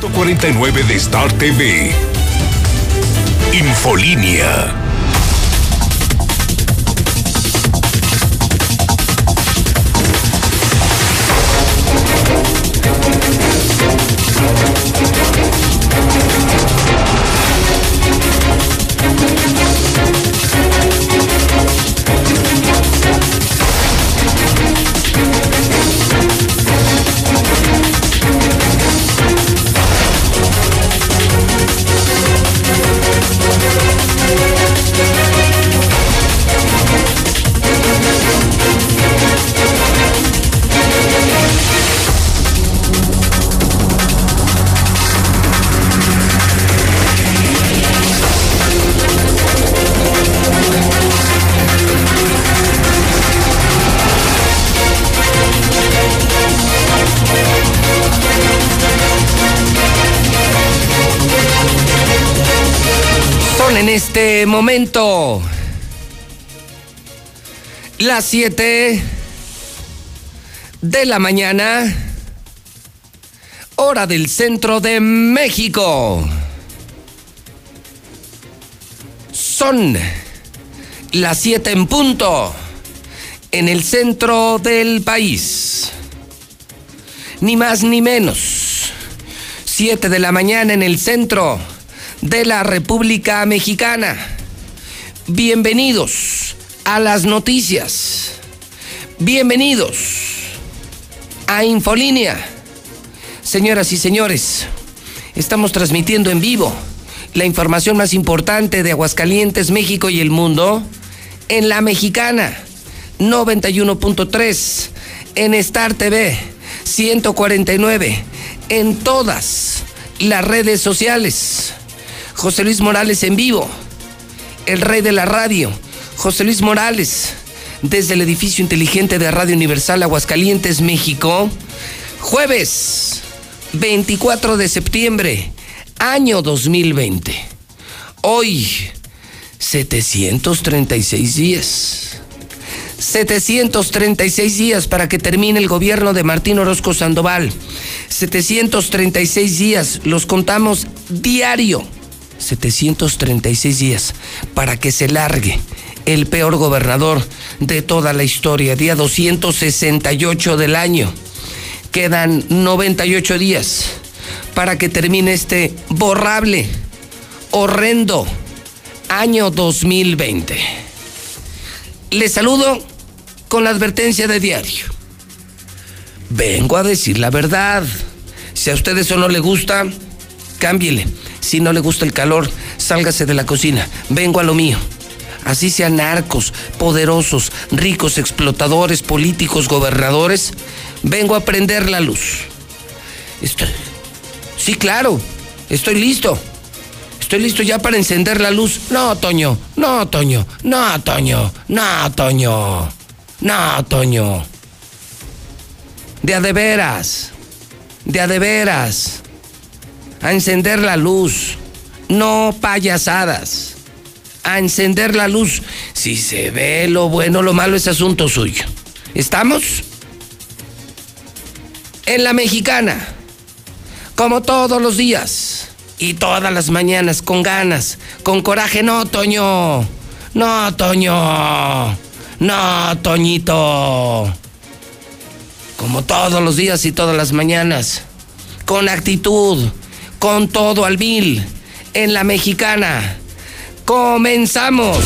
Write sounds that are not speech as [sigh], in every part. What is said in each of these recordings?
149 de Star TV. Infolínea. Las 7 de la mañana, hora del centro de México. Son las 7 en punto en el centro del país. Ni más ni menos. 7 de la mañana en el centro de la República Mexicana. Bienvenidos a las noticias. Bienvenidos a Infolínea. Señoras y señores, estamos transmitiendo en vivo la información más importante de Aguascalientes, México y el mundo en la mexicana 91.3, en Star TV 149, en todas las redes sociales. José Luis Morales en vivo, el rey de la radio, José Luis Morales, desde el edificio inteligente de Radio Universal Aguascalientes, México, jueves 24 de septiembre, año 2020. Hoy, 736 días. 736 días para que termine el gobierno de Martín Orozco Sandoval. 736 días, los contamos diario 736 días para que se largue el peor gobernador de toda la historia, día 268 del año. Quedan 98 días para que termine este borrable, horrendo año 2020. Les saludo con la advertencia de diario. Vengo a decir la verdad. Si a ustedes eso no le gusta, cámbiele si no le gusta el calor, sálgase de la cocina. Vengo a lo mío. Así sean narcos, poderosos, ricos, explotadores, políticos, gobernadores, vengo a prender la luz. Estoy... Sí, claro, estoy listo. Estoy listo ya para encender la luz. No, Toño, no, Toño, no, Toño, no, Toño, no, Toño. De a de veras, de a de veras a encender la luz, no payasadas, a encender la luz. Si se ve lo bueno, lo malo es asunto suyo. ¿Estamos? En la mexicana, como todos los días y todas las mañanas, con ganas, con coraje, no, Toño, no, Toño, no, Toñito. Como todos los días y todas las mañanas, con actitud, con todo al mil en la mexicana. Comenzamos.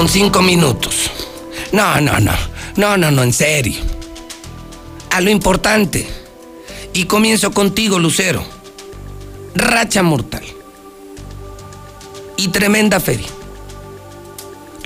Con 5 minutos. No, no, no. No, no, no, en serio. A lo importante. Y comienzo contigo, Lucero. Racha mortal. Y tremenda feria.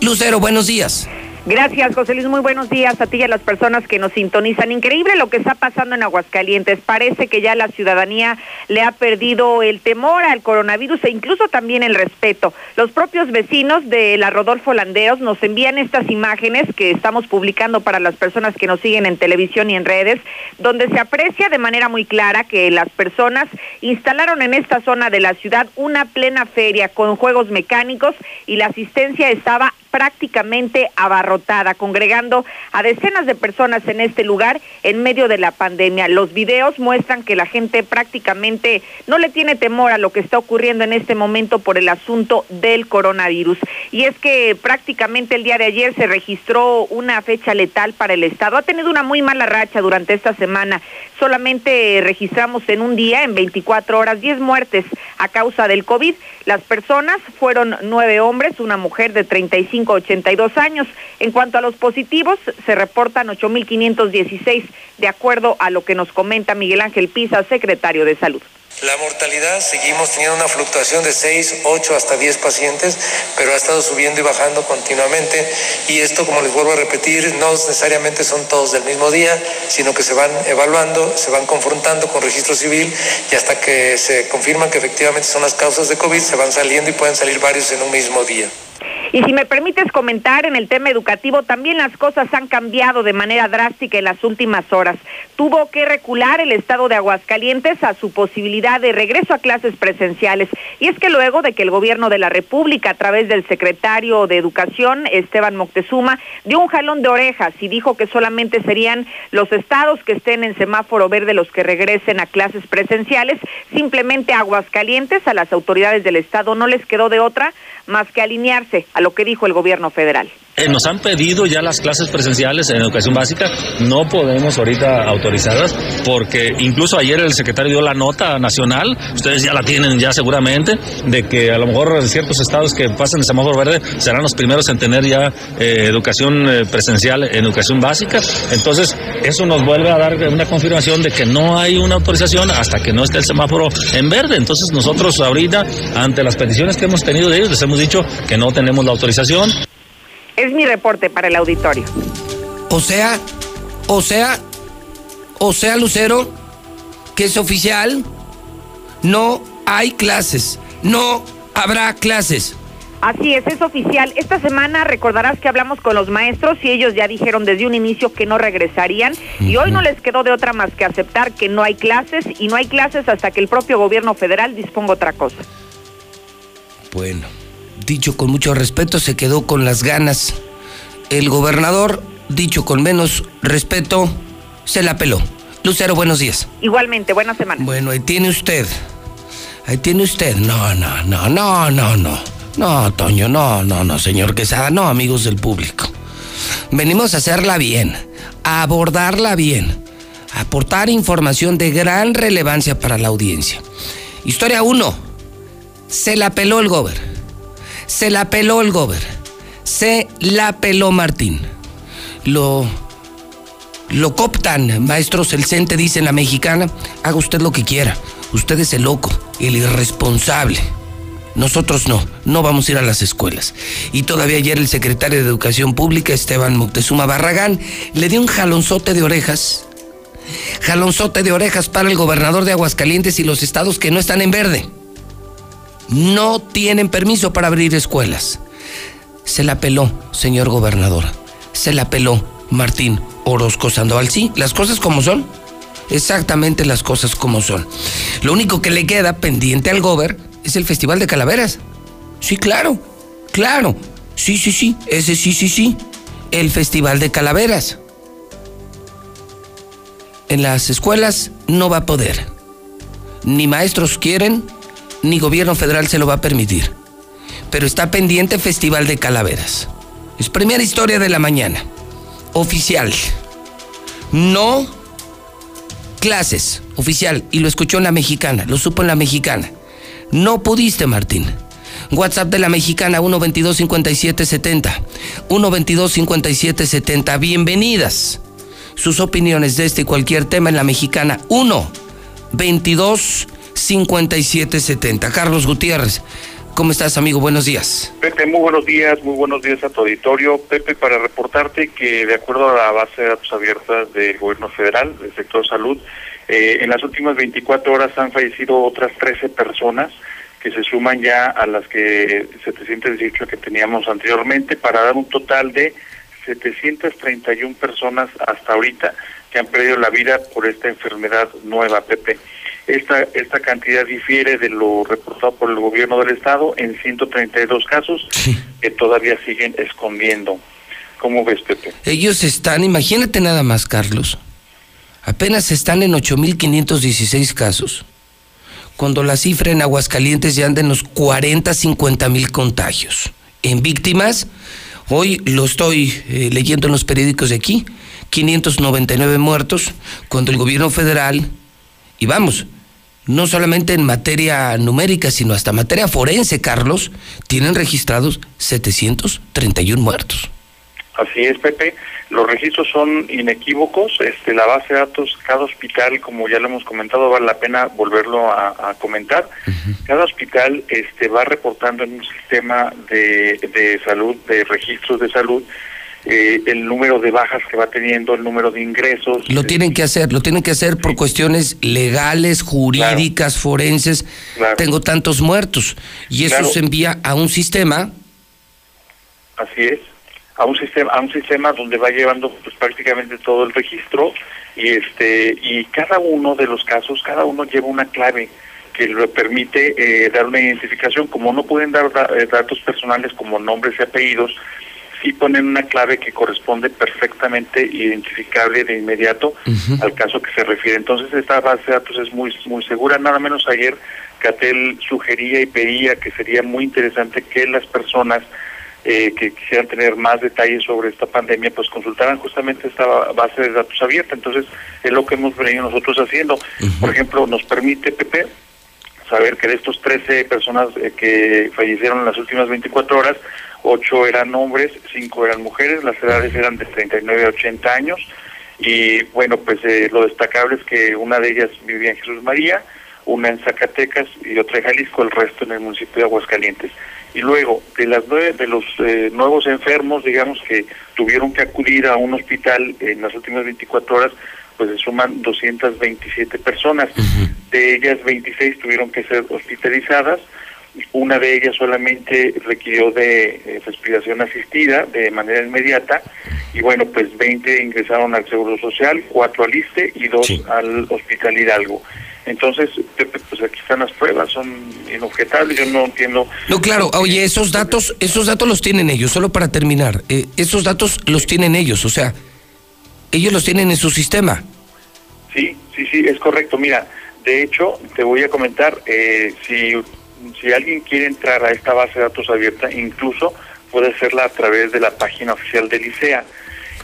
Lucero, buenos días. Gracias, José Luis. Muy buenos días a ti y a las personas que nos sintonizan. Increíble lo que está pasando en Aguascalientes. Parece que ya la ciudadanía le ha perdido el temor al coronavirus e incluso también el respeto. Los propios vecinos de la Rodolfo Landeros nos envían estas imágenes que estamos publicando para las personas que nos siguen en televisión y en redes, donde se aprecia de manera muy clara que las personas instalaron en esta zona de la ciudad una plena feria con juegos mecánicos y la asistencia estaba prácticamente abarrotada, congregando a decenas de personas en este lugar en medio de la pandemia. Los videos muestran que la gente prácticamente no le tiene temor a lo que está ocurriendo en este momento por el asunto del coronavirus. Y es que prácticamente el día de ayer se registró una fecha letal para el Estado. Ha tenido una muy mala racha durante esta semana. Solamente registramos en un día, en 24 horas, 10 muertes a causa del COVID. Las personas fueron nueve hombres, una mujer de 35 82 años. En cuanto a los positivos, se reportan 8.516, de acuerdo a lo que nos comenta Miguel Ángel Pisa, secretario de Salud. La mortalidad, seguimos teniendo una fluctuación de 6, 8 hasta 10 pacientes, pero ha estado subiendo y bajando continuamente. Y esto, como les vuelvo a repetir, no necesariamente son todos del mismo día, sino que se van evaluando, se van confrontando con registro civil y hasta que se confirman que efectivamente son las causas de COVID, se van saliendo y pueden salir varios en un mismo día. Y si me permites comentar en el tema educativo, también las cosas han cambiado de manera drástica en las últimas horas. Tuvo que recular el estado de Aguascalientes a su posibilidad de regreso a clases presenciales. Y es que luego de que el gobierno de la República, a través del secretario de Educación, Esteban Moctezuma, dio un jalón de orejas y dijo que solamente serían los estados que estén en semáforo verde los que regresen a clases presenciales, simplemente Aguascalientes, a las autoridades del estado no les quedó de otra más que alinearse a lo que dijo el gobierno federal. Eh, nos han pedido ya las clases presenciales en educación básica, no podemos ahorita autorizarlas porque incluso ayer el secretario dio la nota nacional, ustedes ya la tienen ya seguramente, de que a lo mejor ciertos estados que pasen el semáforo verde serán los primeros en tener ya eh, educación eh, presencial en educación básica. Entonces, eso nos vuelve a dar una confirmación de que no hay una autorización hasta que no esté el semáforo en verde. Entonces, nosotros ahorita, ante las peticiones que hemos tenido de ellos, les hemos dicho que no tenemos la autorización. Es mi reporte para el auditorio. O sea, o sea, o sea, Lucero, que es oficial, no hay clases, no habrá clases. Así es, es oficial. Esta semana recordarás que hablamos con los maestros y ellos ya dijeron desde un inicio que no regresarían y hoy no les quedó de otra más que aceptar que no hay clases y no hay clases hasta que el propio gobierno federal disponga otra cosa. Bueno dicho con mucho respeto, se quedó con las ganas. El gobernador, dicho con menos respeto, se la peló. Lucero, buenos días. Igualmente, buena semana. Bueno, ahí tiene usted. Ahí tiene usted. No, no, no, no, no, no. No, Toño, no, no, no, señor Quesada, no, amigos del público. Venimos a hacerla bien, a abordarla bien, a aportar información de gran relevancia para la audiencia. Historia 1. Se la peló el gobernador. Se la peló el gober. Se la peló Martín. Lo, lo coptan, maestros, el CENTE dice en la mexicana, haga usted lo que quiera. Usted es el loco, el irresponsable. Nosotros no, no vamos a ir a las escuelas. Y todavía ayer el secretario de Educación Pública, Esteban Moctezuma Barragán, le dio un jalonzote de orejas. Jalonzote de orejas para el gobernador de Aguascalientes y los estados que no están en verde no tienen permiso para abrir escuelas. Se la peló, señor gobernador. Se la peló Martín Orozco Sandoval. Sí, las cosas como son. Exactamente las cosas como son. Lo único que le queda pendiente al gober es el Festival de Calaveras. Sí, claro, claro. Sí, sí, sí, ese sí, sí, sí. El Festival de Calaveras. En las escuelas no va a poder. Ni maestros quieren, ni gobierno federal se lo va a permitir. Pero está pendiente Festival de Calaveras. Es primera historia de la mañana. Oficial. No clases. Oficial. Y lo escuchó en la mexicana. Lo supo en la mexicana. No pudiste, Martín. WhatsApp de la mexicana 122 5770. 122 5770. Bienvenidas. Sus opiniones de este y cualquier tema en la mexicana 1 22 5770. Carlos Gutiérrez, ¿Cómo estás, amigo? Buenos días. Pepe, muy buenos días, muy buenos días a tu auditorio. Pepe, para reportarte que de acuerdo a la base de datos abiertas del gobierno federal, del sector salud, eh, en las últimas 24 horas han fallecido otras 13 personas que se suman ya a las que 718 que teníamos anteriormente para dar un total de 731 personas hasta ahorita que han perdido la vida por esta enfermedad nueva, Pepe. Esta, esta cantidad difiere de lo reportado por el gobierno del estado en 132 casos que todavía siguen escondiendo. ¿Cómo ves, Pepe? Ellos están, imagínate nada más, Carlos, apenas están en 8.516 casos, cuando la cifra en Aguascalientes ya anda en los 40, 50 mil contagios. En víctimas, hoy lo estoy eh, leyendo en los periódicos de aquí, 599 muertos, cuando el gobierno federal, y vamos, no solamente en materia numérica, sino hasta materia forense, Carlos, tienen registrados 731 muertos. Así es, Pepe. Los registros son inequívocos. Este, la base de datos, cada hospital, como ya lo hemos comentado, vale la pena volverlo a, comentar. Cada hospital este, va reportando en un sistema de, de salud, de registros de salud, eh, el número de bajas que va teniendo, el número de ingresos. Lo tienen que hacer, lo tienen que hacer por cuestiones legales, jurídicas, forenses. Tengo tantos muertos y eso se envía a un sistema. Así es, a un sistema, a un sistema donde va llevando pues prácticamente todo el registro y este y cada uno de los casos, cada uno lleva una clave que le permite eh, dar una identificación. Como no pueden dar eh, datos personales como nombres y apellidos, y ponen una clave que corresponde perfectamente identificable de inmediato al caso que se refiere. Entonces esta base de datos es muy muy segura. Nada menos ayer Catel sugería y pedía que sería muy interesante que las personas eh, que quisieran tener más detalles sobre esta pandemia, pues consultaran justamente esta base de datos abierta. Entonces es lo que hemos venido nosotros haciendo. Por ejemplo, nos permite, Pepe, saber que de estos 13 personas eh, que fallecieron en las últimas 24 horas, ocho eran hombres, cinco eran mujeres, las edades eran de 39 a 80 años y bueno, pues eh, lo destacable es que una de ellas vivía en Jesús María, una en Zacatecas y otra en Jalisco, el resto en el municipio de Aguascalientes. Y luego, de las nueve, de los eh, nuevos enfermos, digamos que tuvieron que acudir a un hospital en las últimas 24 horas, pues se suman 227 personas. De ellas, 26 tuvieron que ser hospitalizadas, una de ellas solamente requirió de eh, respiración asistida de manera inmediata y bueno, pues 20 ingresaron al Seguro Social, cuatro al ISTE y dos al Hospital Hidalgo. Entonces, pues aquí están las pruebas, son inobjetables, yo no entiendo. No, claro, oye, esos datos, esos datos los tienen ellos, solo para terminar, eh, esos datos los tienen ellos, o sea, ellos los tienen en su sistema. Sí, sí, sí, es correcto. Mira, de hecho, te voy a comentar, eh, si si alguien quiere entrar a esta base de datos abierta, incluso puede hacerla a través de la página oficial del ICEA.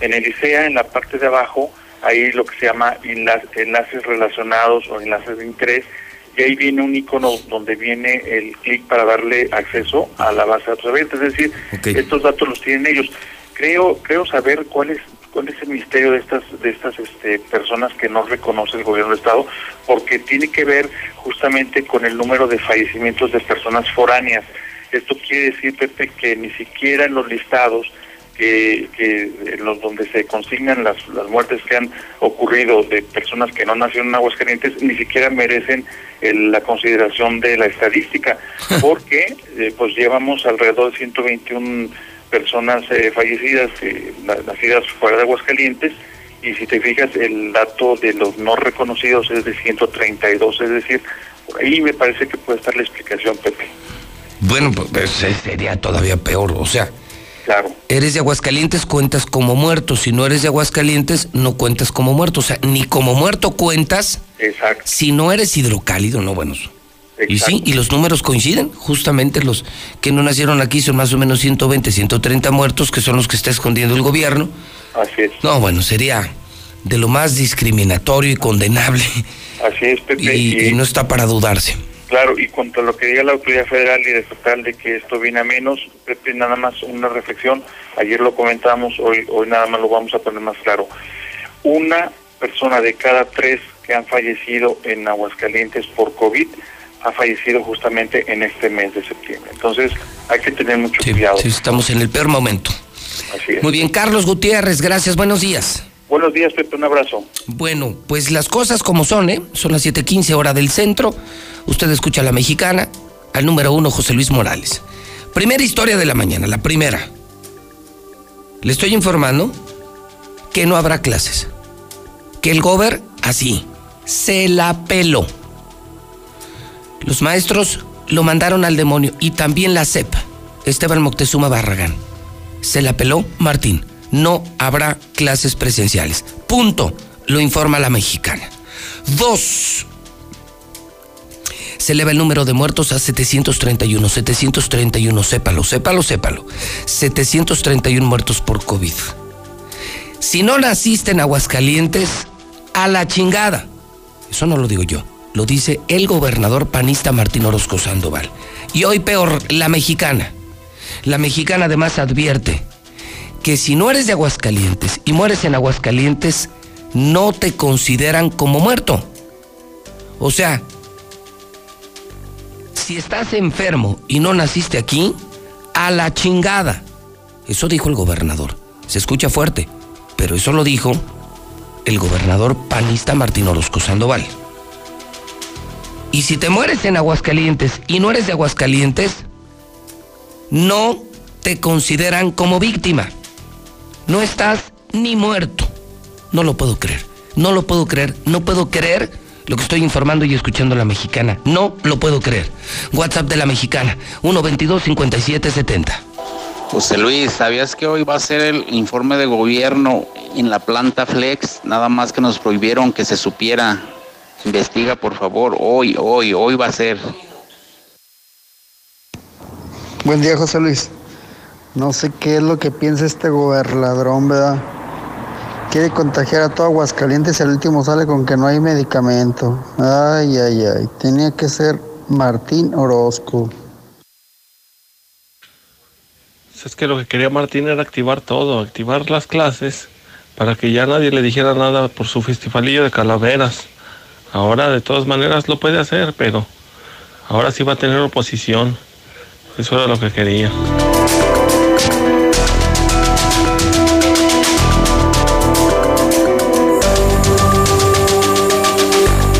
En el ICEA, en la parte de abajo, hay lo que se llama enlaces relacionados o enlaces de interés, y ahí viene un icono donde viene el clic para darle acceso a la base de datos abierta. Es decir, estos datos los tienen ellos. Creo, creo saber cuál es cuál es el misterio de estas de estas este, personas que no reconoce el gobierno del estado porque tiene que ver justamente con el número de fallecimientos de personas foráneas. Esto quiere decir Pepe que ni siquiera en los listados que, que en los donde se consignan las, las muertes que han ocurrido de personas que no nacieron en Aguascalientes ni siquiera merecen la consideración de la estadística [laughs] porque eh, pues llevamos alrededor de 121 personas eh, fallecidas, eh, nacidas fuera de Aguascalientes, y si te fijas, el dato de los no reconocidos es de 132, es decir, por ahí me parece que puede estar la explicación, Pepe. Bueno, pues, pues sería todavía peor, o sea, Claro. Eres de Aguascalientes, cuentas como muerto. Si no eres de Aguascalientes, no cuentas como muerto. O sea, ni como muerto cuentas. Exacto. Si no eres hidrocálido, no, bueno. Y sí, y los números coinciden, justamente los que no nacieron aquí son más o menos 120, 130 muertos, que son los que está escondiendo el gobierno. Así es. No, bueno, sería de lo más discriminatorio y condenable. Así es, Pepe. Y, no está para dudarse. Claro, y cuanto a lo que diga la autoridad federal y estatal de que esto viene a menos, Pepe, nada más una reflexión, ayer lo comentamos, hoy, hoy nada más lo vamos a poner más claro. Una persona de cada tres que han fallecido en Aguascalientes por COVID ha fallecido justamente en este mes de septiembre. Entonces hay que tener mucho Sí, cuidado. sí, estamos en el peor momento. Así es. Muy bien, Carlos Gutiérrez, gracias, buenos días. Buenos días, Pepe, un abrazo. Bueno, pues las cosas como son, ¿eh? Son las 7:15 hora del centro. Usted escucha a la mexicana, al número uno, José Luis Morales. Primera historia de la mañana, la primera. Le estoy informando que no habrá clases. Que el gober, así, se la peló. Los maestros lo mandaron al demonio y también la CEP, Esteban Moctezuma Barragán. Se la peló Martín. No habrá clases presenciales. Punto. Lo informa la mexicana. Dos. Se eleva el número de muertos a 731. 731, sépalo, sépalo, sépalo. 731 muertos por COVID. Si no naciste en Aguascalientes, a la chingada. Eso no lo digo yo, lo dice el gobernador panista Martín Orozco Sandoval. Y hoy peor, la mexicana. La mexicana además advierte que si no eres de Aguascalientes y mueres en Aguascalientes, no te consideran como muerto. O sea, si estás enfermo y no naciste aquí, a la chingada. Eso dijo el gobernador. Se escucha fuerte, pero eso lo dijo el gobernador panista Martín Orozco Sandoval. Y si te mueres en Aguascalientes y no eres de Aguascalientes, no te consideran como víctima. No estás ni muerto. No lo puedo creer. No lo puedo creer. No puedo creer lo que estoy informando y escuchando la mexicana. No lo puedo creer. WhatsApp de la mexicana. 122-5770. José Luis, ¿sabías que hoy va a ser el informe de gobierno en la planta Flex? Nada más que nos prohibieron que se supiera. Investiga, por favor. Hoy, hoy, hoy va a ser. Buen día, José Luis. No sé qué es lo que piensa este gobernadrón, ¿verdad? Quiere contagiar a todo Aguascalientes y al último sale con que no hay medicamento. Ay, ay, ay. Tenía que ser Martín Orozco. Es que lo que quería Martín era activar todo, activar las clases para que ya nadie le dijera nada por su festivalillo de calaveras. Ahora de todas maneras lo puede hacer, pero ahora sí va a tener oposición. Eso era lo que quería.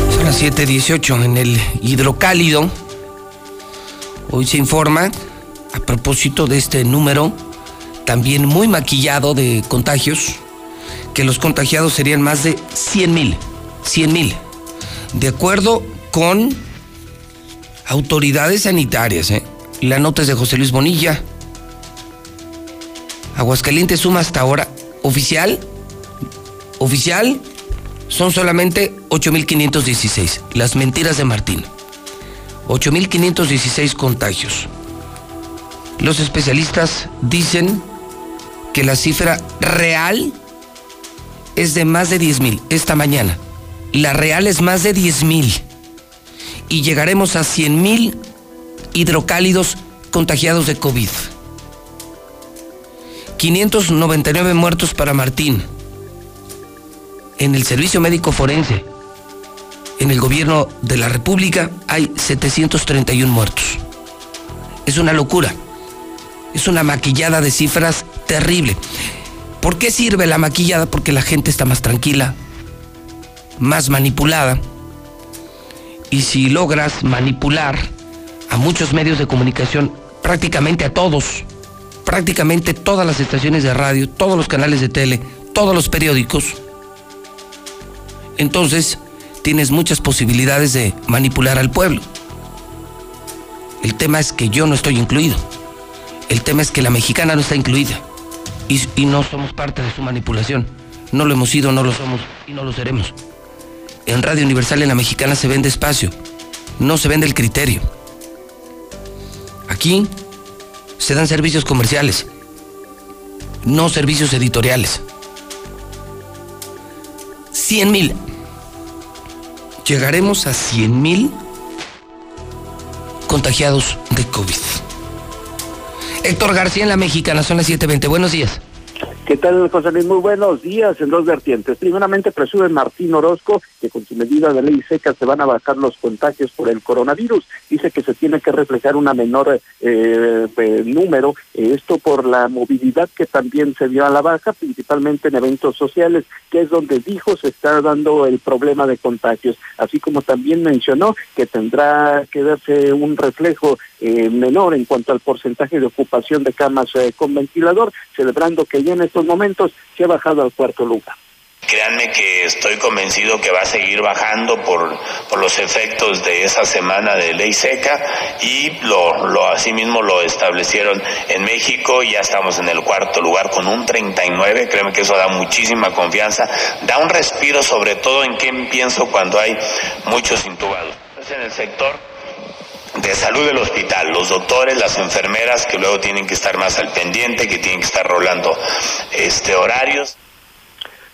Son las 7:18 en el hidrocálido. Hoy se informa, a propósito de este número, también muy maquillado de contagios, que los contagiados serían más de 100 mil. 100 mil. De acuerdo con autoridades sanitarias, ¿eh? la nota es de José Luis Bonilla. Aguascalientes suma hasta ahora oficial, oficial, son solamente 8.516. Las mentiras de Martín. 8.516 contagios. Los especialistas dicen que la cifra real es de más de 10.000 esta mañana. La real es más de 10.000. Y llegaremos a 100.000 hidrocálidos contagiados de COVID. 599 muertos para Martín. En el servicio médico forense, en el gobierno de la República, hay 731 muertos. Es una locura. Es una maquillada de cifras terrible. ¿Por qué sirve la maquillada? Porque la gente está más tranquila, más manipulada. Y si logras manipular a muchos medios de comunicación, prácticamente a todos, prácticamente todas las estaciones de radio, todos los canales de tele, todos los periódicos, entonces tienes muchas posibilidades de manipular al pueblo. El tema es que yo no estoy incluido. El tema es que la mexicana no está incluida. Y, no somos parte de su manipulación. No lo hemos sido, no lo somos y no lo seremos. En Radio Universal en la mexicana se vende espacio. No se vende el criterio. Aquí se dan servicios comerciales, no servicios editoriales. 100 mil. Llegaremos a 100 mil contagiados de COVID. Héctor García en la mexicana, son las 7.20. Buenos días. ¿Qué tal, José Luis? Muy buenos días en dos vertientes. Primeramente, presume Martín Orozco que con su medida de ley seca se van a bajar los contagios por el coronavirus. Dice que se tiene que reflejar una menor eh, eh, número, esto por la movilidad que también se dio a la baja, principalmente en eventos sociales, que es donde dijo se está dando el problema de contagios. Así como también mencionó que tendrá que darse un reflejo eh, menor en cuanto al porcentaje de ocupación de camas con ventilador, celebrando que ya en estos momentos se ha bajado al cuarto lugar. Créanme que estoy convencido que va a seguir bajando por, por los efectos de esa semana de ley seca y lo, lo asimismo lo establecieron en México. Ya estamos en el cuarto lugar con un 39. Créanme que eso da muchísima confianza. Da un respiro, sobre todo en qué pienso cuando hay muchos intubados. En el sector de salud del hospital, los doctores, las enfermeras que luego tienen que estar más al pendiente, que tienen que estar rolando este horarios.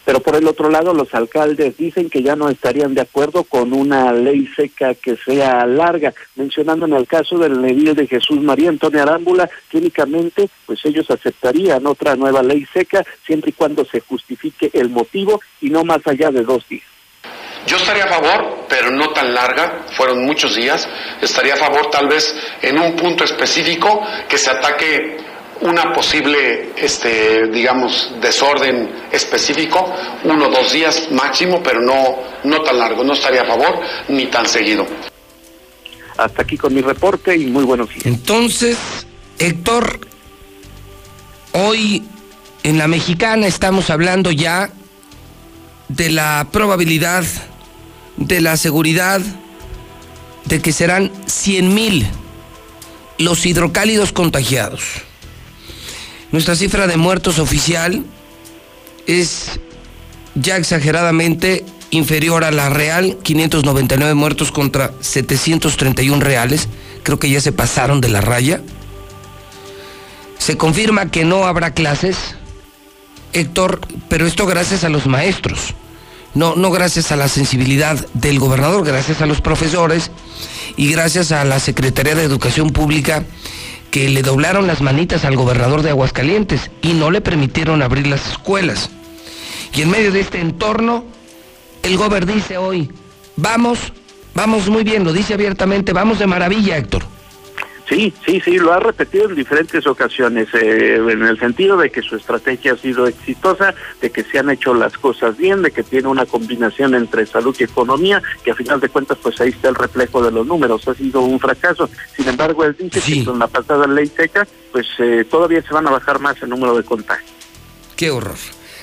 Pero por el otro lado, los alcaldes dicen que ya no estarían de acuerdo con una ley seca que sea larga, mencionando en el caso del edil de Jesús María Antonio Arámbula, que únicamente pues ellos aceptarían otra nueva ley seca siempre y cuando se justifique el motivo y no más allá de dos días. Yo estaría a favor, pero no tan larga, fueron muchos días. Estaría a favor tal vez en un punto específico que se ataque una posible, este, digamos, desorden específico, uno o dos días máximo, pero no, no tan largo. No estaría a favor ni tan seguido. Hasta aquí con mi reporte y muy buenos días. Entonces, Héctor, hoy en la mexicana estamos hablando ya de la probabilidad de la seguridad de que serán 100 mil los hidrocálidos contagiados. Nuestra cifra de muertos oficial es ya exageradamente inferior a la real, 599 muertos contra 731 reales. Creo que ya se pasaron de la raya. Se confirma que no habrá clases, Héctor, pero esto gracias a los maestros no, no gracias a la sensibilidad del gobernador, gracias a los profesores y gracias a la Secretaría de Educación Pública que le doblaron las manitas al gobernador de Aguascalientes y no le permitieron abrir las escuelas. Y en medio de este entorno, el gobernador dice hoy, vamos, vamos muy bien, lo dice abiertamente, vamos de maravilla, Héctor. Sí, sí, sí, lo ha repetido en diferentes ocasiones, eh, en el sentido de que su estrategia ha sido exitosa, de que se han hecho las cosas bien, de que tiene una combinación entre salud y economía, que a final de cuentas pues ahí está el reflejo de los números, ha sido un fracaso. Sin embargo, él dice que con la pasada ley seca, pues eh, todavía se van a bajar más el número de contagios. Qué horror.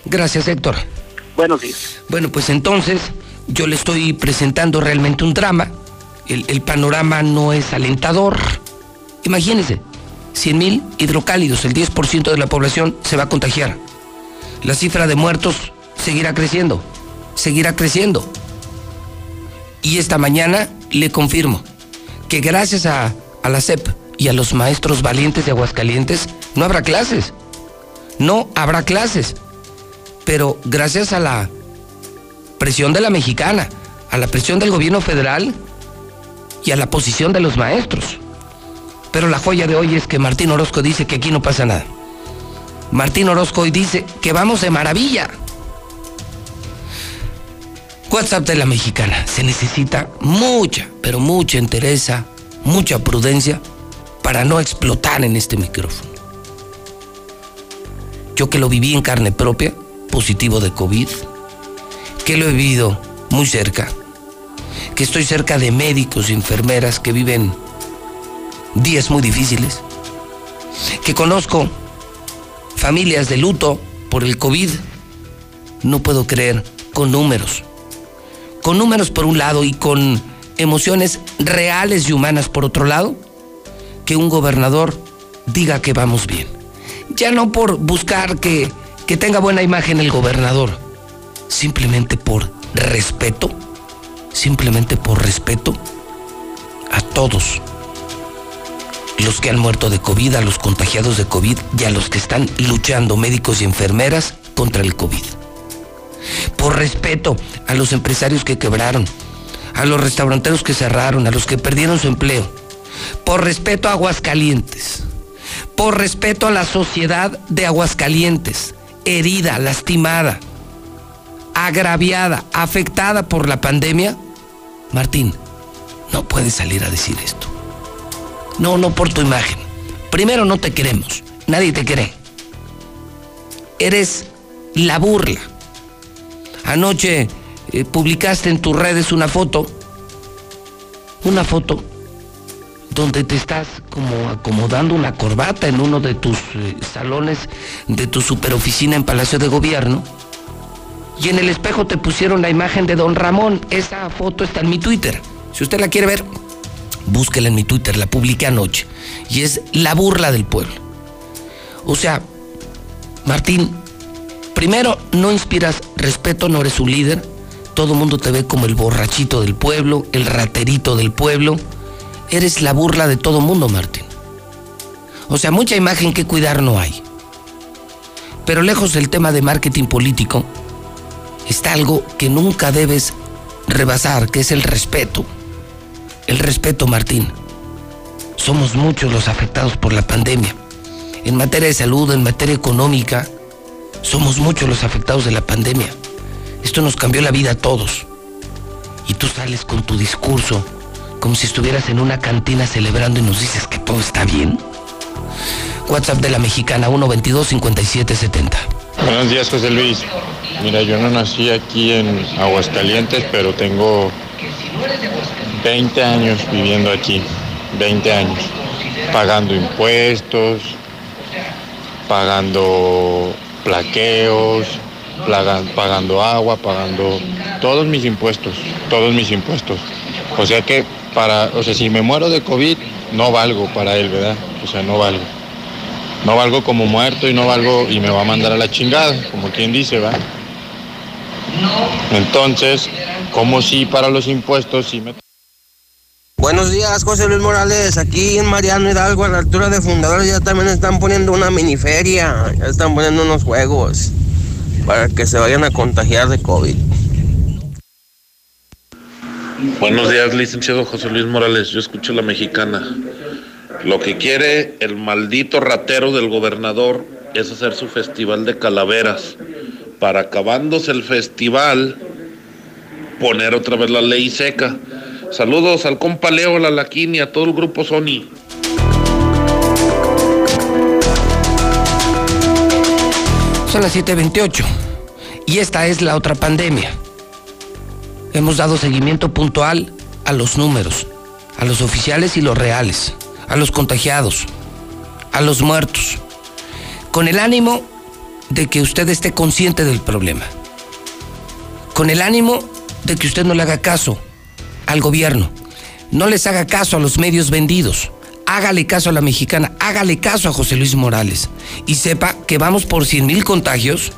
Gracias, Héctor. Buenos días. Bueno, pues entonces yo le estoy presentando realmente un drama. El, el panorama no es alentador Imagínense, 100 mil hidrocálidos, el 10% de la población se va a contagiar. La cifra de muertos seguirá creciendo, seguirá creciendo. Y esta mañana le confirmo que gracias a, a la CEP y a los maestros valientes de Aguascalientes no habrá clases. No habrá clases. Pero gracias a la presión de la mexicana, a la presión del gobierno federal y a la posición de los maestros. Pero la joya de hoy es que Martín Orozco dice que aquí no pasa nada. Martín Orozco hoy dice que vamos de maravilla. WhatsApp de la mexicana. Se necesita mucha, pero mucha entereza, mucha prudencia para no explotar en este micrófono. Yo que lo viví en carne propia, positivo de COVID, que lo he vivido muy cerca, que estoy cerca de médicos y enfermeras que viven días muy difíciles, que conozco familias de luto por el COVID, no puedo creer, con números. Con números por un lado y con emociones reales y humanas por otro lado, que un gobernador diga que vamos bien. Ya no por buscar que, que tenga buena imagen el gobernador, simplemente por respeto, simplemente por respeto a todos los que han muerto de COVID, a los contagiados de COVID y a los que están luchando, médicos y enfermeras, contra el COVID. Por respeto a los empresarios que quebraron, a los restauranteros que cerraron, a los que perdieron su empleo. Por respeto a Aguascalientes. Por respeto a la sociedad de Aguascalientes. herida, lastimada, agraviada, afectada por la pandemia, Martín, no puedes salir a decir esto. No, no por tu imagen. Primero no te queremos, nadie te cree. Eres la burla. Anoche eh, publicaste en tus redes una foto, una foto donde te estás como acomodando una corbata en uno de tus eh, salones de tu superoficina en Palacio de Gobierno. Y en el espejo te pusieron la imagen de don Ramón. Esa foto está en mi Twitter. Si usted la quiere ver, búsquela en mi Twitter, la publiqué anoche. Y es la burla del pueblo. O sea, Martín, primero no inspiras respeto, no eres un líder. Todo el mundo te ve como el borrachito del pueblo, el raterito del pueblo. Eres la burla de todo mundo, Martín. O sea, mucha imagen que cuidar no hay. Pero lejos del tema de marketing político, está algo que nunca debes rebasar, que es el respeto. El respeto, Martín. Somos muchos los afectados por la pandemia. En materia de salud, en materia económica, somos muchos los afectados de la pandemia. Esto nos cambió la vida a todos. Y tú sales con tu discurso como si estuvieras en una cantina celebrando y nos dices que todo está bien. WhatsApp de la mexicana 122-5770. Buenos días, José Luis. Mira, yo no nací aquí en Aguascalientes, pero tengo 20 años viviendo aquí. 20 años. Pagando impuestos, pagando plaqueos, pagando agua, pagando todos mis impuestos, todos mis impuestos. O sea que para, o sea, si me muero de COVID, no valgo para él, ¿verdad? O sea, no valgo. No valgo como muerto y no valgo y me va a mandar a la chingada, como quien dice, ¿va? Entonces, como si para los impuestos sí me... Buenos días, José Luis Morales. Aquí en Mariano Hidalgo, a la altura de Fundadores, ya también están poniendo una miniferia. Ya están poniendo unos juegos para que se vayan a contagiar de COVID. Buenos días, licenciado José Luis Morales. Yo escucho la mexicana. Lo que quiere el maldito ratero del gobernador es hacer su festival de calaveras. Para acabándose el festival, poner otra vez la ley seca. Saludos al compa Leo, a la Laquini, a todo el grupo Sony. Son las 7:28 y esta es la otra pandemia. Hemos dado seguimiento puntual a los números, a los oficiales y los reales, a los contagiados, a los muertos, con el ánimo de que usted esté consciente del problema, con el ánimo de que usted no le haga caso al gobierno, no les haga caso a los medios vendidos, hágale caso a la mexicana, hágale caso a José Luis Morales y sepa que vamos por 100 mil contagios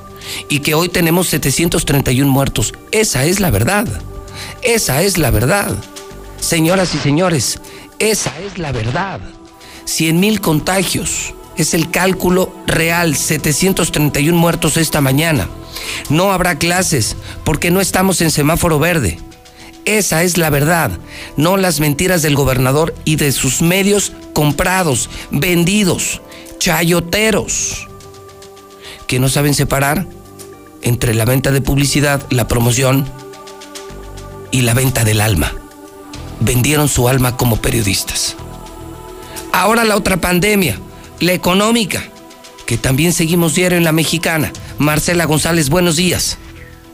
y que hoy tenemos 731 muertos. Esa es la verdad. Esa es la verdad. Señoras y señores, esa es la verdad. 100 mil contagios. Es el cálculo real. 731 muertos esta mañana. No habrá clases porque no estamos en semáforo verde. Esa es la verdad, no las mentiras del gobernador y de sus medios comprados, vendidos, chayoteros, que no saben separar entre la venta de publicidad, la promoción y la venta del alma. Vendieron su alma como periodistas. Ahora la otra pandemia, la económica, que también seguimos diario en la mexicana. Marcela González, buenos días.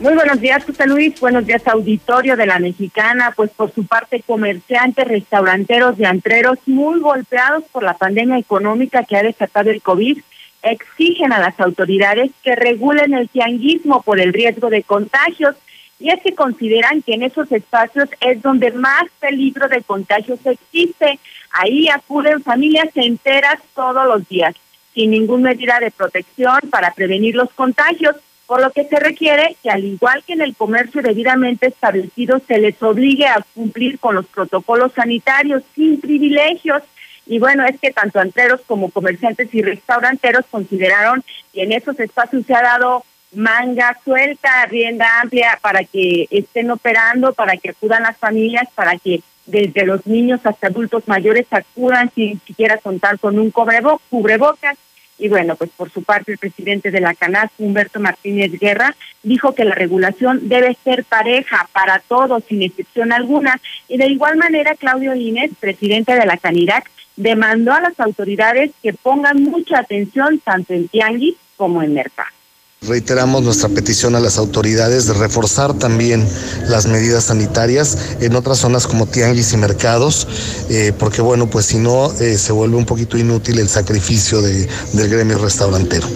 Muy buenos días, José Luis. Buenos días, auditorio de la Mexicana. Pues por su parte, comerciantes, restauranteros y antreros muy golpeados por la pandemia económica que ha desatado el COVID exigen a las autoridades que regulen el tianguismo por el riesgo de contagios y es que consideran que en esos espacios es donde más peligro de contagios existe. Ahí acuden familias enteras todos los días, sin ninguna medida de protección para prevenir los contagios, por lo que se requiere que al igual que en el comercio debidamente establecido se les obligue a cumplir con los protocolos sanitarios sin privilegios y bueno, es que tanto antreros como comerciantes y restauranteros consideraron que en esos espacios se ha dado manga suelta, rienda amplia para que estén operando, para que acudan las familias, para que desde los niños hasta adultos mayores acudan sin siquiera contar con un cubrebocas. Y bueno, pues por su parte el presidente de la CANAS, Humberto Martínez Guerra, dijo que la regulación debe ser pareja para todos, sin excepción alguna. Y de igual manera, Claudio Inés, presidente de la CANIRAC, demandó a las autoridades que pongan mucha atención tanto en Tianguis como en Mercado. Reiteramos nuestra petición a las autoridades de reforzar también las medidas sanitarias en otras zonas como tianguis y mercados, eh, porque bueno, pues si no, eh, se vuelve un poquito inútil el sacrificio de, del gremio restaurantero.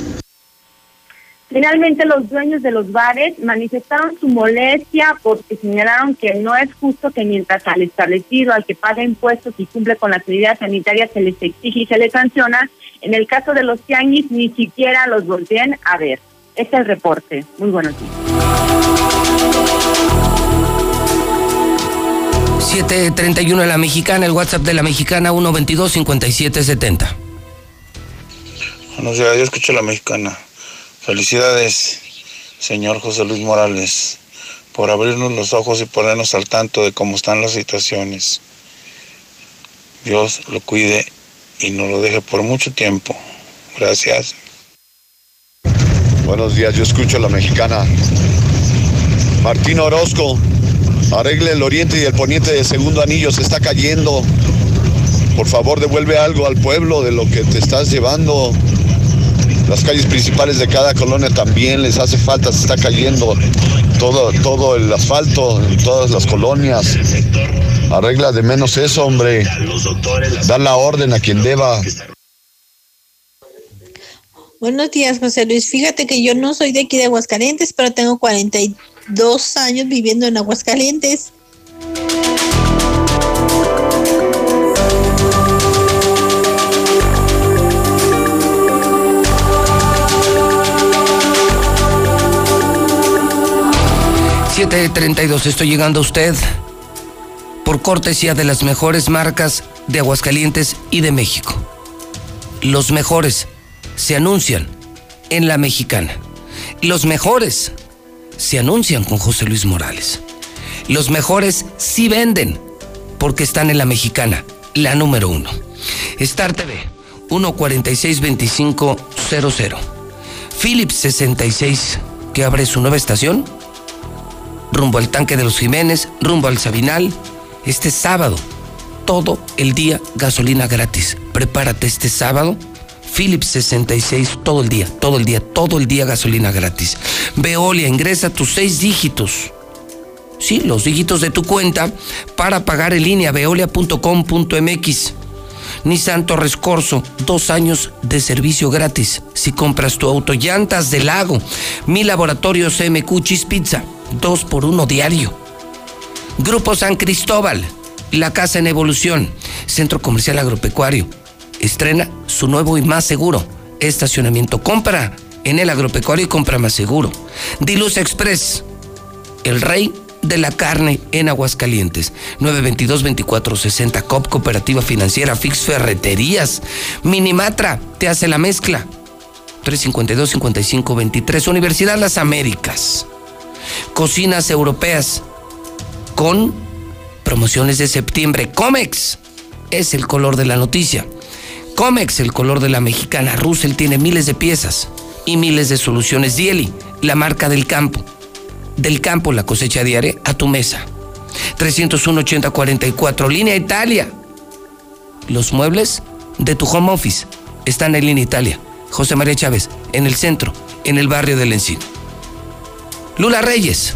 Finalmente, los dueños de los bares manifestaron su molestia porque señalaron que no es justo que mientras al establecido, al que paga impuestos y cumple con las medidas sanitarias, se les exige y se les sanciona, en el caso de los tianguis ni siquiera los volteen a ver. Este es el reporte. Muy buenos días. 731 de la mexicana, el WhatsApp de la mexicana 122-5770. Buenos días, yo escucho la mexicana. Felicidades, señor José Luis Morales, por abrirnos los ojos y ponernos al tanto de cómo están las situaciones. Dios lo cuide y no lo deje por mucho tiempo. Gracias. Buenos días, yo escucho a la mexicana. Martín Orozco, arregle el oriente y el poniente de segundo anillo, se está cayendo. Por favor, devuelve algo al pueblo de lo que te estás llevando. Las calles principales de cada colonia también les hace falta, se está cayendo todo, todo el asfalto en todas las colonias. Arregla de menos eso, hombre. Da la orden a quien deba. Buenos días, José Luis. Fíjate que yo no soy de aquí de Aguascalientes, pero tengo 42 años viviendo en Aguascalientes. ...732, estoy llegando a usted... ...por cortesía de las mejores marcas... ...de Aguascalientes y de México... ...los mejores se anuncian en la mexicana. Los mejores se anuncian con José Luis Morales. Los mejores sí venden porque están en la mexicana, la número uno. Star TV, 1462500. Philips 66, que abre su nueva estación, rumbo al tanque de los Jiménez, rumbo al Sabinal, este sábado, todo el día gasolina gratis. Prepárate este sábado Philips 66 todo el día, todo el día, todo el día gasolina gratis. Veolia, ingresa tus seis dígitos. Sí, los dígitos de tu cuenta para pagar en línea veolia.com.mx. Nissan Torres Corso, dos años de servicio gratis. Si compras tu auto, llantas de lago. Mi laboratorio CMQ Cheese Pizza, dos por uno diario. Grupo San Cristóbal, La Casa en Evolución, Centro Comercial Agropecuario estrena su nuevo y más seguro estacionamiento. Compra en el agropecuario y compra más seguro. Diluz Express, el rey de la carne en Aguascalientes. 922-2460, COP Cooperativa Financiera, Fix Ferreterías, Minimatra, te hace la mezcla. 352-5523, Universidad Las Américas. Cocinas Europeas con promociones de septiembre. Comex es el color de la noticia. Comex, el color de la mexicana. Russell tiene miles de piezas y miles de soluciones. Dieli, la marca del campo. Del campo, la cosecha diaria, a tu mesa. 301-8044, línea Italia. Los muebles de tu home office están en línea Italia. José María Chávez, en el centro, en el barrio del Encino. Lula Reyes,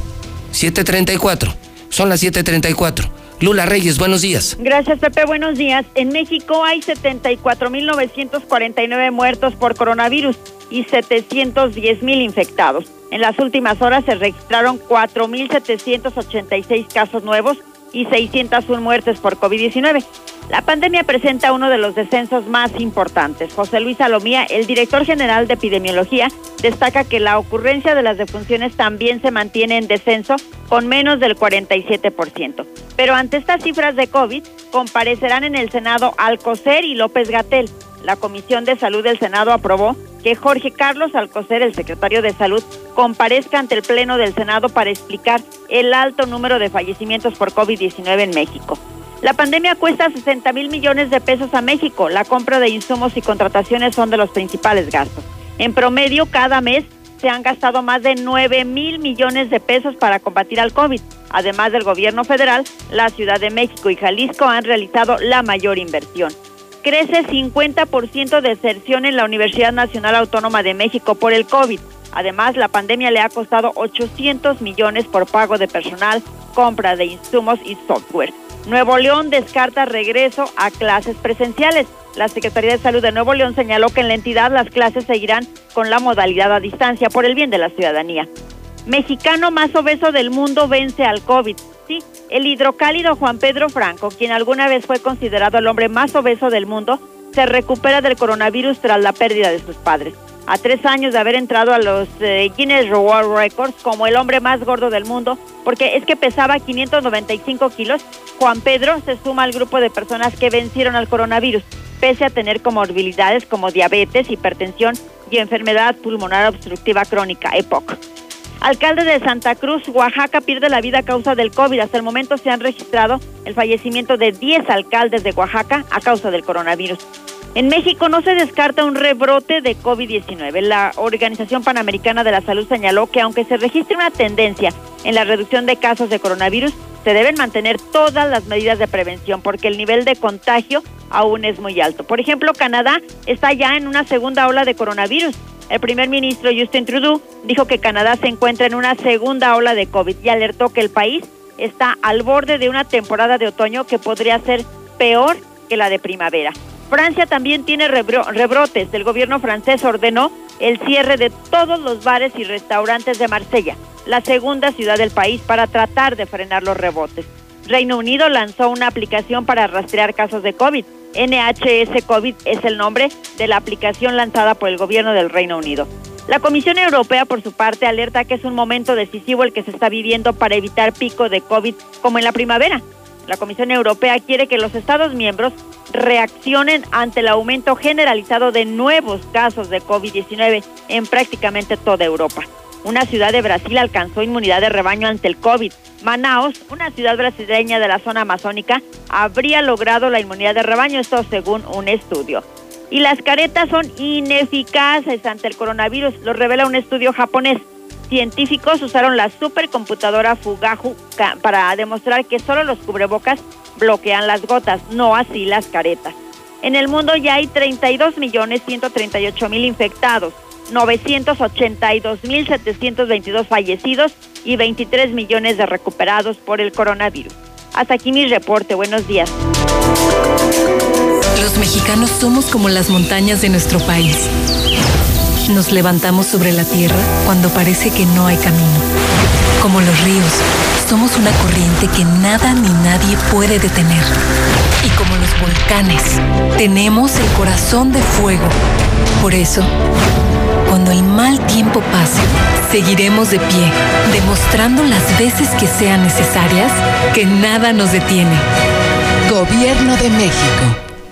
734. Son las 734. Lula Reyes, buenos días. Gracias, Pepe. Buenos días. En México hay 74.949 muertos por coronavirus y 710.000 infectados. En las últimas horas se registraron 4.786 casos nuevos y 601 muertes por COVID-19. La pandemia presenta uno de los descensos más importantes. José Luis Salomía, el director general de epidemiología, destaca que la ocurrencia de las defunciones también se mantiene en descenso con menos del 47%. Pero ante estas cifras de COVID, comparecerán en el Senado Alcocer y López Gatel. La Comisión de Salud del Senado aprobó que Jorge Carlos Alcocer, el secretario de Salud, comparezca ante el Pleno del Senado para explicar el alto número de fallecimientos por COVID-19 en México. La pandemia cuesta 60 mil millones de pesos a México. La compra de insumos y contrataciones son de los principales gastos. En promedio, cada mes se han gastado más de 9 mil millones de pesos para combatir al COVID. Además del gobierno federal, la Ciudad de México y Jalisco han realizado la mayor inversión. Crece 50% de deserción en la Universidad Nacional Autónoma de México por el COVID. Además, la pandemia le ha costado 800 millones por pago de personal, compra de insumos y software. Nuevo León descarta regreso a clases presenciales. La Secretaría de Salud de Nuevo León señaló que en la entidad las clases seguirán con la modalidad a distancia por el bien de la ciudadanía. Mexicano más obeso del mundo vence al COVID. Sí, el hidrocálido Juan Pedro Franco, quien alguna vez fue considerado el hombre más obeso del mundo, se recupera del coronavirus tras la pérdida de sus padres a tres años de haber entrado a los eh, Guinness World Records como el hombre más gordo del mundo, porque es que pesaba 595 kilos. Juan Pedro se suma al grupo de personas que vencieron al coronavirus, pese a tener comorbilidades como diabetes, hipertensión y enfermedad pulmonar obstructiva crónica, EPOC. Alcalde de Santa Cruz, Oaxaca, pierde la vida a causa del COVID. Hasta el momento se han registrado el fallecimiento de 10 alcaldes de Oaxaca a causa del coronavirus. En México no se descarta un rebrote de COVID-19. La Organización Panamericana de la Salud señaló que aunque se registre una tendencia en la reducción de casos de coronavirus, se deben mantener todas las medidas de prevención porque el nivel de contagio aún es muy alto. Por ejemplo, Canadá está ya en una segunda ola de coronavirus. El primer ministro Justin Trudeau dijo que Canadá se encuentra en una segunda ola de COVID y alertó que el país está al borde de una temporada de otoño que podría ser peor que la de primavera. Francia también tiene rebrotes. El gobierno francés ordenó el cierre de todos los bares y restaurantes de Marsella, la segunda ciudad del país, para tratar de frenar los rebotes. Reino Unido lanzó una aplicación para rastrear casos de COVID. NHS COVID es el nombre de la aplicación lanzada por el gobierno del Reino Unido. La Comisión Europea, por su parte, alerta que es un momento decisivo el que se está viviendo para evitar pico de COVID como en la primavera. La Comisión Europea quiere que los Estados miembros reaccionen ante el aumento generalizado de nuevos casos de COVID-19 en prácticamente toda Europa. Una ciudad de Brasil alcanzó inmunidad de rebaño ante el COVID. Manaos, una ciudad brasileña de la zona amazónica, habría logrado la inmunidad de rebaño, esto según un estudio. Y las caretas son ineficaces ante el coronavirus, lo revela un estudio japonés científicos usaron la supercomputadora Fugaku para demostrar que solo los cubrebocas bloquean las gotas, no así las caretas. En el mundo ya hay 32 millones 138 mil infectados, 982 mil 722 fallecidos y 23 millones de recuperados por el coronavirus. Hasta aquí mi reporte. Buenos días. Los mexicanos somos como las montañas de nuestro país nos levantamos sobre la tierra cuando parece que no hay camino. Como los ríos, somos una corriente que nada ni nadie puede detener. Y como los volcanes, tenemos el corazón de fuego. Por eso, cuando el mal tiempo pase, seguiremos de pie, demostrando las veces que sean necesarias que nada nos detiene. Gobierno de México.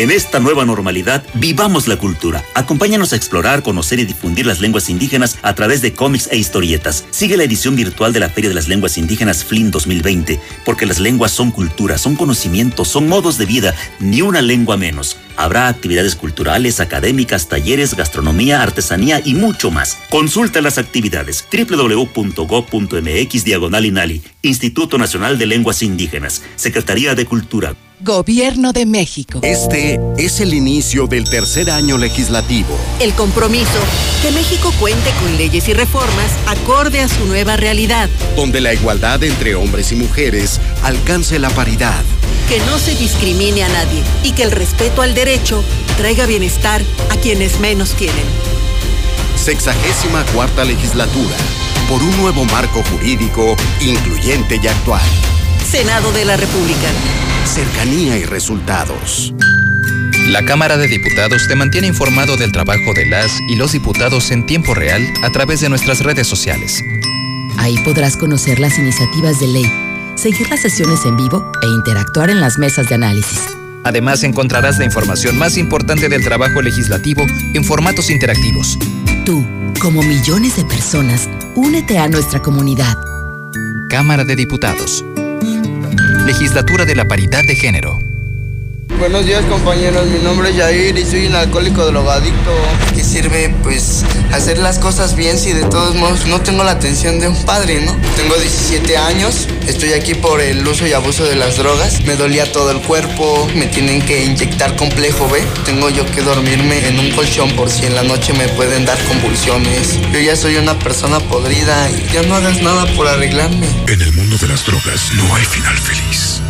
En esta nueva normalidad, vivamos la cultura. Acompáñanos a explorar, conocer y difundir las lenguas indígenas a través de cómics e historietas. Sigue la edición virtual de la Feria de las Lenguas Indígenas FLIN 2020, porque las lenguas son cultura, son conocimientos, son modos de vida, ni una lengua menos. Habrá actividades culturales, académicas, talleres, gastronomía, artesanía y mucho más. Consulta las actividades www.go.mx diagonal INALI, Instituto Nacional de Lenguas Indígenas, Secretaría de Cultura. Gobierno de México. Este es el inicio del tercer año legislativo. El compromiso que México cuente con leyes y reformas acorde a su nueva realidad. Donde la igualdad entre hombres y mujeres alcance la paridad. Que no se discrimine a nadie y que el respeto al derecho traiga bienestar a quienes menos tienen. Sexagésima cuarta legislatura. Por un nuevo marco jurídico incluyente y actual Senado de la República. Cercanía y resultados. La Cámara de Diputados te mantiene informado del trabajo de las y los diputados en tiempo real a través de nuestras redes sociales. Ahí podrás conocer las iniciativas de ley, seguir las sesiones en vivo e interactuar en las mesas de análisis. Además encontrarás la información más importante del trabajo legislativo en formatos interactivos. Tú, como millones de personas, únete a nuestra comunidad. Cámara de Diputados. Legislatura de la Paridad de Género. Buenos días compañeros, mi nombre es Jair y soy un alcohólico drogadicto. ¿Qué sirve pues hacer las cosas bien si de todos modos no tengo la atención de un padre, no? Tengo 17 años, estoy aquí por el uso y abuso de las drogas, me dolía todo el cuerpo, me tienen que inyectar complejo B, tengo yo que dormirme en un colchón por si en la noche me pueden dar convulsiones. Yo ya soy una persona podrida y ya no hagas nada por arreglarme. En el mundo de las drogas no hay final feliz.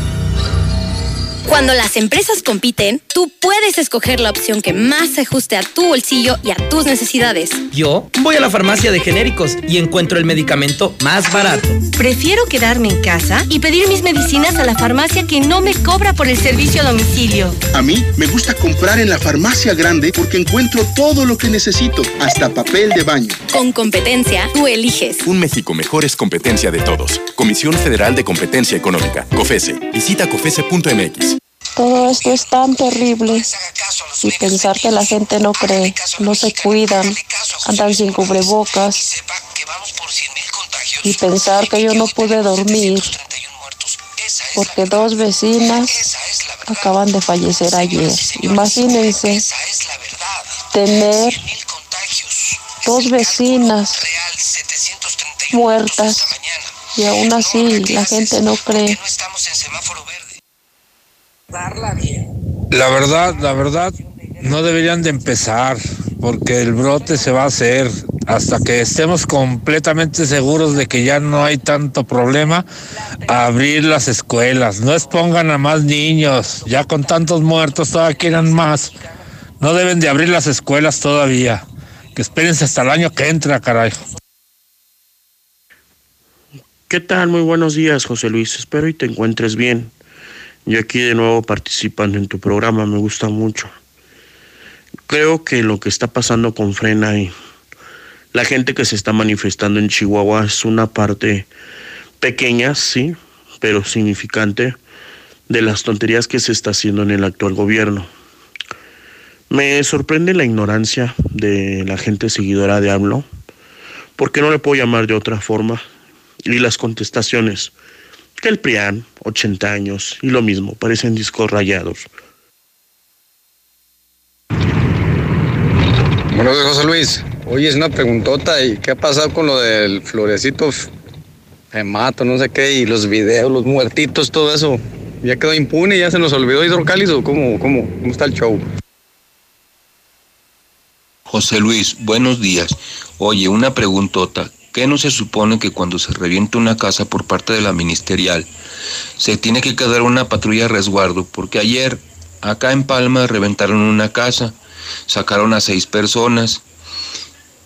Cuando las empresas compiten, tú puedes escoger la opción que más se ajuste a tu bolsillo y a tus necesidades. Yo voy a la farmacia de genéricos y encuentro el medicamento más barato. Prefiero quedarme en casa y pedir mis medicinas a la farmacia que no me cobra por el servicio a domicilio. A mí me gusta comprar en la farmacia grande porque encuentro todo lo que necesito, hasta papel de baño. Con competencia, tú eliges. Un México mejor es competencia de todos. Comisión Federal de Competencia Económica, COFESE. Visita COFESE.mx. Todo esto es tan terrible y pensar que la gente no cree, no se cuidan, andan sin cubrebocas y pensar que yo no pude dormir porque dos vecinas acaban de fallecer ayer. Imagínense tener dos vecinas muertas y aún así la gente no cree. La verdad, la verdad, no deberían de empezar porque el brote se va a hacer hasta que estemos completamente seguros de que ya no hay tanto problema a abrir las escuelas. No expongan a más niños, ya con tantos muertos todavía quieran más. No deben de abrir las escuelas todavía. Que espérense hasta el año que entra, caray. ¿Qué tal? Muy buenos días, José Luis. Espero y te encuentres bien. Y aquí de nuevo participando en tu programa, me gusta mucho. Creo que lo que está pasando con Frena y la gente que se está manifestando en Chihuahua es una parte pequeña, sí, pero significante de las tonterías que se está haciendo en el actual gobierno. Me sorprende la ignorancia de la gente seguidora de AMLO, porque no le puedo llamar de otra forma, y las contestaciones que el PRIAN, 80 años, y lo mismo, parecen discos rayados. Buenos días, José Luis. Oye, es una preguntota, ¿y qué ha pasado con lo del florecito mato, no sé qué, y los videos, los muertitos, todo eso? ¿Ya quedó impune? ¿Ya se nos olvidó hidrocálido? ¿Cómo, cómo, cómo está el show? José Luis, buenos días. Oye, una preguntota. ¿Qué no se supone que cuando se revienta una casa por parte de la ministerial se tiene que quedar una patrulla de resguardo? Porque ayer acá en Palma reventaron una casa, sacaron a seis personas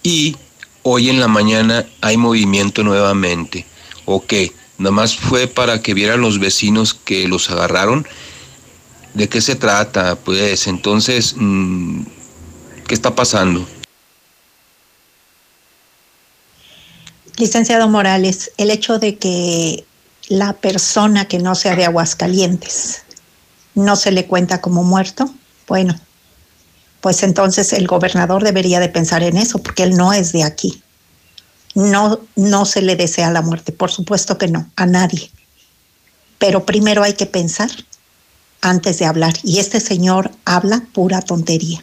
y hoy en la mañana hay movimiento nuevamente. ¿O qué? Nada más fue para que vieran los vecinos que los agarraron. ¿De qué se trata? Pues entonces, mm, ¿qué está pasando? Licenciado Morales, el hecho de que la persona que no sea de Aguascalientes no se le cuenta como muerto, bueno, pues entonces el gobernador debería de pensar en eso, porque él no es de aquí. No, no se le desea la muerte, por supuesto que no, a nadie. Pero primero hay que pensar antes de hablar. Y este señor habla pura tontería.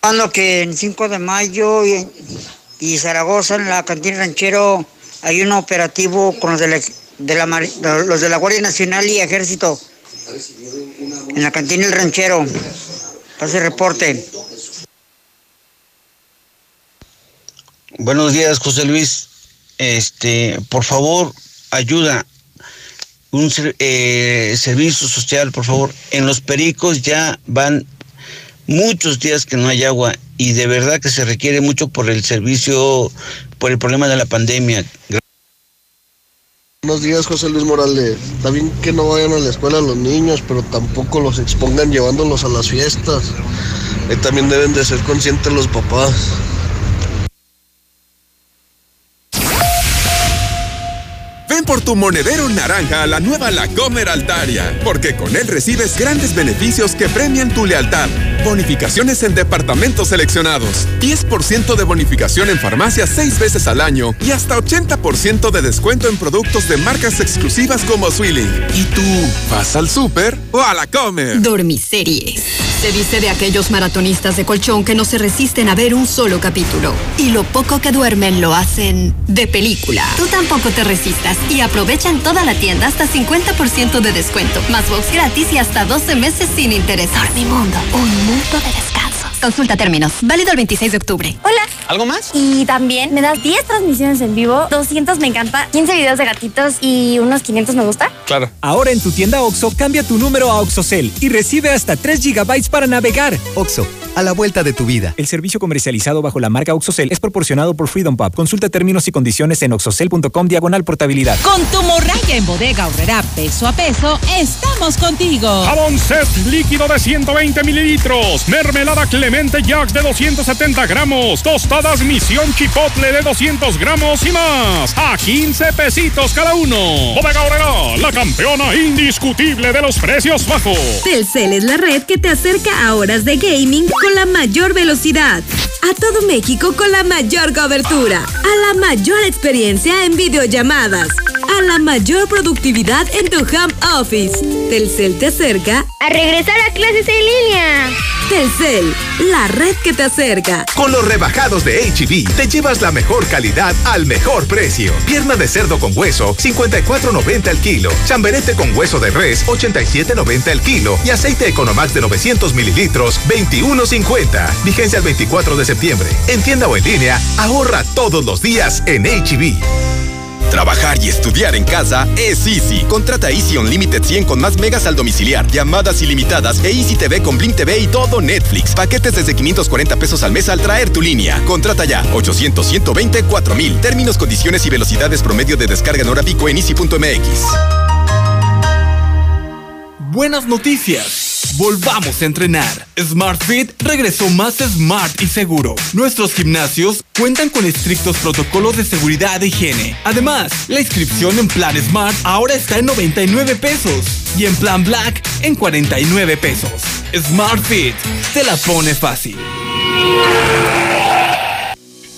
Cuando que en 5 de mayo y, Zaragoza, en la cantina ranchero, hay un operativo con los de la, de la, los de la Guardia Nacional y Ejército. En la cantina El Ranchero. Pase reporte. Buenos días, José Luis. Este, por favor, ayuda. Un eh, servicio social, por favor. En los pericos ya van muchos días que no hay agua y de verdad que se requiere mucho por el servicio, por el problema de la pandemia. Buenos días, José Luis Morales. Está bien que no vayan a la escuela los niños, pero tampoco los expongan llevándolos a las fiestas. Ahí también deben de ser conscientes los papás. Por tu monedero naranja a la nueva La Comer Altaria, porque con él recibes grandes beneficios que premian tu lealtad. Bonificaciones en departamentos seleccionados, 10% de bonificación en farmacias seis veces al año y hasta 80% de descuento en productos de marcas exclusivas como Swilling. ¿Y tú vas al súper o a La Comer? Dormiseries. Se dice de aquellos maratonistas de colchón que no se resisten a ver un solo capítulo. Y lo poco que duermen lo hacen de película. Tú tampoco te resistas aprovecha en toda la tienda hasta 50% de descuento, más box gratis y hasta 12 meses sin interés. Dormimundo, un mundo de descanso. Consulta términos. Válido el 26 de octubre. Hola. ¿Algo más? Y también me das 10 transmisiones en vivo, 200 me encanta, 15 videos de gatitos y unos 500 me gusta. Claro. Ahora en tu tienda OXO, cambia tu número a OXOCEL y recibe hasta 3 GB para navegar. OXO, a la vuelta de tu vida. El servicio comercializado bajo la marca OXOCEL es proporcionado por Freedom Pub. Consulta términos y condiciones en oxocel.com diagonal portabilidad. Con tu morralla en bodega horrera peso a peso, estamos contigo. Jabón set líquido de 120 mililitros. Mermelada Clemente Jack de 270 gramos. Tostadas Misión Chipotle de 200 gramos y más. A 15 pesitos cada uno. Bodega horrera, la campeona indiscutible de los precios bajos. Telcel es la red que te acerca a horas de gaming con la mayor velocidad. A todo México con la mayor cobertura. A la mayor experiencia en videollamadas. A la mayor productividad en tu home office. Telcel te acerca a regresar a clases en línea. Telcel, la red que te acerca. Con los rebajados de HB, te llevas la mejor calidad al mejor precio. Pierna de cerdo con hueso, 54.90 el kilo. Chamberete con hueso de res, 87.90 el kilo. Y aceite Economax de 900 mililitros, 21.50. Vigencia el 24 de septiembre. En tienda o en línea, ahorra todos los días en HB. Trabajar y estudiar en casa es Easy. Contrata Easy Unlimited 100 con más megas al domiciliar, llamadas ilimitadas e Easy TV con Blim TV y todo Netflix. Paquetes desde 540 pesos al mes al traer tu línea. Contrata ya 800 120 4000. Términos, condiciones y velocidades promedio de descarga en hora pico en easy.mx. Buenas noticias. Volvamos a entrenar. SmartFit regresó más smart y seguro. Nuestros gimnasios cuentan con estrictos protocolos de seguridad e higiene. Además, la inscripción en Plan Smart ahora está en 99 pesos y en Plan Black en 49 pesos. SmartFit te la pone fácil.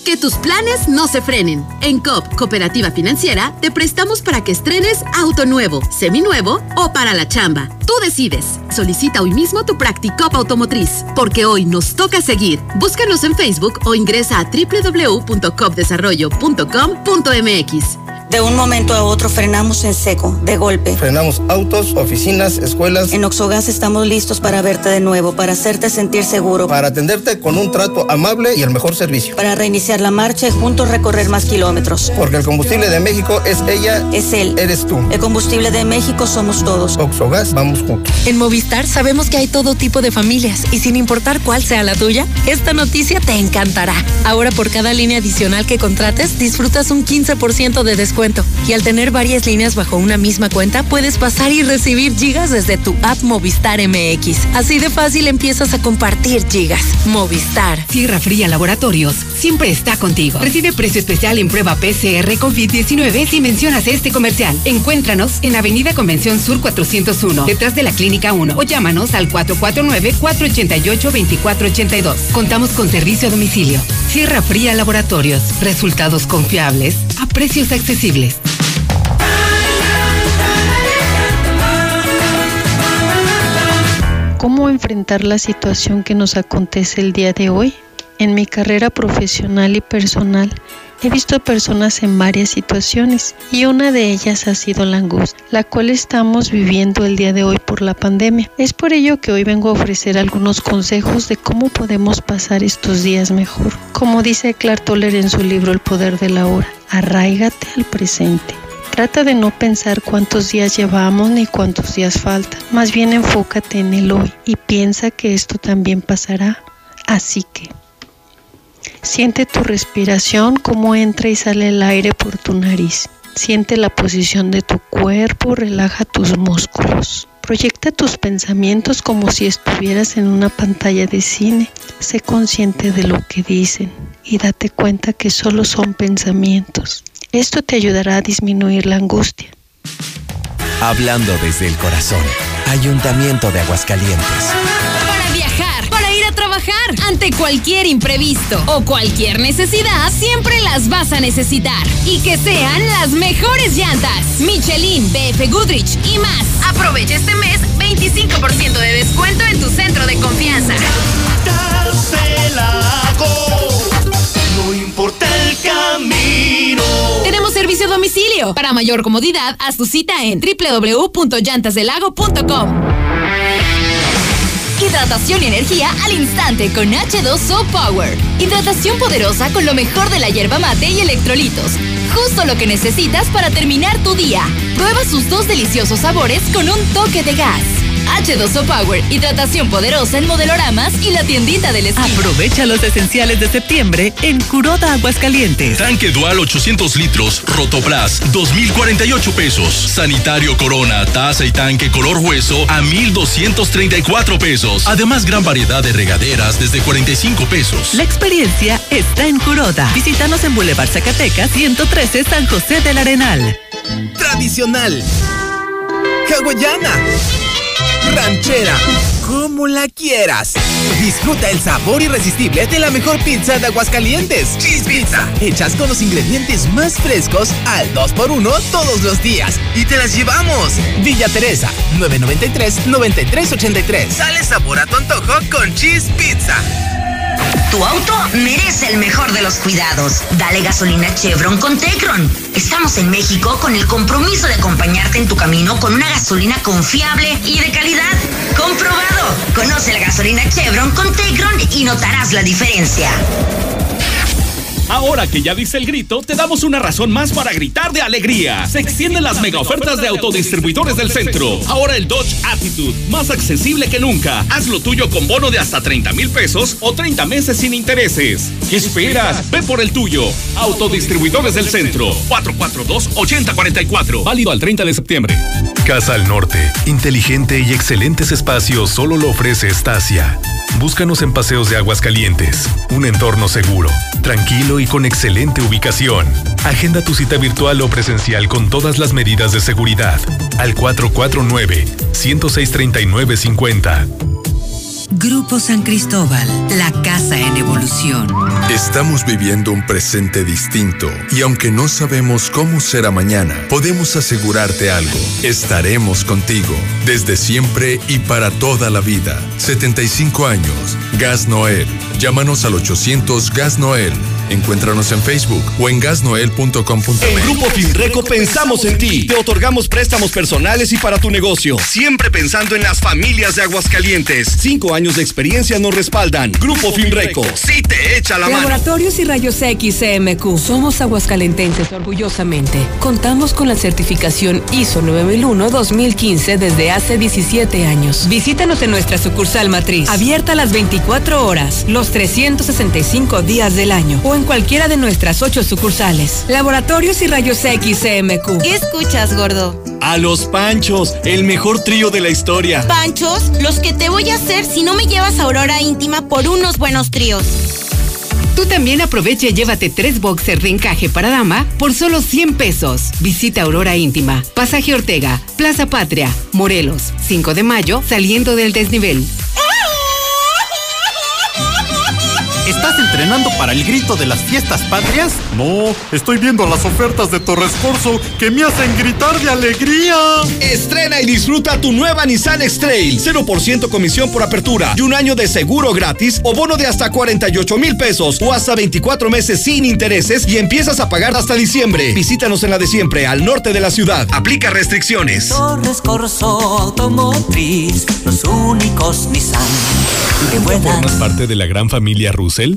Que tus planes no se frenen. En COP, Cooperativa Financiera, te prestamos para que estrenes auto nuevo, seminuevo o para la chamba. Tú decides. Solicita hoy mismo tu Practicop Automotriz, porque hoy nos toca seguir. Búscanos en Facebook o ingresa a www.copdesarrollo.com.mx. De un momento a otro frenamos en seco, de golpe. Frenamos autos, oficinas, escuelas. En Oxogas estamos listos para verte de nuevo, para hacerte sentir seguro. Para atenderte con un trato amable y el mejor servicio. Para reiniciar la marcha y juntos recorrer más kilómetros. Porque el combustible de México es ella. Es él. Eres tú. El combustible de México somos todos. Oxogas, vamos juntos. En Movistar sabemos que hay todo tipo de familias y sin importar cuál sea la tuya, esta noticia te encantará. Ahora por cada línea adicional que contrates, disfrutas un 15% de descuento y al tener varias líneas bajo una misma cuenta, puedes pasar y recibir gigas desde tu app Movistar MX. Así de fácil empiezas a compartir gigas. Movistar. Sierra Fría Laboratorios siempre está contigo. Recibe precio especial en prueba PCR COVID-19 si mencionas este comercial. Encuéntranos en Avenida Convención Sur 401, detrás de la Clínica 1 o llámanos al 449-488-2482. Contamos con servicio a domicilio. Sierra Fría Laboratorios. Resultados confiables a precios accesibles. ¿Cómo enfrentar la situación que nos acontece el día de hoy? En mi carrera profesional y personal he visto personas en varias situaciones y una de ellas ha sido la angustia, la cual estamos viviendo el día de hoy por la pandemia. Es por ello que hoy vengo a ofrecer algunos consejos de cómo podemos pasar estos días mejor. Como dice Clark Toller en su libro El poder de la hora, arraigate al presente. Trata de no pensar cuántos días llevamos ni cuántos días faltan. Más bien enfócate en el hoy y piensa que esto también pasará. Así que siente tu respiración, cómo entra y sale el aire por tu nariz. Siente la posición de tu cuerpo, relaja tus músculos. Proyecta tus pensamientos como si estuvieras en una pantalla de cine. Sé consciente de lo que dicen y date cuenta que solo son pensamientos. Esto te ayudará a disminuir la angustia. Hablando desde el corazón. Ayuntamiento de Aguascalientes. Ante cualquier imprevisto o cualquier necesidad, siempre las vas a necesitar. Y que sean las mejores llantas. Michelin, BF Goodrich y más. Aprovecha este mes 25% de descuento en tu centro de confianza. No importa el camino. Tenemos servicio a domicilio. Para mayor comodidad, haz tu cita en www.llantasdelago.com. Hidratación y energía al instante con H2O Power. Hidratación poderosa con lo mejor de la hierba mate y electrolitos. Justo lo que necesitas para terminar tu día. Prueba sus dos deliciosos sabores con un toque de gas. H2O Power, hidratación poderosa en modeloramas y la tiendita del esquí. Aprovecha los esenciales de septiembre en Curoda Aguascalientes. Tanque dual 800 litros, Rotoplas, 2,048 pesos. Sanitario Corona, taza y tanque color hueso a 1,234 pesos. Además, gran variedad de regaderas desde 45 pesos. La experiencia está en Curoda. Visítanos en Boulevard Zacatecas 113 San José del Arenal. Tradicional. Hawaiana. Ranchera. Como la quieras. Disfruta el sabor irresistible de la mejor pizza de Aguascalientes. Cheese Pizza. Hechas con los ingredientes más frescos al 2x1 todos los días. Y te las llevamos. Villa Teresa, 993-9383. Sale sabor a tu antojo con Cheese Pizza. Tu auto merece el mejor de los cuidados. Dale gasolina Chevron con Tecron. Estamos en México con el compromiso de acompañarte en tu camino con una gasolina confiable y de calidad. Comprobado. Conoce la gasolina Chevron con Tecron y notarás la diferencia. Ahora que ya dice el grito, te damos una razón más para gritar de alegría. Se extienden las mega ofertas de autodistribuidores del centro. Ahora el Dodge Attitude, más accesible que nunca. Haz lo tuyo con bono de hasta 30 mil pesos o 30 meses sin intereses. ¿Qué esperas? Ve por el tuyo. Autodistribuidores del centro. 442-8044. Válido al 30 de septiembre. Casa al Norte. Inteligente y excelentes espacios solo lo ofrece Estacia. Búscanos en Paseos de Aguas Calientes. Un entorno seguro, tranquilo y con excelente ubicación. Agenda tu cita virtual o presencial con todas las medidas de seguridad. Al 449-106-3950. Grupo San Cristóbal, la casa en evolución. Estamos viviendo un presente distinto y aunque no sabemos cómo será mañana, podemos asegurarte algo. Estaremos contigo desde siempre y para toda la vida. 75 años. Gas Noel. Llámanos al 800 Gas Noel. Encuéntranos en Facebook o en gasnoel.com.mx. En Grupo Finreco pensamos en ti. Te otorgamos préstamos personales y para tu negocio. Siempre pensando en las familias de Aguascalientes. Cinco años de experiencia nos respaldan. Grupo Finreco. Sí te echa la mano. Laboratorios y Rayos X CMQ. Somos aguascalentenses orgullosamente. Contamos con la certificación ISO 9001-2015 desde hace 17 años. Visítanos en nuestra sucursal matriz. Abierta las 24 horas, los 365 días del año o en cualquiera de nuestras ocho sucursales. Laboratorios y Rayos X CMQ. ¿Qué escuchas, gordo? A los Panchos, el mejor trío de la historia. Panchos, los que te voy a hacer si no me llevas a Aurora Íntima por unos buenos tríos. Tú también aprovecha y llévate tres boxers de encaje para dama por solo 100 pesos. Visita Aurora Íntima, Pasaje Ortega, Plaza Patria, Morelos, 5 de mayo, saliendo del desnivel. ¿Estás entrenando para el grito de las fiestas patrias? No, estoy viendo las ofertas de Torres Corso que me hacen gritar de alegría. Estrena y disfruta tu nueva Nissan X-Trail. 0% comisión por apertura y un año de seguro gratis o bono de hasta 48 mil pesos o hasta 24 meses sin intereses y empiezas a pagar hasta diciembre. Visítanos en la de siempre, al norte de la ciudad. Aplica restricciones. Torres Corso Automotriz, los únicos Nissan. ¿Tú formas parte de la gran familia Russell?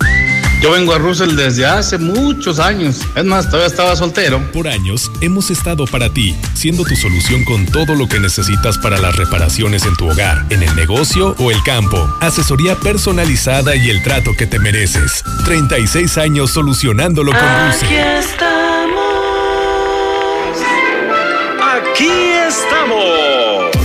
Yo vengo a Russell desde hace muchos años. Es más, todavía estaba soltero. Por años hemos estado para ti, siendo tu solución con todo lo que necesitas para las reparaciones en tu hogar, en el negocio o el campo. Asesoría personalizada y el trato que te mereces. 36 años solucionándolo con Russell. Aquí estamos. Aquí estamos.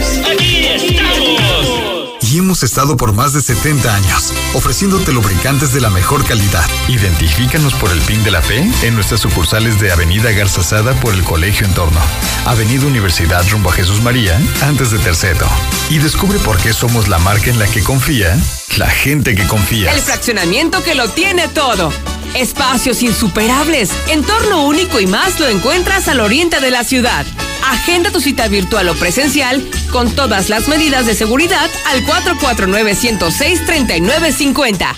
Hemos estado por más de 70 años, ofreciéndote lubricantes de la mejor calidad. Identifícanos por el PIN de la fe en nuestras sucursales de Avenida Garzazada por el Colegio Entorno, Avenida Universidad rumbo a Jesús María, antes de Terceto. Y descubre por qué somos la marca en la que confía la gente que confía. El fraccionamiento que lo tiene todo. Espacios insuperables, entorno único y más lo encuentras al oriente de la ciudad. Agenda tu cita virtual o presencial con todas las medidas de seguridad al 449-106-3950.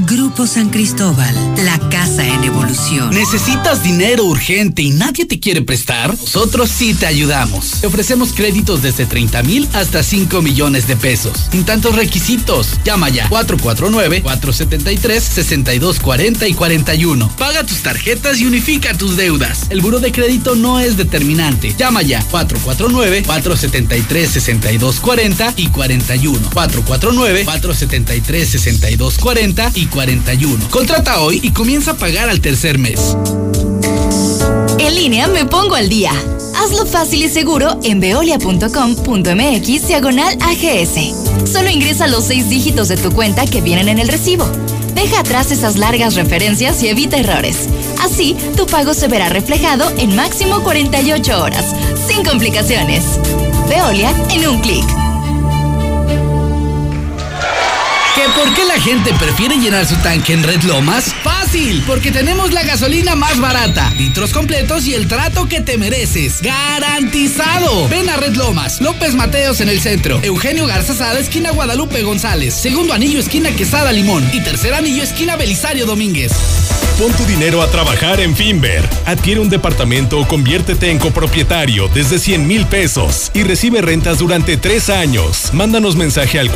Grupo San Cristóbal, la casa en evolución. ¿Necesitas dinero urgente y nadie te quiere prestar? Nosotros sí te ayudamos. Te ofrecemos créditos desde 30 mil hasta 5 millones de pesos. Sin tantos requisitos. Llama ya 449-473-6240 y 41. Paga tus tarjetas y unifica tus deudas. El buro de crédito no es determinante. Llama ya 449-473-6240 y 41. 449-473-6240 y 41. Contrata hoy y comienza a pagar al tercer mes. En línea me pongo al día. Hazlo fácil y seguro en veolia.com.mx diagonal AGS. Solo ingresa los seis dígitos de tu cuenta que vienen en el recibo. Deja atrás esas largas referencias y evita errores. Así, tu pago se verá reflejado en máximo 48 horas, sin complicaciones. Veolia en un clic. ¿Que por qué la gente prefiere llenar su tanque en Red Lomas? Fácil, porque tenemos la gasolina más barata, litros completos y el trato que te mereces. ¡Garantizado! Ven a Red Lomas, López Mateos en el centro, Eugenio Garza Sada, esquina Guadalupe González, segundo anillo, esquina Quesada Limón y tercer anillo, esquina Belisario Domínguez. Pon tu dinero a trabajar en Finver. Adquiere un departamento o conviértete en copropietario desde 100 mil pesos y recibe rentas durante tres años. Mándanos mensaje al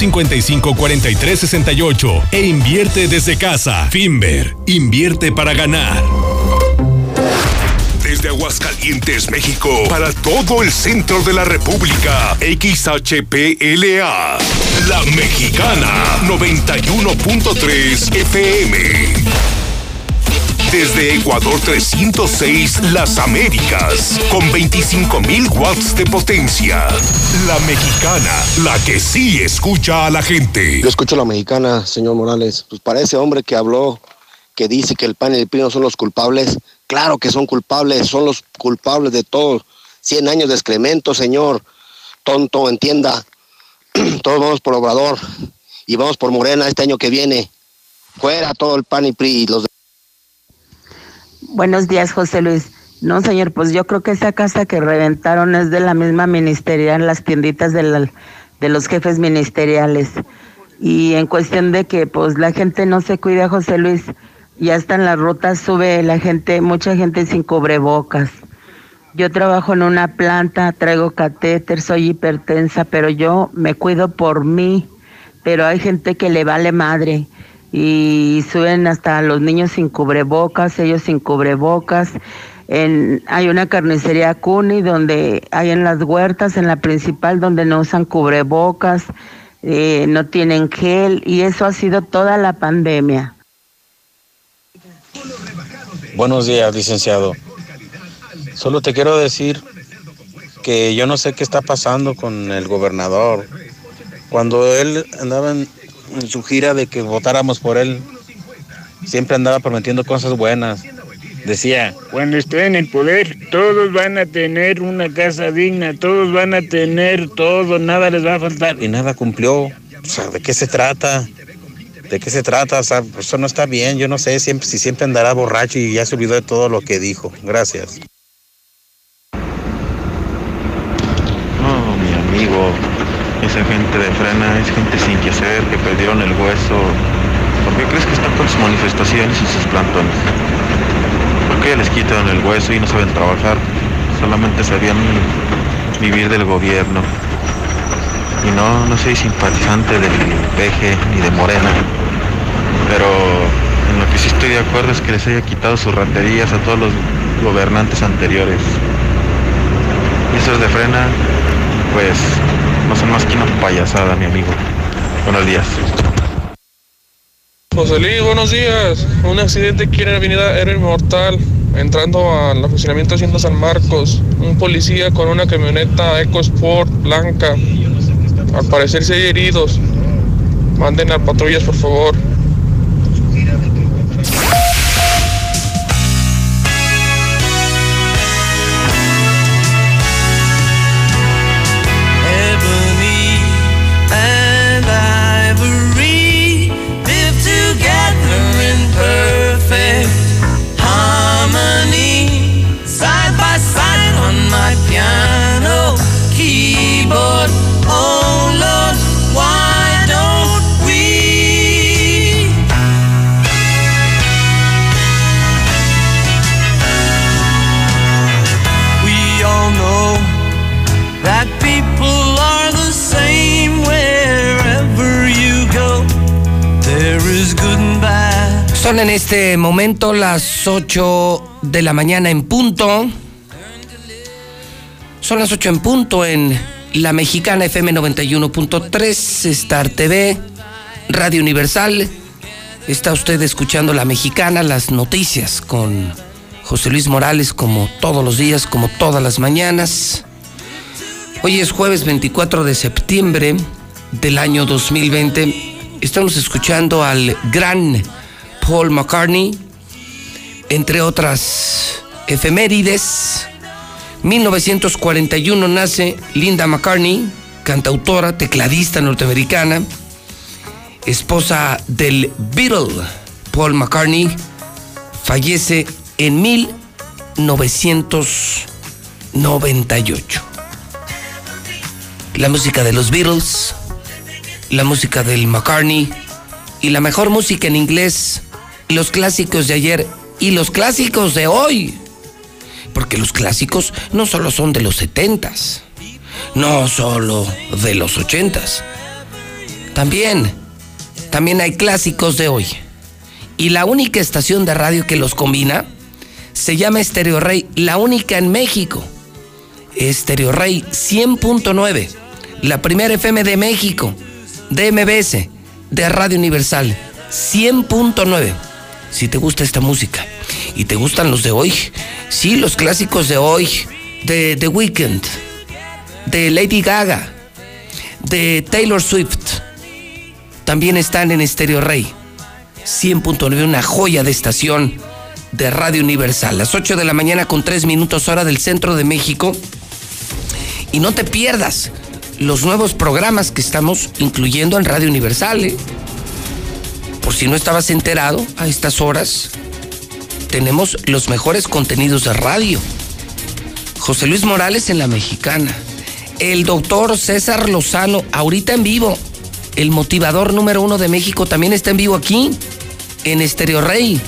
449-155-4368 e invierte desde casa. Finver, invierte para ganar. Desde Aguascalientes, México, para todo el centro de la República, XHPLA, La Mexicana, 91.3 FM. Desde Ecuador 306, Las Américas, con 25.000 watts de potencia. La Mexicana, la que sí escucha a la gente. Yo escucho a la mexicana, señor Morales. Pues para ese hombre que habló, que dice que el pan y el pino son los culpables, claro que son culpables, son los culpables de todo. 100 años de excremento, señor. Tonto, entienda. [clears throat] Todos vamos por Obrador y vamos por Morena este año que viene. Fuera todo el pan y PRI y los Buenos días, José Luis. No, señor, pues yo creo que esa casa que reventaron es de la misma ministerial, las tienditas de, la- de los jefes ministeriales. Y en cuestión de que pues la gente no se cuida, José Luis, ya está en las rutas, sube la gente, mucha gente sin cubrebocas. Yo trabajo en una planta, traigo catéter, soy hipertensa, pero yo me cuido por mí. Pero hay gente que le vale madre y suben hasta los niños sin cubrebocas, ellos sin cubrebocas. En, hay una carnicería Cuni donde hay en las huertas, en la principal, donde no usan cubrebocas, eh, no tienen gel y eso ha sido toda la pandemia. Buenos días, licenciado. Solo te quiero decir que yo no sé qué está pasando con el gobernador. Cuando él andaba en, en su gira de que votáramos por él, siempre andaba prometiendo cosas buenas. Decía, Cuando esté en el poder, todos van a tener una casa digna, todos van a tener todo, nada les va a faltar. y nada cumplió. O sea, ¿de qué se trata? ¿De qué se trata? O sea, eso no está bien. Yo no sé siempre, si siempre andará borracho y ya se olvidó de todo lo que dijo. Gracias. No, mi amigo, esa gente de frena es gente sin que hacer, que perdieron el hueso. ¿Por qué crees que están con sus manifestaciones y sus plantones? ¿Por qué les quitan el hueso y no saben trabajar? Solamente sabían vivir del gobierno. Y no, no soy simpatizante del PG ni de Morena. Pero en lo que sí estoy de acuerdo es que les haya quitado sus raterías a todos los gobernantes anteriores. Y esos de frena, pues no son más que una payasada, mi amigo. Buenos días. José Luis, buenos días. Un accidente aquí en la avenida era inmortal. entrando al funcionamiento Hacienda San Marcos, un policía con una camioneta EcoSport blanca. Al parecer hay heridos. Manden a patrullas, por favor. Son en este momento las 8 de la mañana en punto. Son las 8 en punto en La Mexicana FM 91.3, Star TV, Radio Universal. Está usted escuchando La Mexicana, las noticias con José Luis Morales como todos los días, como todas las mañanas. Hoy es jueves 24 de septiembre del año 2020. Estamos escuchando al gran Paul McCartney, entre otras efemérides. 1941 nace Linda McCartney, cantautora, tecladista norteamericana, esposa del Beatle Paul McCartney, fallece en 1998. La música de los Beatles, la música del McCartney y la mejor música en inglés, los clásicos de ayer y los clásicos de hoy. Porque los clásicos no solo son de los setentas, no solo de los ochentas. También, también hay clásicos de hoy. Y la única estación de radio que los combina se llama Stereo Rey, la única en México. Stereo Rey 100.9, la primera FM de México, de de Radio Universal 100.9. Si te gusta esta música y te gustan los de hoy, sí, los clásicos de hoy, de The Weeknd, de Lady Gaga, de Taylor Swift, también están en Stereo Rey 100.9, una joya de estación de Radio Universal. Las 8 de la mañana con 3 minutos hora del centro de México. Y no te pierdas los nuevos programas que estamos incluyendo en Radio Universal. ¿eh? Por si no estabas enterado, a estas horas tenemos los mejores contenidos de radio. José Luis Morales en La Mexicana. El doctor César Lozano, ahorita en vivo. El motivador número uno de México también está en vivo aquí, en Estereo Rey.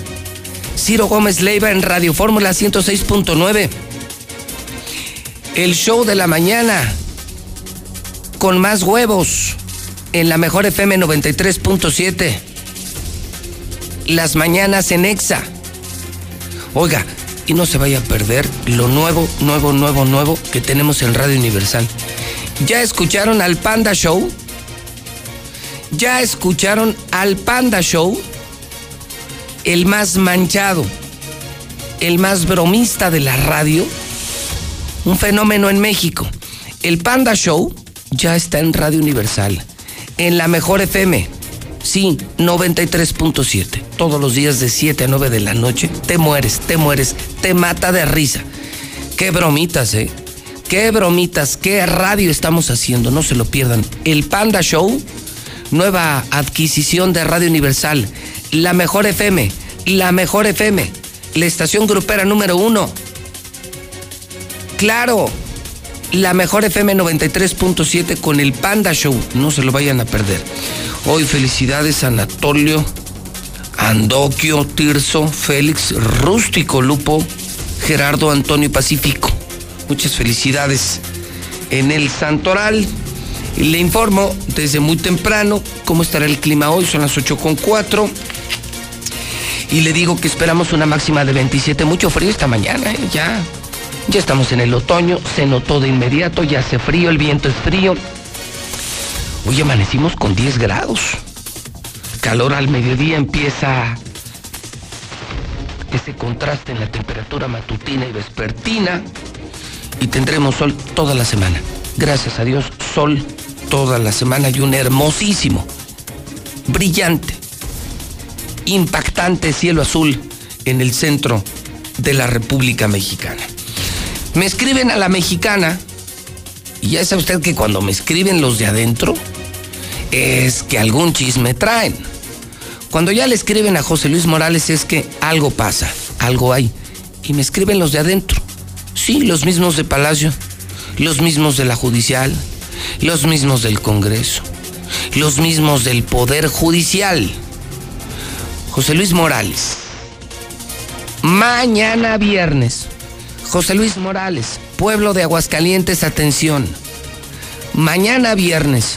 Ciro Gómez Leiva en Radio Fórmula 106.9. El show de la mañana con más huevos en la mejor FM 93.7. Las mañanas en Exa. Oiga, y no se vaya a perder lo nuevo, nuevo, nuevo, nuevo que tenemos en Radio Universal. ¿Ya escucharon al Panda Show? ¿Ya escucharon al Panda Show? El más manchado, el más bromista de la radio. Un fenómeno en México. El Panda Show ya está en Radio Universal. En la mejor FM. Sí, 93.7. Todos los días de 7 a 9 de la noche. Te mueres, te mueres, te mata de risa. Qué bromitas, ¿eh? Qué bromitas, qué radio estamos haciendo. No se lo pierdan. El Panda Show, nueva adquisición de Radio Universal. La mejor FM, la mejor FM. La estación grupera número uno. Claro, la mejor FM 93.7 con el Panda Show. No se lo vayan a perder. Hoy felicidades Anatolio, Andoquio, Tirso, Félix, Rústico, Lupo, Gerardo, Antonio Pacífico. Muchas felicidades en el Santoral. Le informo desde muy temprano cómo estará el clima hoy. Son las 8.4. Y le digo que esperamos una máxima de 27. Mucho frío esta mañana, ¿eh? ya. Ya estamos en el otoño, se notó de inmediato, ya hace frío, el viento es frío. Hoy amanecimos con 10 grados. Calor al mediodía empieza ese contraste en la temperatura matutina y vespertina y tendremos sol toda la semana. Gracias a Dios, sol toda la semana y un hermosísimo, brillante, impactante cielo azul en el centro de la República Mexicana. Me escriben a la mexicana y ya sabe usted que cuando me escriben los de adentro es que algún chisme traen. Cuando ya le escriben a José Luis Morales es que algo pasa, algo hay. Y me escriben los de adentro. Sí, los mismos de Palacio, los mismos de la Judicial, los mismos del Congreso, los mismos del Poder Judicial. José Luis Morales. Mañana viernes. José Luis Morales, pueblo de Aguascalientes, atención. Mañana viernes,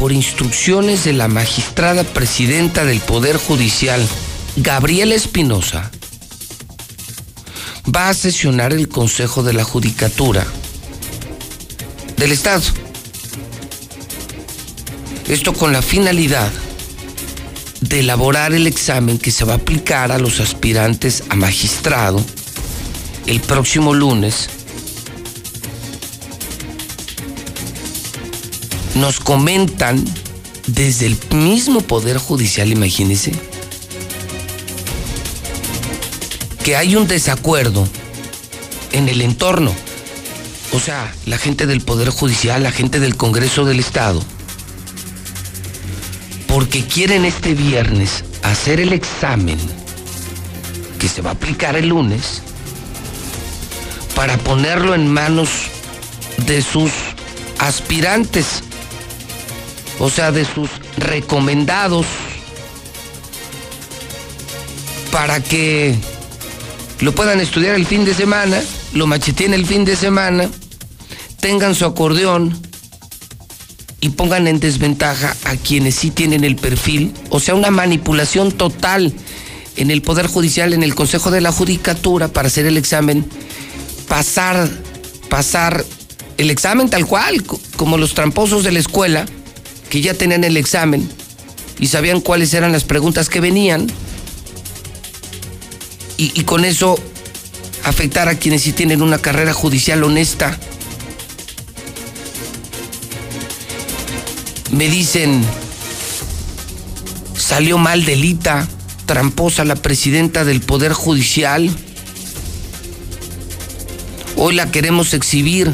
por instrucciones de la magistrada presidenta del Poder Judicial, Gabriela Espinosa, va a sesionar el Consejo de la Judicatura del Estado. Esto con la finalidad de elaborar el examen que se va a aplicar a los aspirantes a magistrado el próximo lunes. Nos comentan desde el mismo Poder Judicial, imagínense, que hay un desacuerdo en el entorno. O sea, la gente del Poder Judicial, la gente del Congreso del Estado, porque quieren este viernes hacer el examen que se va a aplicar el lunes para ponerlo en manos de sus aspirantes, o sea, de sus recomendados, para que lo puedan estudiar el fin de semana, lo macheteen el fin de semana, tengan su acordeón y pongan en desventaja a quienes sí tienen el perfil, o sea, una manipulación total en el Poder Judicial, en el Consejo de la Judicatura para hacer el examen pasar, pasar el examen tal cual, como los tramposos de la escuela, que ya tenían el examen y sabían cuáles eran las preguntas que venían, y, con eso afectar a quienes sí tienen una carrera judicial honesta. Me dicen, salió mal delita, tramposa la presidenta del Poder Judicial. Hoy la queremos exhibir.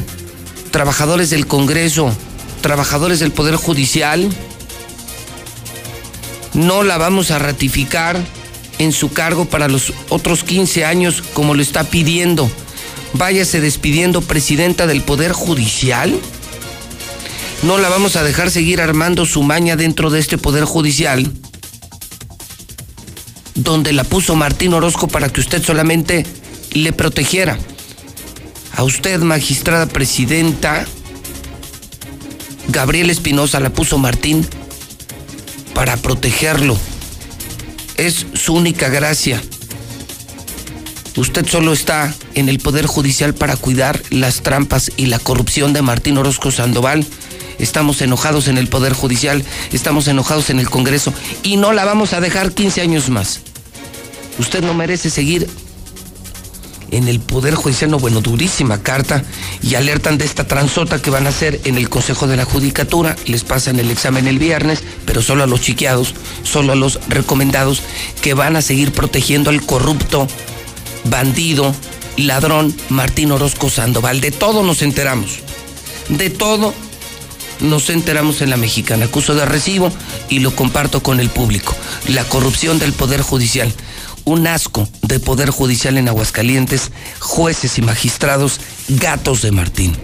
Trabajadores del Congreso, trabajadores del Poder Judicial. No la vamos a ratificar en su cargo para los otros 15 años como lo está pidiendo. Váyase despidiendo presidenta del Poder Judicial. No la vamos a dejar seguir armando su maña dentro de este Poder Judicial, donde la puso Martín Orozco para que usted solamente le protegiera. A usted, magistrada presidenta, Gabriel Espinosa la puso Martín para protegerlo. Es su única gracia. Usted solo está en el Poder Judicial para cuidar las trampas y la corrupción de Martín Orozco Sandoval. Estamos enojados en el Poder Judicial, estamos enojados en el Congreso y no la vamos a dejar 15 años más. Usted no merece seguir en el Poder Judicial, no, bueno, durísima carta, y alertan de esta transota que van a hacer en el Consejo de la Judicatura, les pasan el examen el viernes, pero solo a los chiqueados, solo a los recomendados, que van a seguir protegiendo al corrupto, bandido, ladrón Martín Orozco Sandoval. De todo nos enteramos, de todo nos enteramos en la mexicana. Acuso de recibo y lo comparto con el público. La corrupción del Poder Judicial un asco de poder judicial en Aguascalientes, jueces y magistrados, gatos de Martín.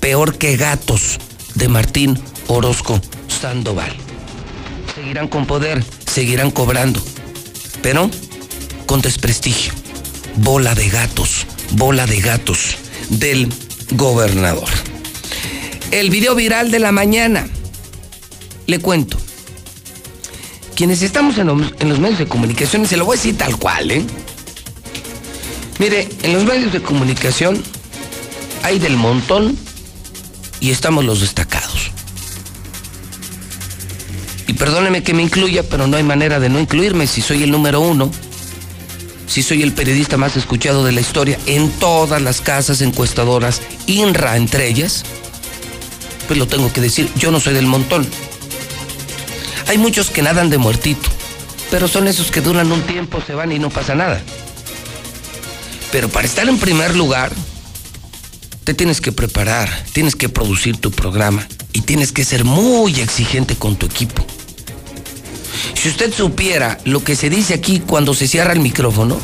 Peor que gatos de Martín Orozco Sandoval. Seguirán con poder, seguirán cobrando, pero con desprestigio. Bola de gatos, bola de gatos del gobernador. El video viral de la mañana. Le cuento quienes estamos en los, medios de comunicación, y se lo voy a decir tal cual, ¿eh? Mire, en los medios de comunicación hay del montón y estamos los destacados. Y perdóneme que me incluya, pero no hay manera de no incluirme si soy el número uno, si soy el periodista más escuchado de la historia en todas las casas encuestadoras, INRA entre ellas, pues lo tengo que decir, yo no soy del montón. Hay muchos que nadan de muertito, pero son esos que duran un tiempo, se van y no pasa nada. Pero para estar en primer lugar, te tienes que preparar, tienes que producir tu programa y tienes que ser muy exigente con tu equipo. Si usted supiera lo que se dice aquí cuando se cierra el micrófono,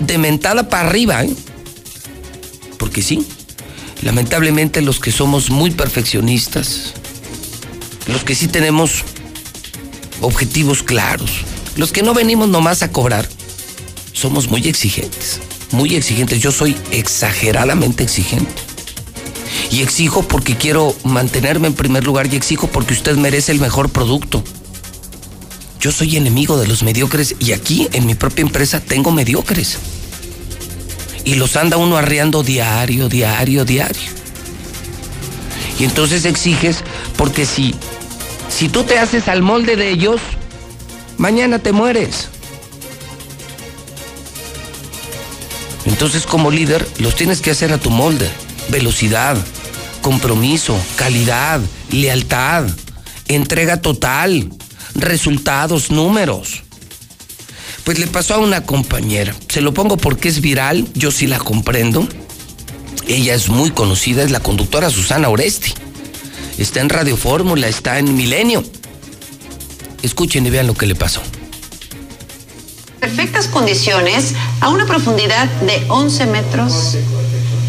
de mentada para arriba, ¿eh? Porque sí, lamentablemente los que somos muy perfeccionistas, los que sí tenemos objetivos claros, los que no venimos nomás a cobrar, somos muy exigentes, muy exigentes. Yo soy exageradamente exigente. Y exijo porque quiero mantenerme en primer lugar y exijo porque usted merece el mejor producto. Yo soy enemigo de los mediocres y aquí en mi propia empresa tengo mediocres. Y los anda uno arreando diario, diario, diario. Y entonces exiges porque si, si tú te haces al molde de ellos, mañana te mueres. Entonces como líder los tienes que hacer a tu molde. Velocidad, compromiso, calidad, lealtad, entrega total, resultados, números. Pues le pasó a una compañera. Se lo pongo porque es viral, yo sí la comprendo. Ella es muy conocida, es la conductora Susana Oresti. Está en Radio Fórmula, está en Milenio. Escuchen y vean lo que le pasó. Perfectas condiciones a una profundidad de 11 metros.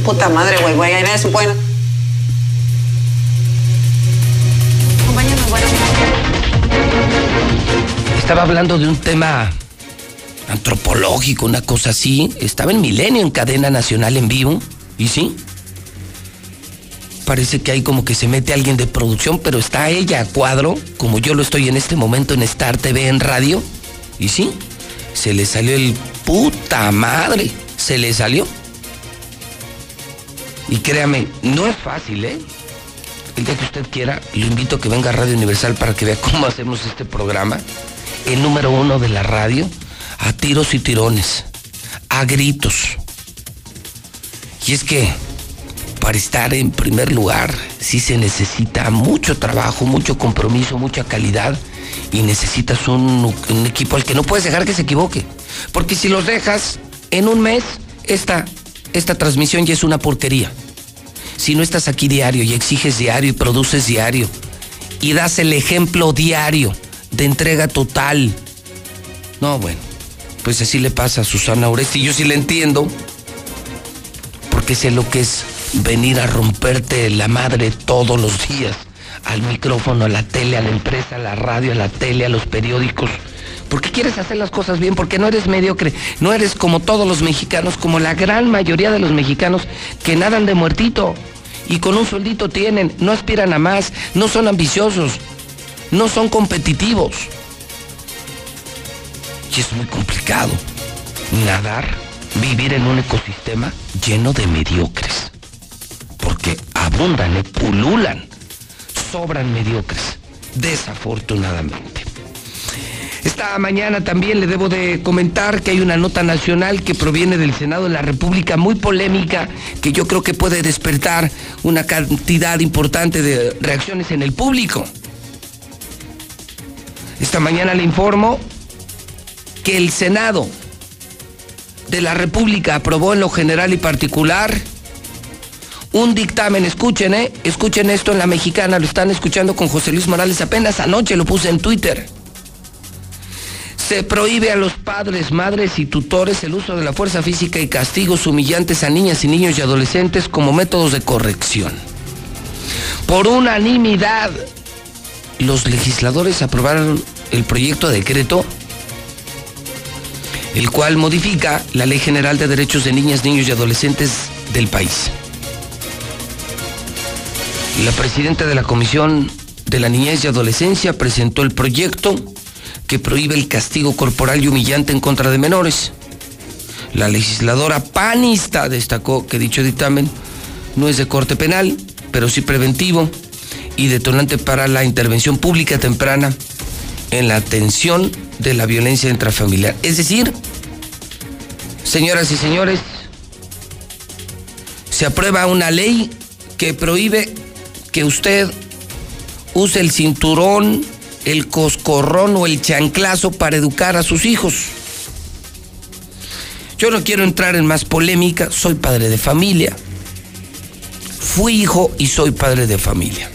Puta madre, güey, güey, ahí. Compañeros, bueno. Estaba hablando de un tema antropológico, una cosa así. Estaba en Milenio, en cadena nacional en vivo. Y sí. Parece que hay como que se mete alguien de producción, pero está ella a cuadro, como yo lo estoy en este momento en Star TV en radio. Y sí, se le salió el puta madre. Se le salió. Y créame, no es fácil, ¿eh? El día que usted quiera, lo invito a que venga a Radio Universal para que vea cómo hacemos este programa. El número uno de la radio, a tiros y tirones, a gritos. Y es que para estar en primer lugar sí se necesita mucho trabajo, mucho compromiso, mucha calidad y necesitas un, equipo al que no puedes dejar que se equivoque. Porque si los dejas en un mes, esta, esta transmisión ya es una porquería. Si no estás aquí diario y exiges diario y produces diario y das el ejemplo diario de entrega total. No, bueno, pues así le pasa a Susana Oresti. Yo sí le entiendo, porque sé lo que es venir a romperte la madre todos los días al micrófono, a la tele, a la empresa, a la radio, a la tele, a los periódicos. Porque quieres hacer las cosas bien, porque no eres mediocre, no eres como todos los mexicanos, como la gran mayoría de los mexicanos que nadan de muertito y con un sueldito tienen, no aspiran a más, no son ambiciosos, no son competitivos. Y es muy complicado nadar, vivir en un ecosistema lleno de mediocres. Porque abundan, eh, pululan, sobran mediocres, desafortunadamente. Esta mañana también le debo de comentar que hay una nota nacional que proviene del Senado de la República muy polémica que yo creo que puede despertar una cantidad importante de reacciones en el público. Esta mañana le informo que el Senado de la República aprobó en lo general y particular un dictamen, escuchen, eh, escuchen esto en la mexicana, lo están escuchando con José Luis Morales, apenas anoche lo puse en Twitter. Se prohíbe a los padres, madres y tutores el uso de la fuerza física y castigos humillantes a niñas y niños y adolescentes como métodos de corrección. Por unanimidad, los legisladores aprobaron el proyecto de decreto, el cual modifica la Ley General de Derechos de Niñas, Niños y Adolescentes del país. La presidenta de la Comisión de la Niñez y Adolescencia presentó el proyecto que prohíbe el castigo corporal y humillante en contra de menores. La legisladora panista destacó que dicho dictamen no es de corte penal, pero sí preventivo y detonante para la intervención pública temprana en la atención de la violencia intrafamiliar. Es decir, Señoras y señores, se aprueba una ley que prohíbe que usted use el cinturón, el coscorrón o el chanclazo para educar a sus hijos. Yo no quiero entrar en más polémica, soy padre de familia, fui hijo y soy padre de familia.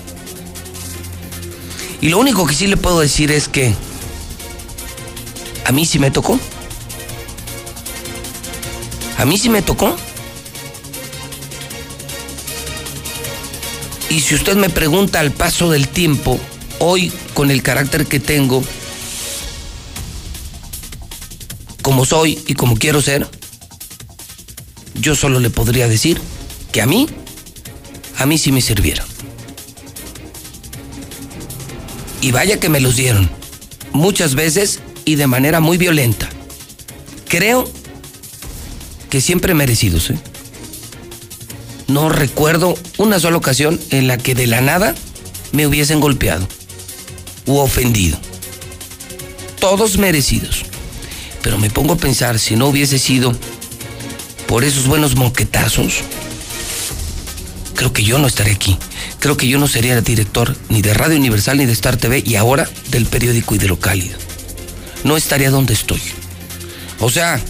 Y lo único que sí le puedo decir es que a mí sí me tocó. A mí sí me tocó. Y si usted me pregunta al paso del tiempo, hoy con el carácter que tengo, como soy y como quiero ser, yo solo le podría decir que a mí, a mí sí me sirvieron. Y vaya que me los dieron, muchas veces y de manera muy violenta. Creo que siempre merecidos. ¿eh? No recuerdo una sola ocasión en la que de la nada me hubiesen golpeado u ofendido. Todos merecidos. Pero me pongo a pensar, si no hubiese sido por esos buenos moquetazos, creo que yo no estaré aquí. Creo que yo no sería el director ni de Radio Universal ni de Star TV y ahora del periódico y de lo cálido. No estaría donde estoy. O sea,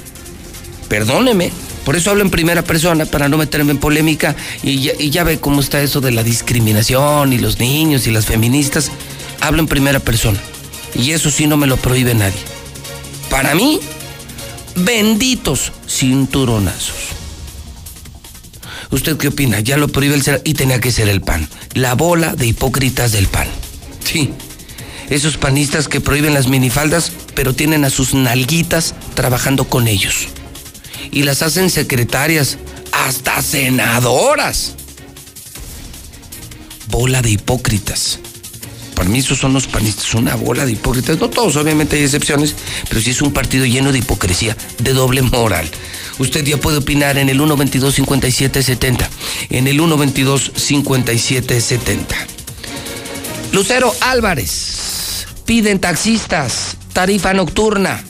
perdóneme, por eso hablo en primera persona, para no meterme en polémica. Y ya, ve cómo está eso de la discriminación y los niños y las feministas. Hablo en primera persona. Y eso sí no me lo prohíbe nadie. Para mí, benditos cinturonazos. ¿Usted qué opina? Ya lo prohíbe el ser y tenía que ser el pan. La bola de hipócritas del pan. Sí. Esos panistas que prohíben las minifaldas, pero tienen a sus nalguitas trabajando con ellos. Y las hacen secretarias, hasta senadoras. Bola de hipócritas. Para mí esos son los panistas, una bola de hipócritas. No todos, obviamente hay excepciones, pero sí es un partido lleno de hipocresía, de doble moral. Usted ya puede opinar en el 122-5770. En el 122-5770. Lucero Álvarez. Piden taxistas. Tarifa nocturna.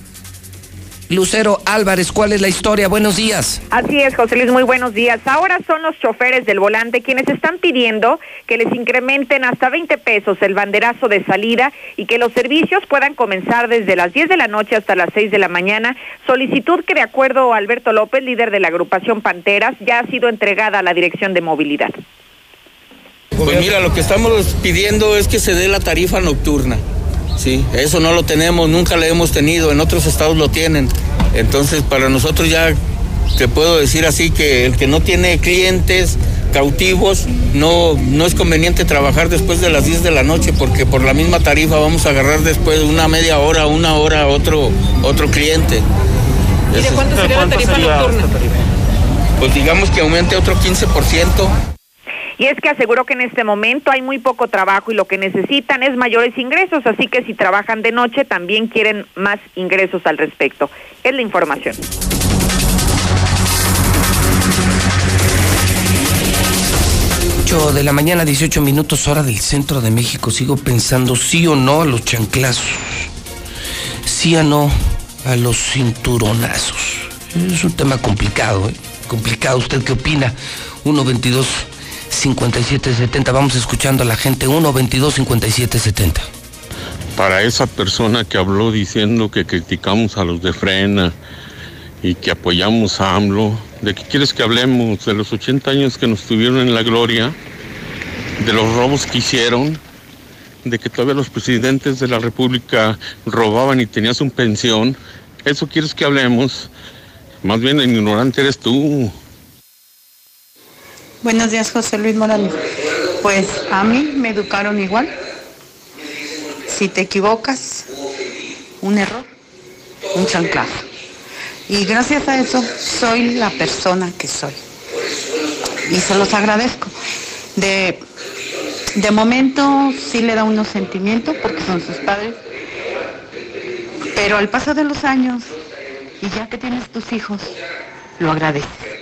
Lucero Álvarez, ¿cuál es la historia? Buenos días. Así es, José Luis, muy buenos días. Ahora son los choferes del volante quienes están pidiendo que les incrementen hasta 20 pesos el banderazo de salida y que los servicios puedan comenzar desde las 10 de la noche hasta las 6 de la mañana. Solicitud que, de acuerdo a Alberto López, líder de la agrupación Panteras, ya ha sido entregada a la Dirección de Movilidad. Pues mira, lo que estamos pidiendo es que se dé la tarifa nocturna. Sí, eso no lo tenemos, nunca lo hemos tenido, en otros estados lo tienen. Entonces, para nosotros ya te puedo decir así que el que no tiene clientes cautivos, no, no es conveniente trabajar después de las 10 de la noche porque por la misma tarifa vamos a agarrar después de una media hora, una hora otro, otro cliente. ¿Y de cuánto sería la tarifa nocturna? Pues digamos que aumente otro 15%. Y es que aseguró que en este momento hay muy poco trabajo y lo que necesitan es mayores ingresos, así que si trabajan de noche también quieren más ingresos al respecto. Es la información. 8 de la mañana, 18 minutos hora del centro de México. Sigo pensando sí o no a los chanclazos. Sí o no a los cinturonazos. Es un tema complicado, ¿eh? Complicado. ¿Usted qué opina? 122 5770. Vamos escuchando a la gente. 122 5770. Para esa persona que habló diciendo que criticamos a los de Frena y que apoyamos a AMLO, ¿de qué quieres que hablemos? ¿De los 80 años que nos tuvieron en la gloria? ¿De los robos que hicieron? ¿De que todavía los presidentes de la República robaban y tenías un pensión? ¿Eso quieres que hablemos? Más bien el ignorante eres tú. Buenos días, José Luis Morales. Pues a mí me educaron igual. Si te equivocas, un error, un chanclazo. Y gracias a eso soy la persona que soy. Y se los agradezco. De, de momento sí le da unos sentimientos porque son sus padres. Pero al paso de los años, y ya que tienes tus hijos, lo agradeces.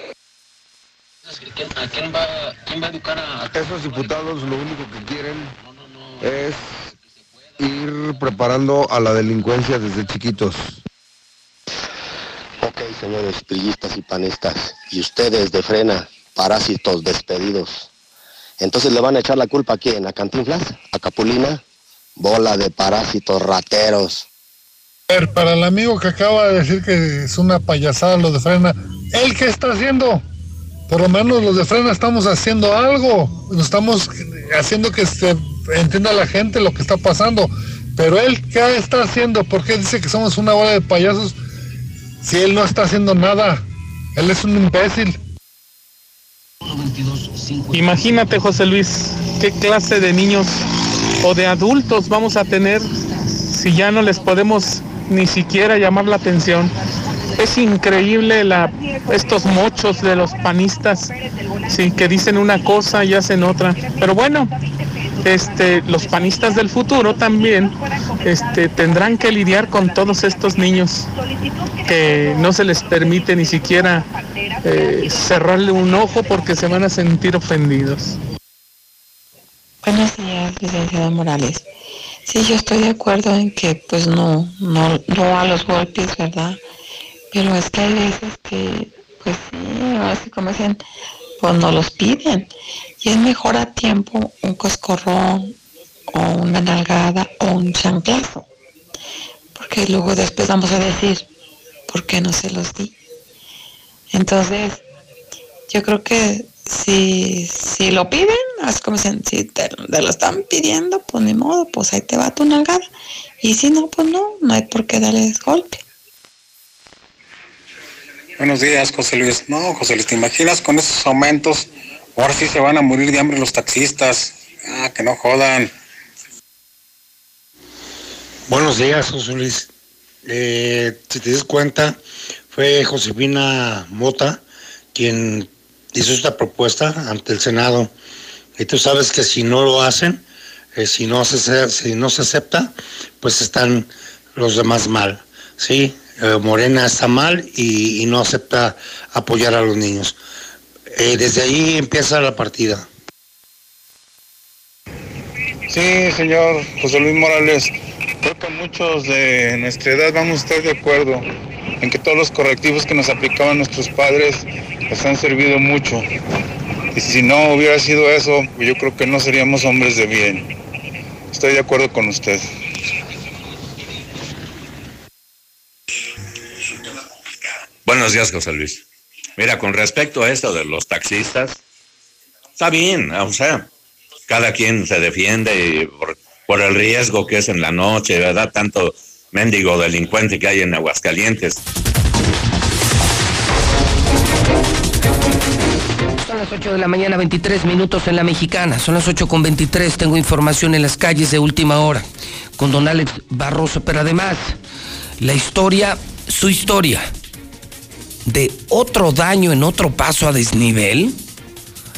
¿A quién va, quién va a educar a... Esos diputados lo único que quieren es ir preparando a la delincuencia desde chiquitos. Ok, señores pillistas y panistas, y ustedes de frena, parásitos despedidos. Entonces le van a echar la culpa a quién, a Cantinflas, a Capulina, bola de parásitos rateros. A ver, para el amigo que acaba de decir que es una payasada lo de frena, ¿él qué está haciendo? Por lo menos los de frena estamos haciendo algo, estamos haciendo que se entienda la gente lo que está pasando. Pero él, ¿qué está haciendo? ¿Por qué dice que somos una bola de payasos si él no está haciendo nada? Él es un imbécil. Imagínate, José Luis, qué clase de niños o de adultos vamos a tener si ya no les podemos ni siquiera llamar la atención. Es increíble la, estos mochos de los panistas, sí, que dicen una cosa y hacen otra. Pero bueno, este, los panistas del futuro también este, tendrán que lidiar con todos estos niños que no se les permite ni siquiera eh, cerrarle un ojo porque se van a sentir ofendidos. Buenos días, licenciada Morales. Sí, yo estoy de acuerdo en que pues no, no, no a los golpes, ¿verdad? Pero es que hay veces que, pues sí, así como dicen, pues no los piden. Y es mejor a tiempo un coscorrón o una nalgada o un chanclazo. Porque luego después vamos a decir, ¿por qué no se los di? Entonces, yo creo que si, si lo piden, es como si, si te, te lo están pidiendo, pues ni modo, pues ahí te va tu nalgada. Y si no, pues no, no hay por qué darles golpe. Buenos días, José Luis. No, José Luis, ¿te imaginas con esos aumentos? Ahora sí se van a morir de hambre los taxistas. Ah, que no jodan. Buenos días, José Luis. Eh, si te das cuenta, fue Josefina Mota quien hizo esta propuesta ante el Senado. Y tú sabes que si no lo hacen, eh, si, no se, si no se acepta, pues están los demás mal. ¿sí? Eh, Morena está mal y, no acepta apoyar a los niños. Eh, desde ahí empieza la partida. Sí, señor José Luis Morales, creo que muchos de nuestra edad vamos a de acuerdo en que todos los correctivos que nos aplicaban nuestros padres les han servido mucho. Y si no hubiera sido eso, yo creo que no seríamos hombres de bien. Estoy de acuerdo con usted. Buenos días, José Luis. Mira, con respecto a esto de los taxistas, está bien, o sea, cada quien se defiende por, por el riesgo que es en la noche, ¿verdad? Tanto mendigo delincuente que hay en Aguascalientes. Son las 8 de la mañana, 23 minutos en la mexicana. Son las 8 con 23. Tengo información en las calles de última hora con don Alex Barroso. Pero además, la historia, su historia de otro daño en otro paso a desnivel.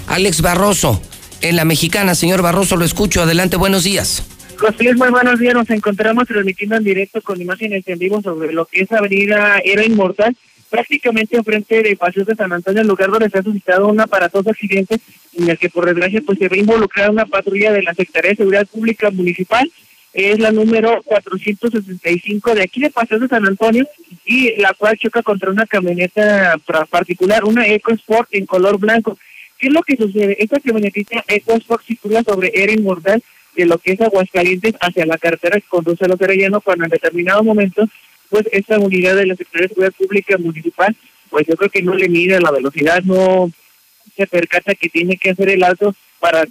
Alex Barroso, en la mexicana. Señor Barroso, lo escucho. Adelante, buenos días. José Luis, muy buenos días. Nos encontramos transmitiendo en directo con imágenes en vivo sobre lo que es Avenida Era Inmortal, prácticamente enfrente de Paseo de San Antonio, el lugar donde se ha suscitado un aparatoso accidente en el que por desgracia pues se ve involucrada una patrulla de la Secretaría de Seguridad Pública Municipal. Es la número 465 de aquí de Paseo de San Antonio y la cual choca contra una camioneta particular, una EcoSport en color blanco. ¿Qué es lo que sucede? Esta camionetita EcoSport circula sobre Era Inmortal de lo que es Aguascalientes hacia la carretera que conduce a los cuando en determinado momento pues esta unidad de la Secretaría de Seguridad Pública Municipal pues yo creo que no le mide la velocidad, no se percata que tiene que hacer el alto para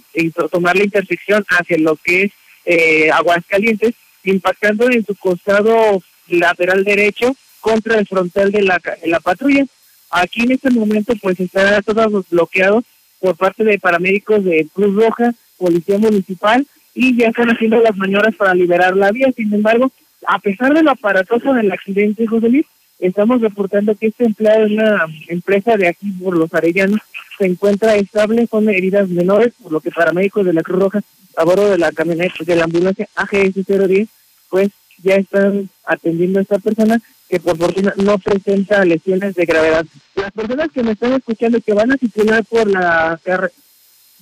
tomar la intersección hacia lo que es eh, Aguascalientes, impactando en su costado lateral derecho contra el frontal de la, la patrulla. Aquí en este momento pues está todo bloqueado por parte de paramédicos de Cruz Roja, Policía Municipal, y ya están haciendo las maniobras para liberar la vía. Sin embargo, a pesar de lo aparatoso del accidente, José Luis, estamos reportando que este empleado de una empresa de aquí por los Arellanos se encuentra estable con heridas menores, por lo que paramédicos de la Cruz Roja a bordo de la camioneta de la ambulancia AGS 010, pues ya están atendiendo a esta persona que por fortuna no presenta lesiones de gravedad. Las personas que me están escuchando que van a circular por la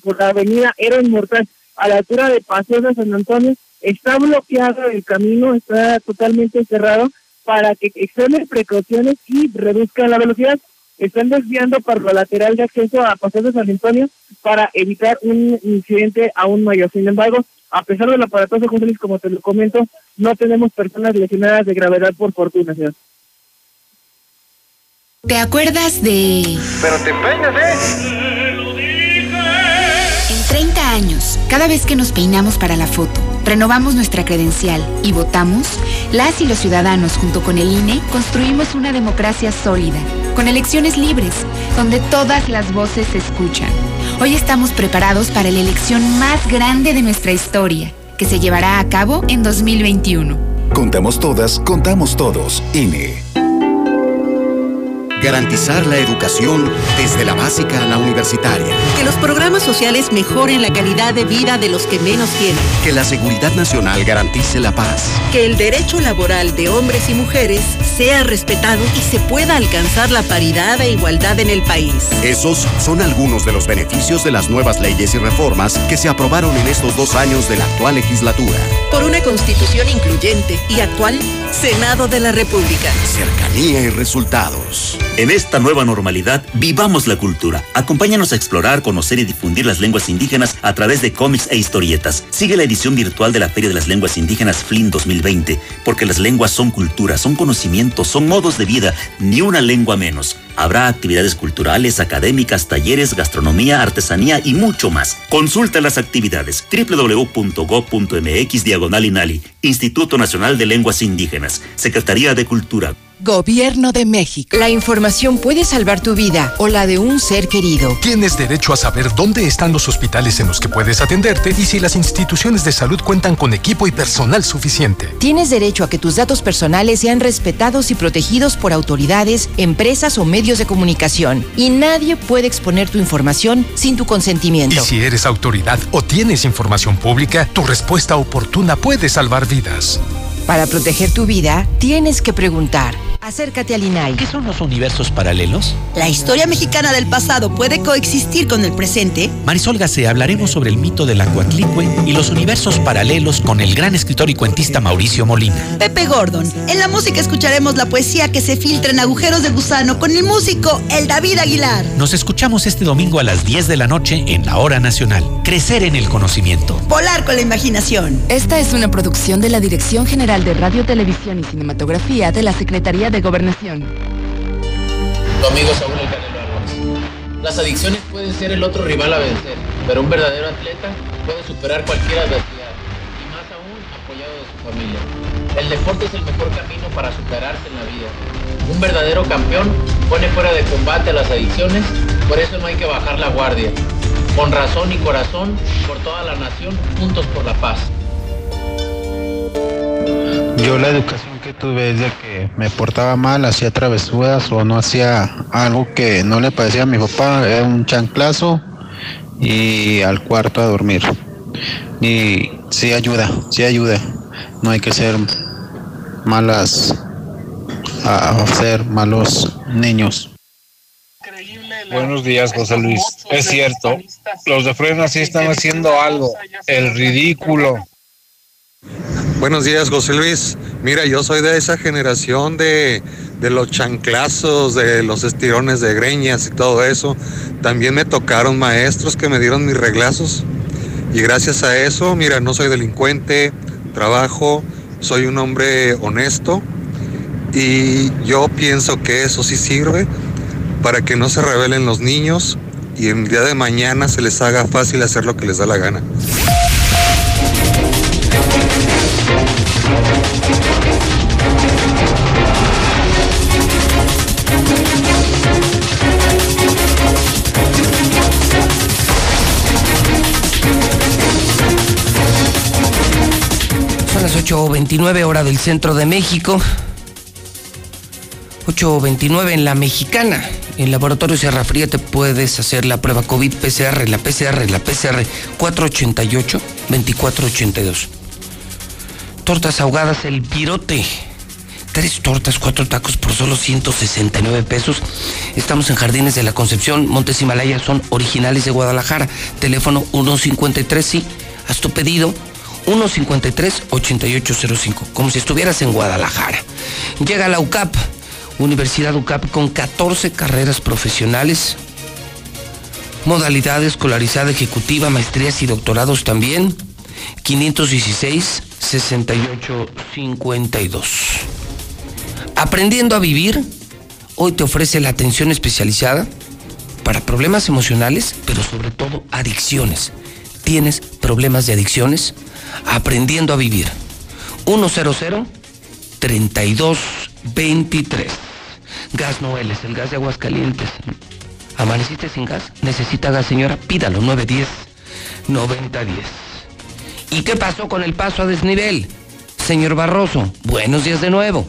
por la avenida Era Inmortal a la altura de Paseo de San Antonio, está bloqueado el camino, está totalmente cerrado para que extremen precauciones y reduzcan la velocidad. Están desviando para la lateral de acceso a Paseo de San Antonio para evitar un incidente aún mayor. Sin embargo, a pesar del aparatoso, José Luis, como te lo comento, no tenemos personas lesionadas de gravedad por fortuna, señor. ¿Te acuerdas de...? Pero te empeñas, ¿eh? Cada vez que nos peinamos para la foto, renovamos nuestra credencial y votamos, las y los ciudadanos junto con el INE construimos una democracia sólida, con elecciones libres, donde todas las voces se escuchan. Hoy estamos preparados para la elección más grande de nuestra historia, que se llevará a cabo en 2021. Contamos todas, contamos todos. INE. Garantizar la educación desde la básica a la universitaria. Que los programas sociales mejoren la calidad de vida de los que menos tienen. Que la seguridad nacional garantice la paz. Que el derecho laboral de hombres y mujeres sea respetado y se pueda alcanzar la paridad e igualdad en el país. Esos son algunos de los beneficios de las nuevas leyes y reformas que se aprobaron en estos dos años de la actual legislatura. Por una constitución incluyente y actual, Senado de la República. Cercanía y resultados. En esta nueva normalidad, vivamos la cultura. Acompáñanos a explorar, conocer y difundir las lenguas indígenas a través de cómics e historietas. Sigue la edición virtual de la Feria de las Lenguas Indígenas FLIN 2020, porque las lenguas son cultura, son conocimientos, son modos de vida, ni una lengua menos. Habrá actividades culturales, académicas, talleres, gastronomía, artesanía y mucho más. Consulta las actividades www.go.mx diagonal Instituto Nacional de Lenguas Indígenas, Secretaría de Cultura. Gobierno de México. La información puede salvar tu vida o la de un ser querido. Tienes derecho a saber dónde están los hospitales en los que puedes atenderte y si las instituciones de salud cuentan con equipo y personal suficiente. Tienes derecho a que tus datos personales sean respetados y protegidos por autoridades, empresas o medios de comunicación. Y nadie puede exponer tu información sin tu consentimiento. Y si eres autoridad o tienes información pública, tu respuesta oportuna puede salvar vidas. Para proteger tu vida, tienes que preguntar. Acércate al INAI. ¿Qué son los universos paralelos? ¿La historia mexicana del pasado puede coexistir con el presente? Marisol Gacé, hablaremos sobre el mito del Acuatlicue y los universos paralelos con el gran escritor y cuentista Mauricio Molina. Pepe Gordon. En la música escucharemos la poesía que se filtra en agujeros de gusano con el músico El David Aguilar. Nos escuchamos este domingo a las 10 de la noche en la Hora Nacional. Crecer en el conocimiento. Volar con la imaginación. Esta es una producción de la Dirección General de Radio, Televisión y Cinematografía de la Secretaría de Gobernación. Tu Saúl El Canelo Álvarez. Las adicciones pueden ser el otro rival a vencer, pero un verdadero atleta puede superar cualquier adversidad, y más aún apoyado de su familia. El deporte es el mejor camino para superarse en la vida. Un verdadero campeón pone fuera de combate a las adicciones, por eso no hay que bajar la guardia. Con razón y corazón, por toda la nación, juntos por la paz. Yo la educación que tuve es de que me portaba mal, hacía travesuras o no hacía algo que no le parecía a mi papá, era un chanclazo y al cuarto a dormir. Y sí ayuda, sí ayuda. No hay que ser malas, a ser malos niños. Buenos días, José Luis. Es cierto, los de frena sí están haciendo algo, el ridículo. Buenos días, José Luis. Mira, yo soy de esa generación de, de, los chanclazos, de los estirones de greñas y todo eso. También me tocaron maestros que me dieron mis reglazos. Y gracias a eso, mira, no soy delincuente, trabajo, soy un hombre honesto. Y yo pienso que eso sí sirve para que no se rebelen los niños y el día de mañana se les haga fácil hacer lo que les da la gana. 8.29 hora del centro de México. 8.29 en la mexicana. En Laboratorio Sierra Fría te puedes hacer la prueba COVID PCR, la PCR, la PCR 488-2482. Tortas ahogadas, el pirote. Tres tortas, cuatro tacos por solo 169 pesos. Estamos en Jardines de la Concepción, Montes Himalaya, son originales de Guadalajara. Teléfono 153, sí, haz tu pedido. 153-8805, como si estuvieras en Guadalajara. Llega la UCAP, Universidad UCAP con 14 carreras profesionales, modalidad escolarizada ejecutiva, maestrías y doctorados también. 516 68 52. Aprendiendo a vivir, hoy te ofrece la atención especializada para problemas emocionales, pero sobre todo adicciones. ¿Tienes problemas de adicciones? Aprendiendo a vivir. 100 3223. Gas Noel es el gas de Aguascalientes. ¿Amaneciste sin gas? ¿Necesita gas, señora? Pídalo, 910 9010. ¿Y qué pasó con el paso a desnivel? Señor Barroso, buenos días de nuevo.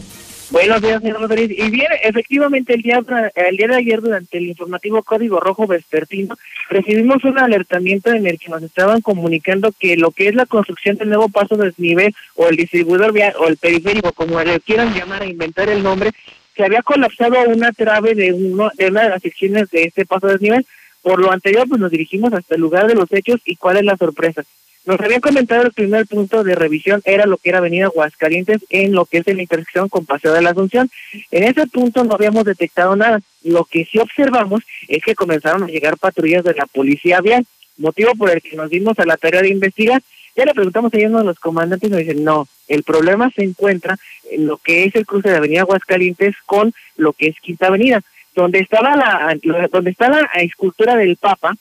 Buenos días, señor Rodríguez. Y bien, efectivamente, el día, el día de ayer, durante el informativo Código Rojo Vespertino, recibimos un alertamiento en el que nos estaban comunicando que lo que es la construcción del nuevo paso de desnivel, o el distribuidor vial, o el periférico, como le quieran llamar a inventar el nombre, se había colapsado una trave de, uno, de una de las secciones de este paso de desnivel. Por lo anterior, pues nos dirigimos hasta el lugar de los hechos y cuál es la sorpresa. Nos habían comentado el primer punto de revisión era lo que era Avenida Aguascalientes en lo que es la intersección con Paseo de la Asunción. En ese punto no habíamos detectado nada. Lo que sí observamos es que comenzaron a llegar patrullas de la policía vial, motivo por el que nos dimos a la tarea de investigar. Ya le preguntamos a uno de los comandantes y nos dicen, no, el problema se encuentra en lo que es el cruce de Avenida Aguascalientes con lo que es Quinta Avenida. Donde estaba la, donde está la escultura del Papa,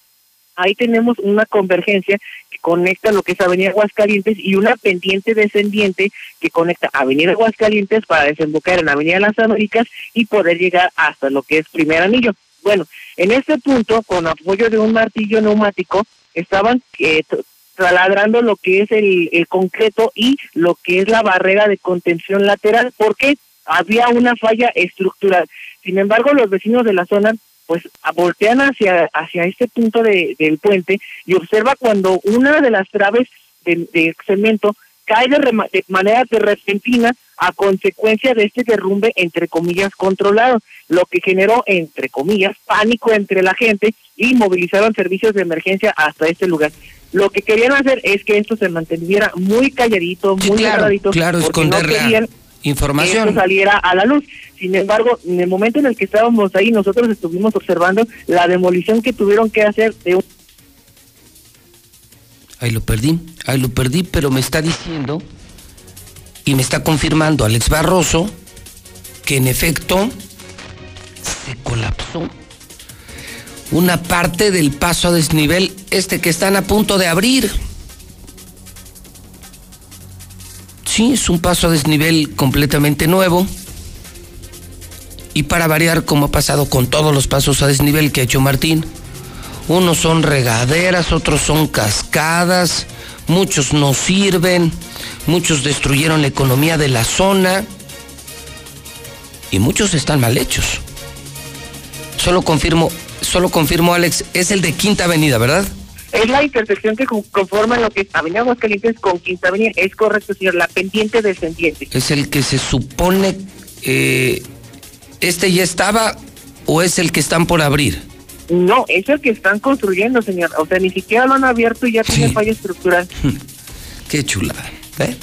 ahí tenemos una convergencia conecta lo que es Avenida Aguascalientes y una pendiente descendiente que conecta Avenida Aguascalientes para desembocar en Avenida Las Américas y poder llegar hasta lo que es Primer Anillo. Bueno, en este punto, con apoyo de un martillo neumático, estaban eh, taladrando lo que es el, el concreto y lo que es la barrera de contención lateral, porque había una falla estructural. Sin embargo, los vecinos de la zona pues voltean hacia, hacia este punto de, del puente y observa cuando una de las traves de, cemento cae de, de, manera de repentina a consecuencia de este derrumbe, entre comillas, controlado, lo que generó, entre comillas, pánico entre la gente y movilizaron servicios de emergencia hasta este lugar. Lo que querían hacer es que esto se mantuviera muy calladito, muy claro, claro, esconderla información. Que saliera a la luz. Sin embargo, en el momento en el que estábamos ahí, nosotros estuvimos observando la demolición que tuvieron que hacer de un... Ahí lo perdí, ahí lo perdí, pero me está diciendo y me está confirmando Alex Barroso que en efecto se colapsó una parte del paso a desnivel, este que están a punto de abrir. Sí, es un paso a desnivel completamente nuevo. Y para variar, como ha pasado con todos los pasos a desnivel que ha hecho Martín, unos son regaderas, otros son cascadas, muchos no sirven, muchos destruyeron la economía de la zona y muchos están mal hechos. Solo confirmo, solo confirmo Alex, es el de Quinta Avenida, ¿verdad? Es la intersección que conforma lo que es Avenida Aguascalientes con Quinta Avenida. Es correcto, señor, la pendiente descendiente. Es el que se supone, eh, este ya estaba o es el que están por abrir. No, es el que están construyendo, señor. O sea, ni siquiera lo han abierto y ya tiene falla estructural. Qué chulada. ¿eh?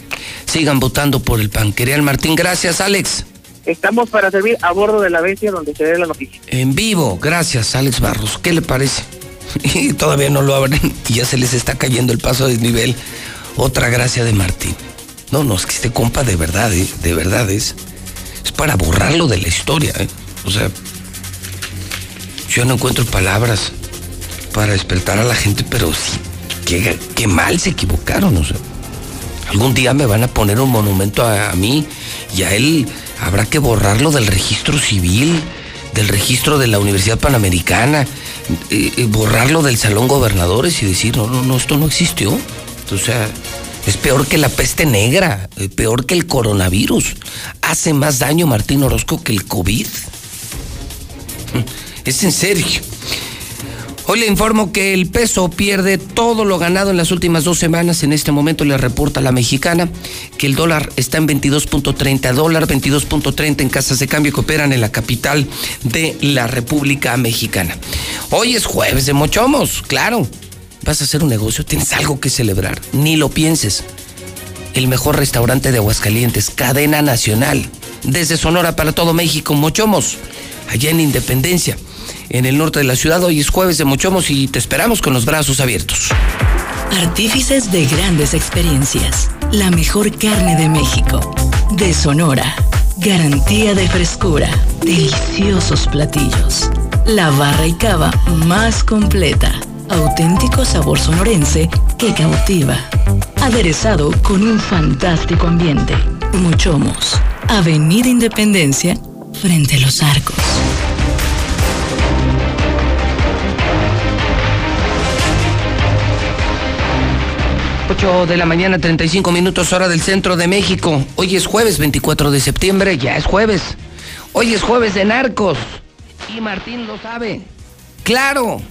Sigan votando por el pan. Martín, gracias, Alex. Estamos para servir a bordo de la bestia donde se ve la noticia. En vivo, gracias, Alex Barros. ¿Qué le parece? [laughs] y todavía no lo abren y ya se les está cayendo el paso de desnivel. Otra gracia de Martín. No, no, es que este compa de verdad, ¿eh? de verdad es. Para borrarlo de la historia. ¿eh? O sea, yo no encuentro palabras para despertar a la gente, pero sí, qué, qué mal se equivocaron. Algún día me van a poner un monumento a, a mí y a él habrá que borrarlo del registro civil, del registro de la Universidad Panamericana eh, eh, borrarlo del salón gobernadores y decir, no, no, no, esto no existió. O sea, es peor que la peste negra, eh, peor que el coronavirus. Hace más daño Martín Orozco que el COVID. [laughs] Es en serio. Hoy le informo que el peso pierde todo lo ganado en las últimas dos semanas. En este momento le reporta la mexicana que el dólar está en 22.30 dólar, 22.30 en casas de cambio que operan en la capital de la República Mexicana. Hoy es jueves de mochomos, claro. Vas a hacer un negocio, tienes algo que celebrar, ni lo pienses. El mejor restaurante de Aguascalientes, cadena nacional. desde Sonora para todo México, Mochomos, allá en Independencia, en el norte de la ciudad. Hoy es jueves de Mochomos y te esperamos con los brazos abiertos. Artífices de grandes experiencias. La mejor carne de México. De Sonora. Garantía de frescura. Deliciosos platillos. La barra y cava más completa. Auténtico sabor sonorense que cautiva. Aderezado con un fantástico ambiente. Muchomos. Avenida Independencia, frente a los arcos. 8 de la mañana, 35 minutos hora del centro de México. Hoy es jueves 24 de septiembre, ya es jueves. Hoy es jueves de narcos. Y Martín lo sabe. Claro.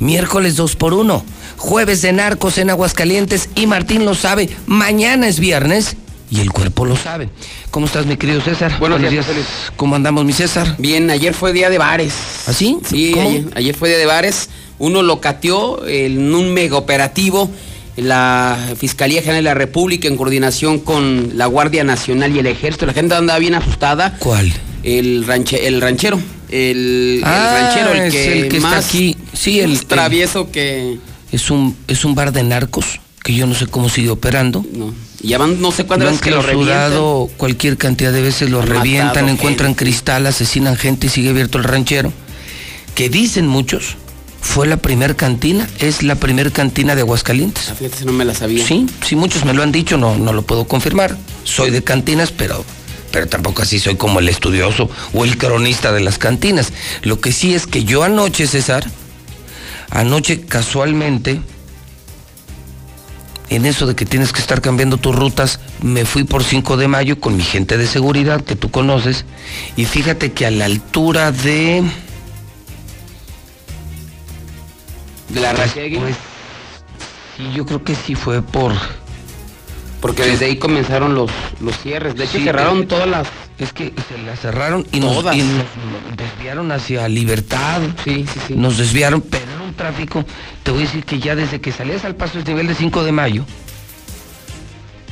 Miércoles 2 por 1. Jueves de narcos en Aguascalientes y Martín lo sabe. Mañana es viernes y el cuerpo lo sabe. ¿Cómo estás, mi querido César? Buenos, días. ¿Cómo andamos, mi César? Bien, ayer fue día de bares. ¿Así? Sí, ayer, ayer, fue día de bares. Uno lo cateó en un mega operativo la Fiscalía General de la República en coordinación con la Guardia Nacional y el Ejército. La gente andaba bien asustada. ¿Cuál? El, el ranchero. El, ah, ranchero, el que, el que más, está aquí. Sí, el travieso que. Es un, es un bar de narcos que yo no sé cómo sigue operando. No. Ya van no sé cuántas veces que lo revientan. cualquier cantidad de veces lo revientan, encuentran gente. cristal, asesinan gente y sigue abierto el ranchero. Que dicen muchos, fue la primer cantina, es la primer cantina de Aguascalientes. Ah, Fíjate si no me la sabía. Sí, sí, muchos me lo han dicho, no, no lo puedo confirmar. Soy de cantinas, pero, pero tampoco así soy como el estudioso o el cronista de las cantinas. Lo que sí es que yo anoche, César, anoche casualmente, en eso de que tienes que estar cambiando tus rutas, me fui por 5 de mayo con mi gente de seguridad que tú conoces, y fíjate que a la altura de... ¿De la Rachiegui? Pues, sí, yo creo que sí fue por... Porque desde ahí comenzaron los, los cierres. De hecho, Sí, cerraron todas las. Es que se la cerraron y nos, Todas. y nos desviaron hacia Libertad. Sí, sí, sí. Nos desviaron, pero era un tráfico. Te voy a decir que ya desde que salías al paso del nivel de 5 de mayo.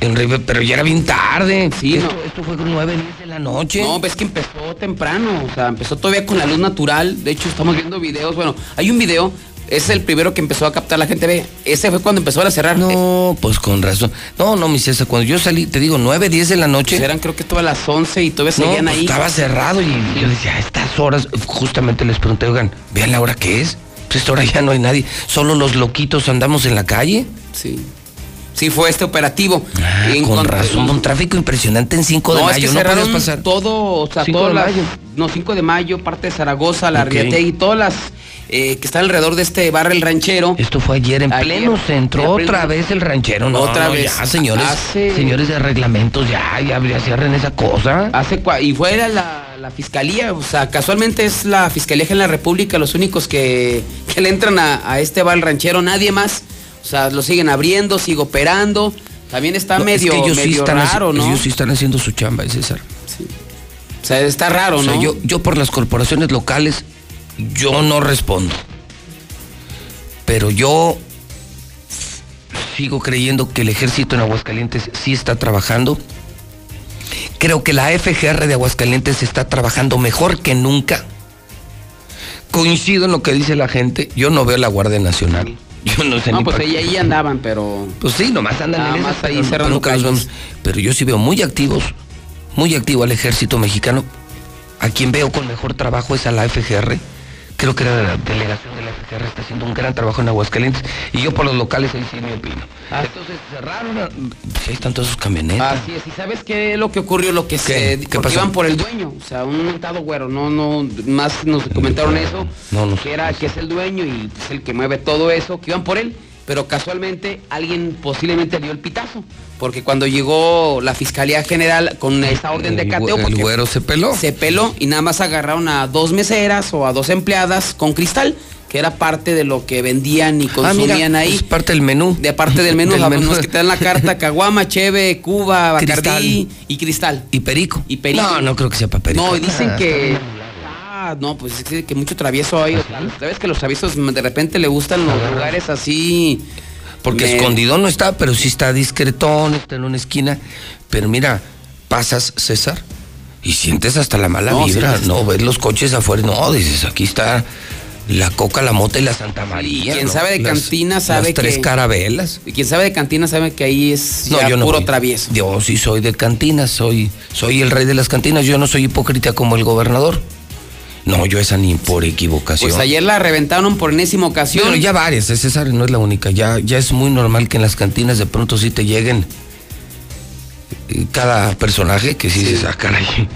En River, pero ya era bien tarde. Sí, esto, no. esto fue con 9, 10 de la noche. No, ves que empezó temprano, o sea, empezó todavía con la luz natural. De hecho, estamos viendo videos. Bueno, hay un video, es el primero que empezó a captar la gente. Ve, ese fue cuando empezó a cerrar. Eh, No, pues con razón. No, no, mi César, cuando yo salí, te digo, 9, 10 de la noche. Pues eran creo que todas las 11 y todavía No, seguían pues ahí. estaba cerrado y yo decía, a estas horas, justamente les pregunté, oigan, vean la hora que es. Pues esta hora ya no hay nadie, solo los loquitos andamos en la calle. Sí. Sí, fue este operativo. Ah, En con razón, un tráfico impresionante en 5 de no, mayo, es que no cerraron pasar. todo, o sea, 5 todas de las, mayo. no, 5 de mayo, parte de Zaragoza, la Ok. Riategui, todas las eh, que están alrededor de este bar El Ranchero. Esto fue ayer en Ayer, pleno centro, en pleno- otra vez el ranchero, no, Otra no, vez. ya, señores, Hace- señores de reglamentos, ya, ya, ya cierren esa cosa. Hace cua- y fue la, la fiscalía, o sea, casualmente es la Fiscalía de la República los únicos que, que le entran a, a este bar El Ranchero, nadie más. O sea, lo siguen abriendo, sigue operando. También está No, medio, es que ellos sí medio están haci- raro, ¿no? Ellos sí están haciendo su chamba, César. O sea, está raro, O sea, ¿no? yo, yo por las corporaciones locales, yo no respondo. Pero yo sigo creyendo que el ejército en Aguascalientes sí está trabajando. Creo que la FGR de Aguascalientes está trabajando mejor que nunca. Coincido en lo que dice la gente. Yo no veo la Guardia Nacional. Yo no sé No, ni pues ahí, ahí andaban, pero... Pues sí, nomás andan Nada en más esas, ahí pero cerrando calles. vemos. Pero yo sí veo muy activos, muy activo al ejército mexicano. A quien veo con mejor trabajo es a la FGR. Creo que la delegación de la FGR está haciendo un gran trabajo en Aguascalientes. Y yo por los locales ahí sí me opino. Ah. Entonces cerraron. a- ahí están todos sus camionetas. Así es, ¿y sabes qué es lo que ocurrió? Lo que ¿Qué? se... ¿Qué porque pasó? iban por el dueño, o sea, un montado güero, no, no, más nos comentaron eso, No, no que era, que es el dueño y pues, el que mueve todo eso, que iban por él, pero casualmente alguien posiblemente dio el pitazo, porque cuando llegó la Fiscalía General con esa orden de cateo, el güero se peló. se peló y nada más agarraron a dos meseras o a dos empleadas con cristal, que era parte de lo que vendían y Ah, mira, consumían ahí. Es parte del menú. De parte del menú, [laughs] Del menú. nos que te dan la carta Caguama, Cheve, Cuba. Bacardí y Cristal. Y perico. Y perico. No, no creo que sea para perico. No, y dicen Ah, que. Ah, no, pues es que, que mucho travieso hay. ¿Sabes que los traviesos de repente le gustan los lugares así? Porque me- escondido no está, pero sí está discretón, está en una esquina. Pero mira, pasas, César, y sientes hasta la mala No, vibra, sí, no, ves los coches afuera, no, dices, aquí está la Coca, la Mota y la Santa María. Quien ¿no? sabe de Las- cantina sabe las tres que- carabelas. Y quien sabe de cantina sabe que ahí es No, ya yo no puro travieso. Yo sí soy de cantinas, soy, soy el rey de las cantinas, yo no soy hipócrita como el gobernador. No, yo esa ni por equivocación. Pues ayer la reventaron por enésima ocasión. Bueno, ya varias, César, no es la única. Ya, ya es muy normal que en las cantinas de pronto sí te lleguen eh, cada personaje que sí, se sacan ahí.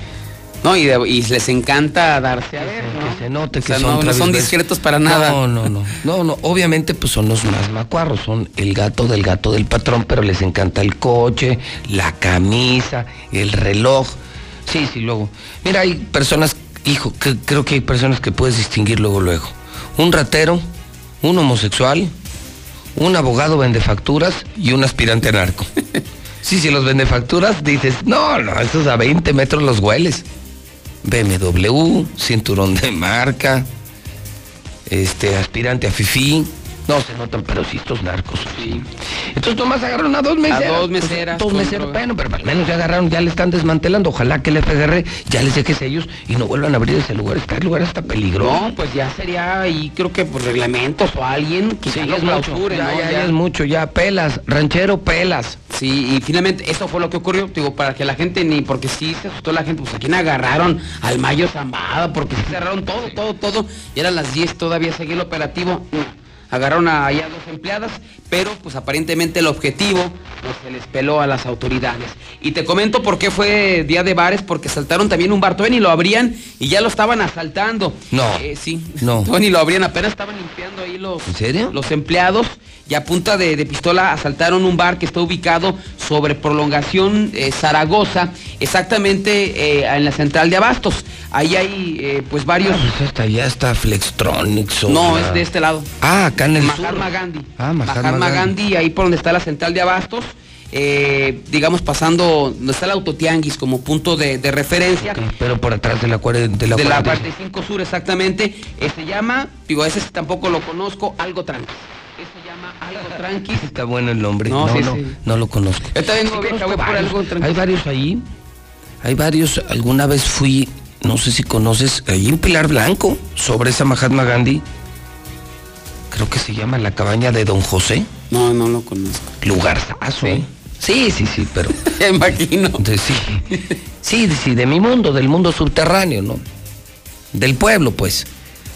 No, y, de- y les encanta darse a ver, ¿no? Que se note que O sea, son no, no son discretos para nada. No, no, no. No, no. Obviamente, pues son los más macuarros. Son el gato del gato del patrón, pero les encanta el coche, la camisa, el reloj. Sí, sí, luego. Mira, hay personas, hijo, que, creo que hay personas que puedes distinguir luego, luego. Un ratero, un homosexual, un abogado vende facturas y un aspirante a narco. [laughs] Sí, si los vende facturas, dices, no, no, esos a 20 metros los hueles. BMW, cinturón de marca, este, aspirante a FIFI. No se notan, pero sí estos narcos, sí. Entonces nomás agarraron a dos meseras. dos Pues, meseras, dos con meseras, bueno, pero al menos ya agarraron, ya le están desmantelando. Ojalá que el FGR ya les deje sellos y no vuelvan a abrir ese lugar. Este lugar está peligroso. No, pues ya sería ahí, creo que por reglamentos o alguien Sí, ya es mucho, ya, ¿no? ya, ya es mucho, ya pelas, ranchero pelas. Sí, y finalmente eso fue lo que ocurrió, digo, para que la gente ni, porque sí se asustó la gente, pues a quién agarraron al Mayo Zambada, porque sí cerraron todo, todo, todo, y eran las 10 todavía seguía el operativo. No. Agarraron a, dos empleadas, pero pues aparentemente el objetivo pues, se les peló a las autoridades. Y te comento por qué fue día de bares, porque saltaron también un bar, ni lo abrían y ya lo estaban asaltando. No. Eh, sí, No. ni lo abrían, apenas estaban limpiando ahí los, ¿En serio? los empleados y a punta de, de pistola asaltaron un bar que está ubicado sobre prolongación eh, Zaragoza, exactamente eh, en la central de Abastos. Ahí hay eh, pues varios... Ah, pues hasta allá está Flextronics. o no, la- es de este lado. Ah, acá en el sur. Mahatma Gandhi. Ah, Mahatma Mahatma Gandhi. Gandhi, ahí por donde está la central de Abastos. eh, digamos pasando donde está el autotianguis como punto de, de referencia pero por atrás de la, cuare- de la, de la 45. 45 Sur exactamente eh, se llama digo ese tampoco lo conozco algo llama algo tranqui Está bueno el nombre. No, No, sí, no, sí. no lo conozco. Sí, bien, voy por algo tranquilo. Hay varios ahí. Hay varios. Alguna vez fui, no sé si conoces, ahí en Pilar Blanco, sobre esa Mahatma Gandhi. Creo que se llama la cabaña de Don José. no no lo conozco Lugarzazo, Sí. ¿eh? Sí, sí, sí, pero. [laughs] me imagino de- sí. sí, sí, de mi mundo, del mundo subterráneo, ¿no? Del pueblo, pues.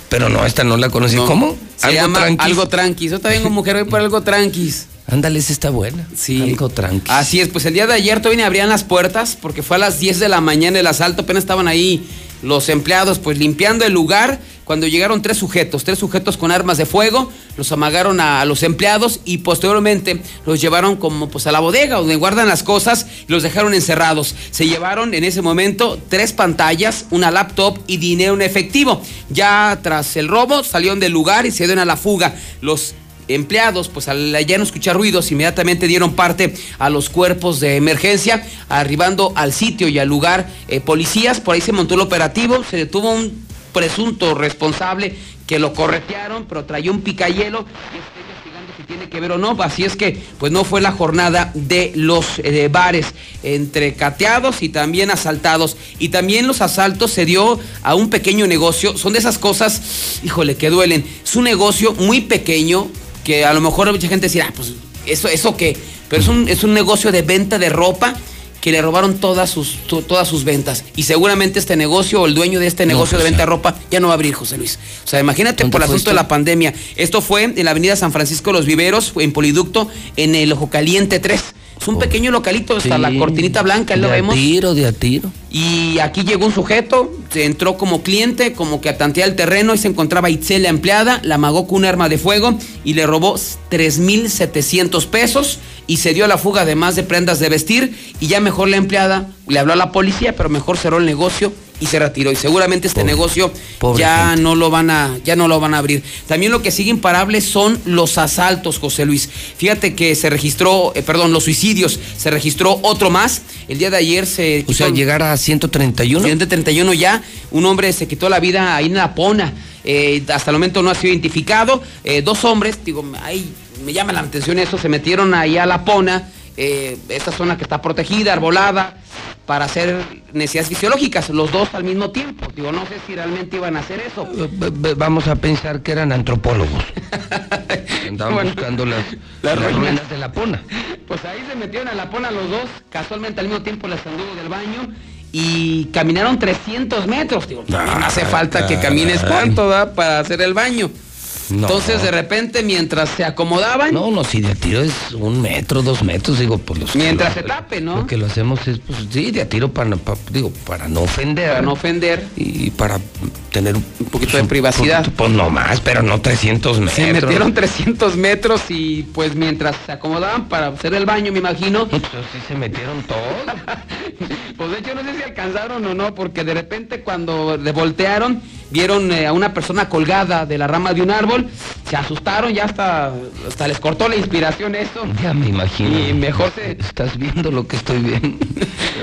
Pero no, esta no la conocí. No. ¿Cómo? se llama tranquis? algo tranquis yo también como mujer voy por algo tranquis Ándale, esa está buena. Sí. Algo tranqui. Así es, pues el día de ayer todavía ni abrían las puertas porque fue a las 10 de la mañana el asalto, apenas estaban ahí los empleados pues limpiando el lugar cuando llegaron tres sujetos, tres sujetos con armas de fuego, los amagaron a, los empleados y posteriormente los llevaron como pues a la bodega donde guardan las cosas y los dejaron encerrados. Se llevaron en ese momento tres pantallas, una laptop y dinero en efectivo. Ya tras el robo salieron del lugar y se dieron a la fuga. Los empleados, pues al ya no escuchar ruidos, inmediatamente dieron parte a los cuerpos de emergencia, arribando al sitio y al lugar eh, policías, por ahí se montó el operativo, se detuvo un presunto responsable que lo corretearon, pero traía un picayelo y está investigando si tiene que ver o no, así es que pues no fue la jornada de los eh, bares entre cateados y también asaltados. Y también los asaltos se dio a un pequeño negocio, son de esas cosas, híjole, que duelen, es un negocio muy pequeño que a lo mejor mucha gente dirá, ah, pues eso, eso qué, pero es un, es un negocio de venta de ropa que le robaron todas sus, to- todas sus ventas. Y seguramente este negocio o el dueño de este negocio pues, de venta ya. de ropa ya no va a abrir, José Luis. O sea, imagínate ¿Dónde por el asunto de la pandemia. Esto fue en la avenida San Francisco de los Viveros, en Poliducto, en el Ojo Caliente 3. Es un pequeño localito, hasta la cortinita blanca, ahí lo de vemos. a tiro, de a tiro. Y aquí llegó un sujeto, se entró como cliente, como que a tantear el terreno y se encontraba Itzel, la empleada, la amagó con un arma de fuego y le robó 3.700 pesos y se dio a la fuga además de prendas de vestir y ya mejor la empleada le habló a la policía, pero mejor cerró el negocio y se retiró y seguramente este Pobre- negocio pobre ya gente. no lo van a ya no lo van a abrir. También lo que sigue imparable son los asaltos, José Luis. Fíjate que se registró, eh, perdón, los suicidios, se registró otro más. El día de ayer se O sea, llegar a 131. 131 ya, un hombre se quitó la vida ahí en La Pona. Eh, hasta el momento no ha sido identificado. Eh, dos hombres, digo, ahí me llama la atención eso, se metieron ahí a La Pona. eh, esta zona que está protegida, arbolada, para hacer necesidades fisiológicas, los dos al mismo tiempo. Digo, no sé si realmente iban a hacer eso. Eh, vamos a pensar que eran antropólogos. [laughs] Andaban buscando las, las, ruinas de la pona. Pues ahí se metieron a la pona los dos, casualmente al mismo tiempo las anduvo del baño y caminaron 300 metros. Digo, no hace falta que camines tanto ¿da? para hacer el baño. Entonces, de repente, mientras se acomodaban. No, no, si de tiro es un metro, dos metros, digo, por los. Mientras se tape, ¿no? Lo que lo hacemos es, pues sí, de a tiro para, digo, para no ofender. Para no ofender. Y para tener un poquito de privacidad. pues no más, pero no 300 metros. Se metieron 300 metros y pues mientras se acomodaban para hacer el baño, me imagino. Pues sí se metieron todos. [laughs] pues de hecho no sé si alcanzaron o no, porque de repente cuando le voltearon, vieron eh, a una persona colgada de la rama de un árbol, se asustaron, ya hasta, hasta les cortó la inspiración eso. Ya me imagino. Y mejor se... Estás viendo lo que estoy viendo. [laughs]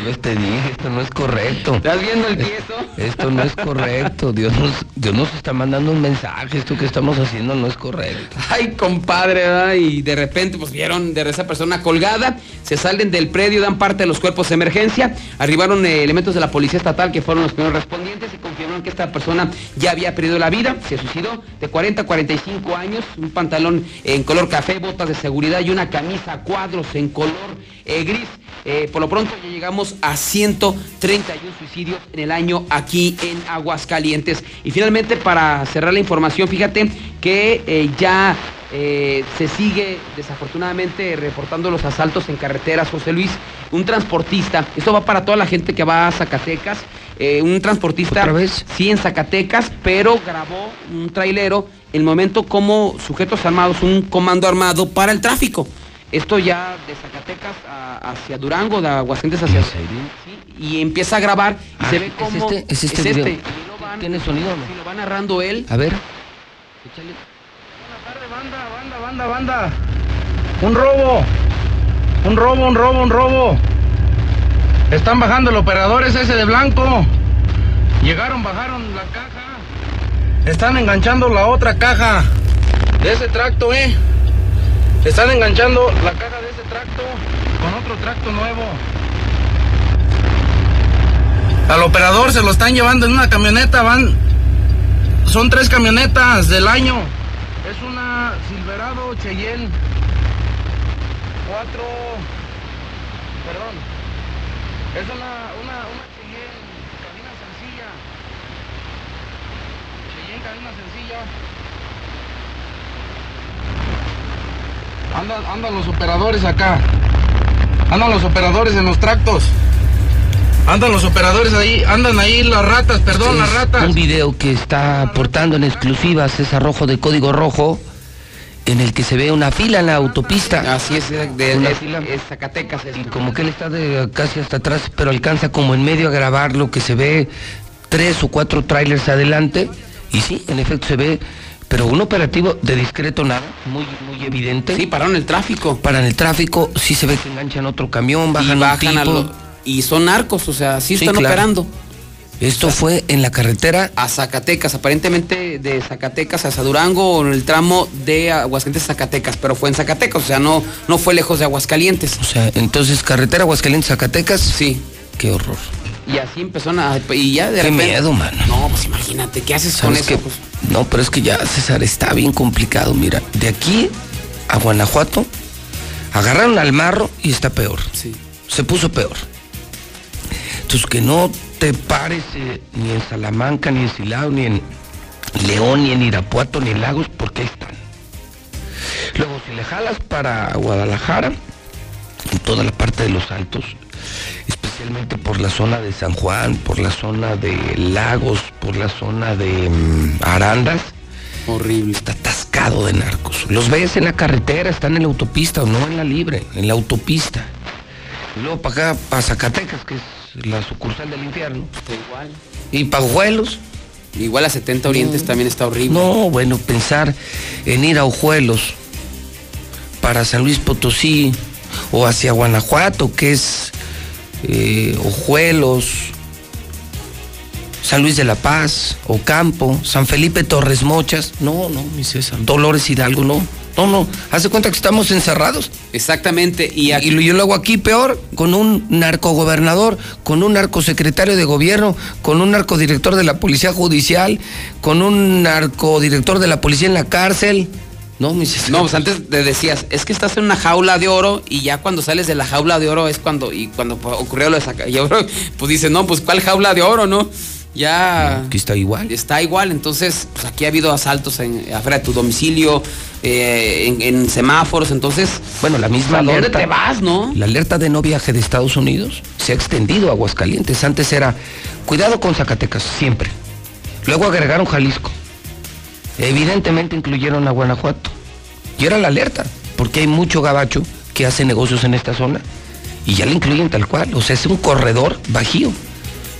Ya te dije, esto no es correcto. ¿Estás viendo el tieso? Esto no es [laughs] correcto. Dios nos, Dios nos está mandando un mensaje. Esto que estamos haciendo no es correcto. Ay, compadre, ¿verdad? y de repente pues vieron de esa persona colgada, se salen del predio, dan parte de los cuerpos de emergencia, arribaron eh, elementos de la policía estatal que fueron los primeros respondientes y confirmaron que esta persona ya había perdido la vida, se suicidó de 40 a 45 años, un pantalón en color café, botas de seguridad y una camisa a cuadros en color eh, gris. Eh, por lo pronto ya llegamos a 131 suicidios en el año aquí en Aguascalientes. Y finalmente, para cerrar la información, fíjate que eh, ya se sigue desafortunadamente reportando los asaltos en carreteras, José Luis. Un transportista, esto va para toda la gente que va a Zacatecas, un transportista, ¿Otra vez? sí, en Zacatecas, pero grabó un trailero el momento como sujetos armados, un comando armado para el tráfico. Esto ya de Zacatecas a, hacia Durango, de Aguascalientes hacia sí, y empieza a grabar y Ah, se ve como ¿es este? ¿Es este es video? este. Van- ¿Tiene sonido no? y lo va narrando él. A ver. Banda, banda, banda. Un robo. Un robo, un robo, un robo. Están bajando el operador, es ese de blanco. Llegaron, bajaron la caja. Están enganchando la otra caja de ese tracto, eh. Están enganchando la caja de ese tracto con otro tracto nuevo. Al operador se lo están llevando en una camioneta, van. Son tres camionetas del año. Es una Silverado Cheyenne. Cuatro. Es una, una, una Cheyenne cabina sencilla. Cheyenne cabina sencilla. Andan, andan los operadores acá. Andan los operadores en los tractos. Andan los operadores ahí, andan ahí las ratas, perdón, las ratas. Un video que está aportando en exclusiva César Rojo de Código Rojo, en el que se ve una fila en la autopista. Así es, de, de- Una es- fila. es Zacatecas. es- Y como que él está de casi hasta atrás, pero alcanza como en medio a grabar lo que se ve tres o cuatro trailers adelante. Y sí, en efecto se ve, pero un operativo de discreto nada, muy, muy evidente. Sí, pararon el tráfico. Paran el tráfico, sí se ve que enganchan otro camión, bajan, y un bajan a tipo. lo- y son narcos, o sea, sí Sí, están claro. operando. Esto fue en la carretera A Zacatecas, aparentemente de Zacatecas hacia Durango o en el tramo de Aguascalientes Zacatecas, pero fue en Zacatecas, o sea, no, no fue lejos de Aguascalientes. O sea, entonces carretera Aguascalientes, Zacatecas. Sí. Qué horror. Y así empezó a, y ya de Qué repente. miedo, mano. No, pues imagínate, ¿qué haces con ¿Sabes eso? Pues, No, pero es que ya, César, está bien complicado. Mira, de aquí a Guanajuato, agarraron al marro y está peor. Sí. Se puso peor. Entonces, que no te pares eh, ni en Salamanca, ni en Silao, ni en León, ni en Irapuato, ni en Lagos, porque ahí están. Luego, si le jalas para Guadalajara, en toda la parte de los altos, especialmente por la zona de San Juan, por la zona de Lagos, por la zona de mm, Arandas. Horrible. Está atascado de narcos. Los ves en la carretera, están en la autopista, o no en la libre, en la autopista. Y luego para acá, para Zacatecas, que es la sucursal del infierno. igual. Y Pajuelos. Igual a 70 Orientes también está horrible. No, bueno, pensar en ir a Ojuelos para San Luis Potosí o hacia Guanajuato, que es eh, Ojuelos, San Luis de la Paz, Ocampo, San Felipe Torres Mochas. No, no, mi César. Dolores Hidalgo, no. No, no, hace cuenta que estamos encerrados. Exactamente. Y, y yo lo hago aquí peor, con un narcogobernador, con un narcosecretario de gobierno, con un narcodirector de la policía judicial, con un narcodirector de la policía en la cárcel. No, mis No, pues antes te decías, es que estás en una jaula de oro y ya cuando sales de la jaula de oro es cuando, y cuando ocurrió lo de sacar, y ahora, pues dices, no, pues ¿cuál jaula de oro, no? Ya... Aquí está igual. Está igual, entonces, pues aquí ha habido asaltos en, afuera de tu domicilio, eh, en, en semáforos, entonces... Bueno, la misma ¿A dónde alerta. te vas, no? La alerta de no viaje de Estados Unidos se ha extendido a Aguascalientes. Antes era cuidado con Zacatecas, siempre. Luego agregaron Jalisco. Evidentemente incluyeron a Guanajuato. Y era la alerta, porque hay mucho gabacho que hace negocios en esta zona. Y ya le incluyen tal cual. O sea, es un corredor bajío,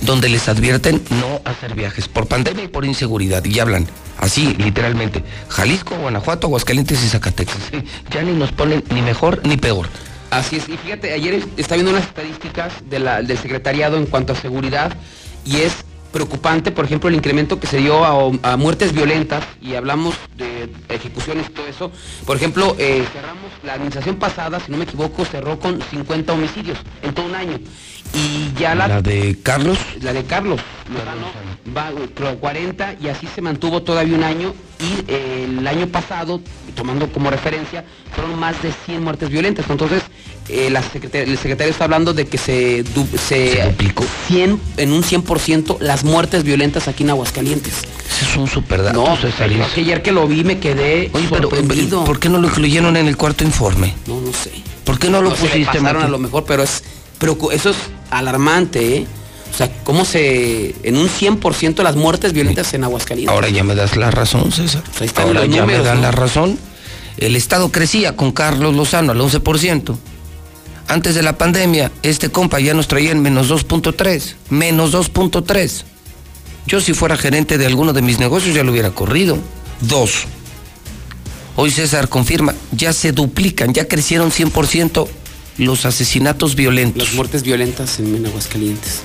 donde les advierten no hacer viajes por pandemia y por inseguridad. Y hablan así, literalmente. Jalisco, Guanajuato, Aguascalientes y Zacatecas. Ya ni nos ponen ni mejor ni peor. Así es, y fíjate, ayer está viendo unas estadísticas del secretariado en cuanto a seguridad y es preocupante, por ejemplo, el incremento que se dio a, a muertes violentas y hablamos de ejecuciones y todo eso. Por ejemplo, eh, cerramos, la administración pasada, si no me equivoco, cerró con 50 homicidios en todo un año. Y ya la, La de Carlos. la de Carlos va creo, 40 y así se mantuvo todavía un año y eh, el año pasado, tomando como referencia, fueron más de 100 muertes violentas. Entonces, eh, la secretaria- el secretario está hablando de que se, se, duplicó 100, en un 100% las muertes violentas aquí en Aguascalientes. Ese es un super dato, No, yo que ayer que lo vi me quedé Oye, pero sorprendido. ¿por qué no lo incluyeron en el cuarto informe? No, no sé. ¿Por qué no lo No se le pusiste, pasaron a lo mejor, pero es preocu- eso es alarmante, ¿eh? O sea, cómo se en un 100% las muertes violentas en Aguascalientes. Ahora ya me das la razón, César. Pues Ahora ya números, me ¿no? la razón. El Estado crecía con Carlos Lozano al 11%. Antes de la pandemia, este compa ya nos traía en menos 2.3. Menos 2.3. Yo si fuera gerente de alguno de mis negocios ya lo hubiera corrido. Dos. Hoy César confirma, ya se duplican, ya crecieron 100% los asesinatos violentos. Las muertes violentas en, en Aguascalientes.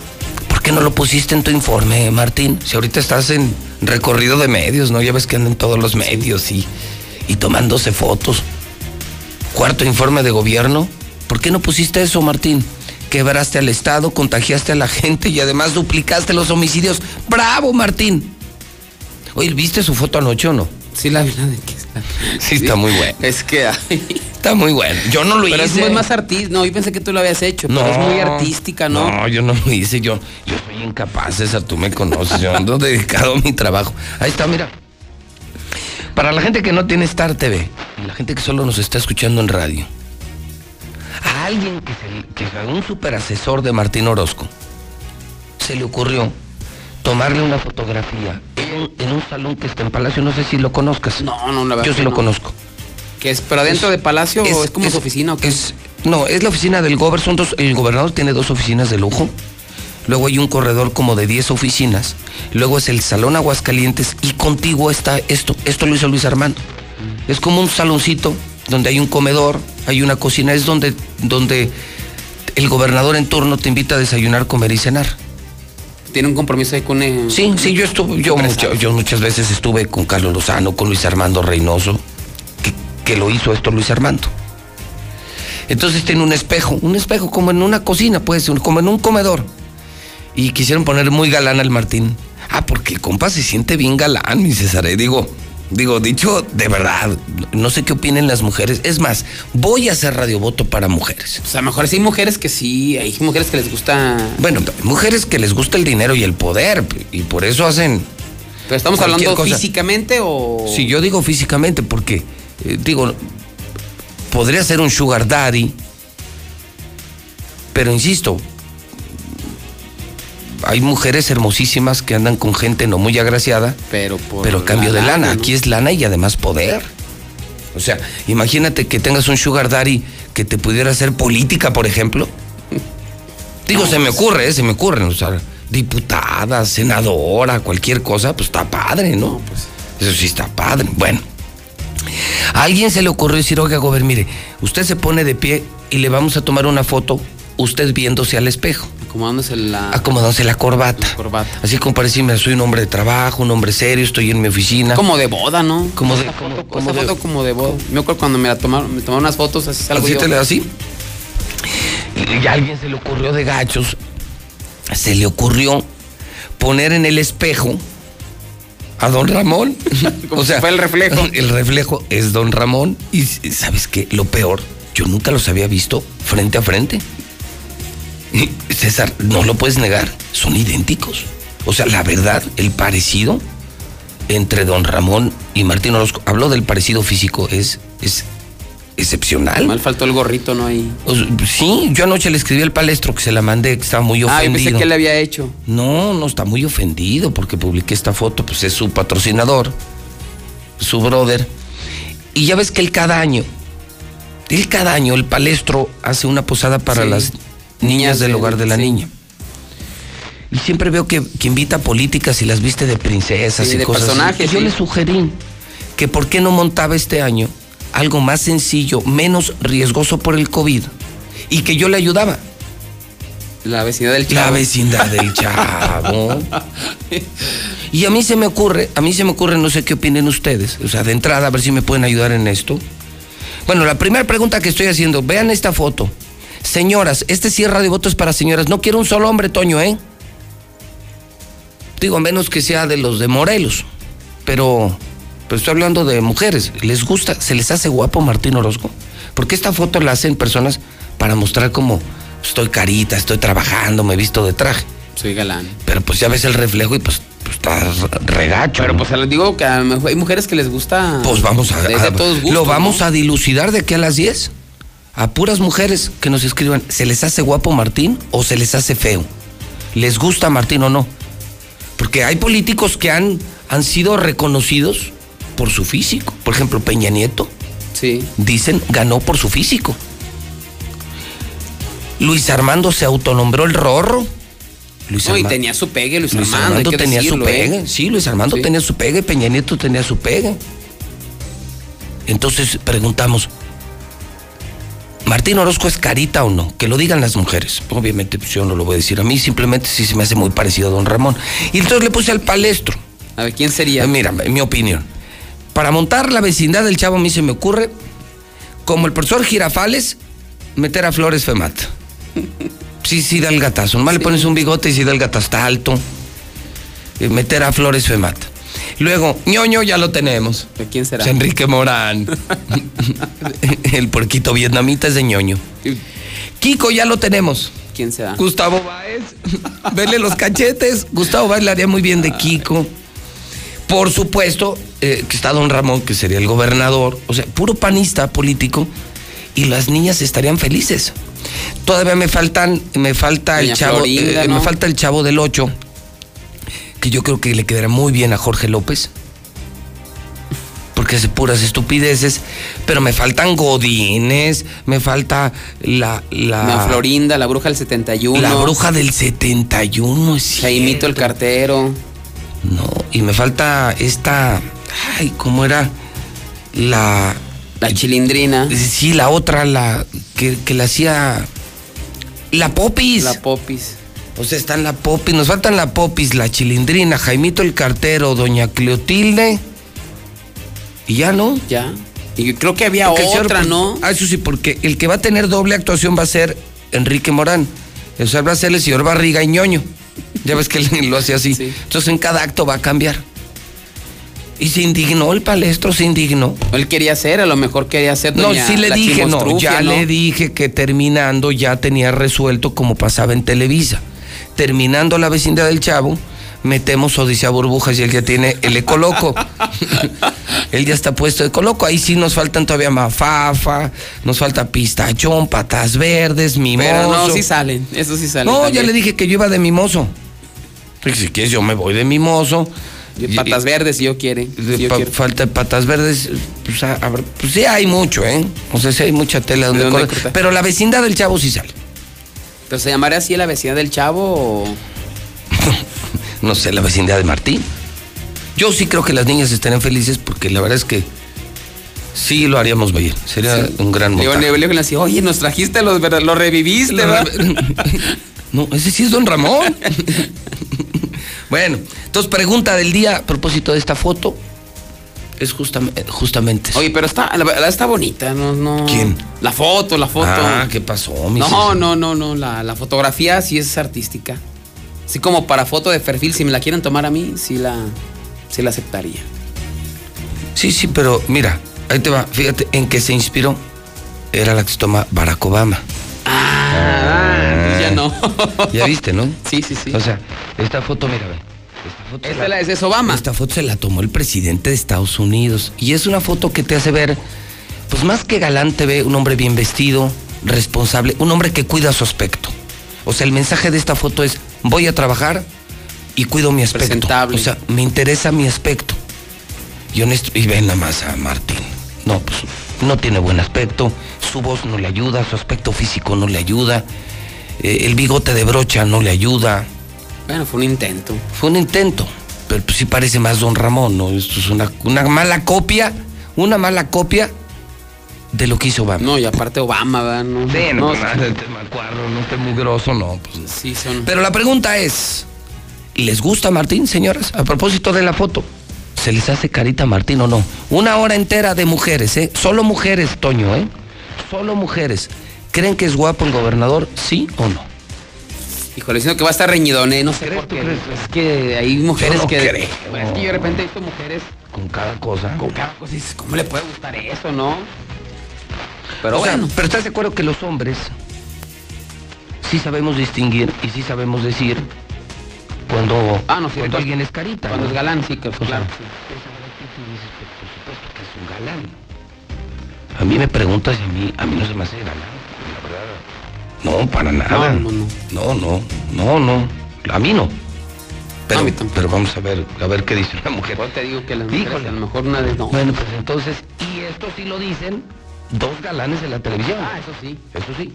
¿Por qué no lo pusiste en tu informe, Martín? Si ahorita estás en recorrido de medios, ¿no? Ya ves que andan todos los medios y, y tomándose fotos. Cuarto informe de gobierno. ¿Por qué no pusiste eso, Martín? Quebraste al Estado, contagiaste a la gente y además duplicaste los homicidios. ¡Bravo, Martín! Oye, ¿viste su foto anoche o no? Sí, la verdad es que está. Sí, está muy bueno. Es que ay, Está muy bueno. Yo no lo pero hice. es muy más artística. No, yo pensé que tú lo habías hecho, pero es muy artística, ¿no? No, yo no lo hice. Yo, yo soy incapaz, César. Tú me conoces. Yo ando dedicado a mi trabajo. Ahí está, mira. Para la gente que no tiene Star TV y la gente que solo nos está escuchando en radio, a alguien que, se, que a un super asesor de Martín Orozco se le ocurrió tomarle una fotografía en, en un salón que está en Palacio. No sé si lo conozcas. No, no, la verdad Yo sí lo no. conozco. ¿Qué es? ¿Pero adentro de Palacio o es como su oficina o qué? Es, no, es la oficina del gobernador. Son dos, el gobernador tiene dos oficinas de lujo. Luego hay un corredor como de 10 oficinas. Luego es el Salón Aguascalientes y contigo está esto. Esto lo hizo Luis Armando. Es como un saloncito donde hay un comedor, hay una cocina. Es donde, donde el gobernador en turno te invita a desayunar, comer y cenar. Tiene un compromiso ahí con el... Sí, sí, yo estuve, yo muchas veces estuve con Carlos Lozano, con Luis Armando Reynoso, que, lo hizo esto Luis Armando. Entonces tiene un espejo, un espejo como en una cocina, pues, como en un comedor. Y quisieron poner muy galán al Martín. Ah, porque el compa se siente bien galán, mi César. eh. Digo, digo, dicho de verdad, no sé qué opinen las mujeres. Es más, voy a hacer radiovoto para mujeres. O sea, a lo mejor sí hay mujeres que sí, hay mujeres que les gusta... Bueno, mujeres que les gusta el dinero y el poder, y por eso hacen Pero estamos hablando cosa. físicamente o... Si yo digo físicamente, porque, eh, digo, podría ser un sugar daddy, pero insisto, hay mujeres hermosísimas que andan con gente no muy agraciada, pero, por pero cambio la de lana. Aquí es lana y además poder. O sea, imagínate que tengas un sugar daddy que te pudiera hacer política, por ejemplo. [laughs] Digo, se me ocurre, eh, se me ocurre, o sea, diputada, senadora, cualquier cosa, pues está padre, ¿no? Pues eso sí está padre. Bueno, a alguien se le ocurrió decir, oiga, Gober, mire, usted se pone de pie y le vamos a tomar una foto, usted viéndose al espejo. Acomodándose la, acomodándose la corbata. la corbata. Así como parece, mira, soy un hombre de trabajo, un hombre serio, estoy en mi oficina. Como de boda, ¿no? Como de, como, foto, como de- foto como de boda. Me acuerdo cuando me la tomaron, me tomaron unas fotos, así salgo ¿Así yo. te así? Y a alguien se le ocurrió de gachos, se le ocurrió poner en el espejo a don Ramón. [laughs] Como si fuera el reflejo. [laughs] El reflejo es don Ramón. Y sabes qué, lo peor, yo nunca los había visto frente a frente. César, no lo puedes negar, son idénticos. O sea, la verdad, el parecido entre don Ramón y Martín Orozco, hablo del parecido físico, es, es excepcional. Mal faltó el gorrito, ¿no? Ahí. Sea, sí, yo anoche le escribí al palestro que se la mandé, que estaba muy Ah, yo ofendido. pensé que le había hecho. No, no está muy ofendido porque publiqué esta foto, pues es su patrocinador, su brother. Y ya ves que él cada año, él cada año, el palestro hace una posada para Sí. las niñas del de- hogar de la sí. niña. Y siempre veo que, que invita a políticas y las viste de princesas y de cosas así. personajes, Y yo le sugerí que por qué no montaba este año algo más sencillo, menos riesgoso por el COVID, y que yo le ayudaba. La vecindad del La chavo. vecindad del [laughs] chavo. Y a mí se me ocurre, a mí se me ocurre, no sé qué opinen ustedes, o sea, de entrada, a ver si me pueden ayudar en esto. Bueno, la primera pregunta que estoy haciendo, vean esta foto. Señoras, este cierre de votos para señoras. No quiero un solo hombre, Toño, ¿eh? Digo, a menos que sea de los de Morelos. Pero, pero estoy hablando de mujeres. ¿Les gusta? ¿Se les hace guapo Martín Orozco? Porque esta foto la hacen personas para mostrar como estoy carita, estoy trabajando, me he visto de traje. Soy galán. Pero pues ya ves el reflejo y pues, pues está regacho. Pero ¿no? pues les digo que a lo mejor hay mujeres que les gusta. Pues vamos a, a- todos gustos, lo vamos ¿no? a dilucidar de aquí a las 10. A puras mujeres que nos escriban, ¿se les hace guapo Martín o se les hace feo? ¿Les gusta Martín o no? Porque hay políticos que han, han sido reconocidos por su físico. Por ejemplo, Peña Nieto. Sí. Dicen, ganó por su físico. Luis Armando se autonombró el rorro. Luis No, y tenía su pegue, Luis, Luis Armando. Armando tenía decirlo, su ¿eh? pegue. Sí, Luis Armando Sí. tenía su pegue, Peña Nieto tenía su pegue. Entonces preguntamos, ¿Martín Orozco es carita o no? Que lo digan las mujeres. Obviamente pues, yo no lo voy a decir a mí, simplemente sí se me hace muy parecido a don Ramón. Y entonces le puse al palestro. A ver, ¿quién sería? Mira, en mi opinión. Para montar la vecindad del Chavo a mí se me ocurre, como el profesor Girafales, meter a Flores Femat. Sí, sí da el gatazo. Nomás le pones un bigote y sí da el gatazo. Está alto. Eh, Meter a Flores Femat. Luego, ñoño ya lo tenemos. ¿De quién será? Enrique Morán. [laughs] el porquito vietnamita es de ñoño. Kiko ya lo tenemos. ¿Quién será? Gustavo Báez. Verle los cachetes. Gustavo Báez le haría muy bien de Kiko. Por supuesto, eh, que está don Ramón, que sería el gobernador. O sea, puro panista político. Y las niñas estarían felices. Todavía me faltan, me falta el chavo, Florinda, eh, ¿no? me falta el chavo del 8, que yo creo que le quedará muy bien a Jorge López. Porque hace puras estupideces, pero me faltan godines, me falta la la, Doña Florinda, la bruja del 71. la bruja del 71, es Jaimito el cartero. No, y me falta esta. Ay, ¿cómo era? La. La chilindrina. Sí, la otra, la. que, que la hacía. La Popis. La popis. O sea, están la Popis. Nos faltan la Popis, la chilindrina, Jaimito el cartero, Doña Cleotilde. Y ya no. Ya. Y creo que había Porque el señor- otra, ¿no? Ah, eso sí, porque el que va a tener doble actuación va a ser Enrique Morán. O sea, va a ser el señor Barriga y ñoño. Ya ves que él [laughs] lo hace así. Entonces en cada acto va a cambiar. Y se indignó el palestro, se indignó. Él quería hacer, a lo mejor quería hacer No, doña- sí le dije, no, ya ¿no? le dije que terminando ya tenía resuelto como pasaba en Televisa. Terminando la vecindad del Chavo, metemos Odisea Burbujas y él ya tiene el Ecoloco. [laughs] él ya está puesto de Ecoloco. Ahí sí nos faltan todavía mafafa, nos falta pistachón, patas verdes, mimoso. Pero no, sí salen, eso sí salen. No, ya le dije que yo iba de mimoso. Pues, si quieres, yo me voy de mimoso. Y Patas verdes, si yo quiere. Si yo pa- falta de patas verdes, pues, a- habrá- pues sí hay mucho, ¿eh? O sea, sí hay mucha tela donde, ¿De dónde cortar. cortar? Pero la vecindad del chavo sí sale. ¿Pero se llamaría así la vecindad del chavo o...? [laughs] No sé, la vecindad de Martín. Yo sí creo que las niñas estarían felices porque la verdad es que sí lo haríamos bien. Sería un gran así, oye, nos trajiste los. Los reviviste, ¿verdad? [laughs] No, ese sí es don Ramón. [laughs] bueno, entonces pregunta del día a propósito de esta foto. Es justamente, justamente. Oye, pero está, la está bonita, no, no. ¿Quién? La foto, la foto. Ah, ¿qué pasó, mi No, César? no, no, no. La, la fotografía sí es artística. Así como para foto de perfil, si me la quieren tomar a mí, sí la, sí la aceptaría. Sí, sí, pero mira, ahí te va. Fíjate en qué se inspiró. Era la que se toma Barack Obama. Ah, ya no. [laughs] Ya viste, ¿no? Sí, sí, sí. O sea, esta foto, mira, ve. Esta foto Esta la- es Obama. Esta foto se la tomó el presidente de Estados Unidos. Y es una foto que te hace ver, pues más que galante, ve un hombre bien vestido, responsable, un hombre que cuida su aspecto. O sea, el mensaje de esta foto es, voy a trabajar y cuido mi aspecto. Presentable. O sea, me interesa mi aspecto. Y honesto, y ven nada más a Martín. No, pues no tiene buen aspecto, su voz no le ayuda, su aspecto físico no le ayuda, eh, el bigote de brocha no le ayuda. Bueno, fue un intento. Fue un intento, pero pues sí parece más Don Ramón, ¿no? Esto es una, una mala copia, una mala copia de lo que hizo Obama. No, y aparte Obama, ¿verdad? No, Sí, no, no, pues, este no esté muy grosso, no. Pues. sí son. Pero la pregunta es, ¿les gusta Martín, señoras? A propósito de la foto, ¿se les hace carita Martín o no? Una hora entera de mujeres, ¿eh? Solo mujeres, Toño, ¿eh? Solo mujeres. ¿Creen que es guapo el gobernador, sí o no? Híjole, siento que va a estar reñidón, ¿eh? No sé por qué. Es que hay mujeres Yo no que. creo. Bueno, es que yo de repente he visto mujeres Con cada cosa. con cada cosa dices, ¿cómo le puede gustar eso, no? Pero O sea, bueno. pero estás de acuerdo que los hombres sí sabemos distinguir y sí sabemos decir cuando, Ah, no, sí, cuando entonces, alguien es carita. Cuando ¿no? es galán, sí, que, claro. tú dices, por supuesto que es un galán. A mí me preguntas y a mí, a mí no se me hace galán, la verdad. No, para nada. No, no, no. No, no, no, A mí no. Pero, pero vamos a ver, a ver qué dice una mujer. Igual te digo que las mujeres Híjole. a lo mejor una de no. Bueno, pues entonces, y esto sí lo dicen dos galanes de la televisión. Ah, eso sí. Eso sí,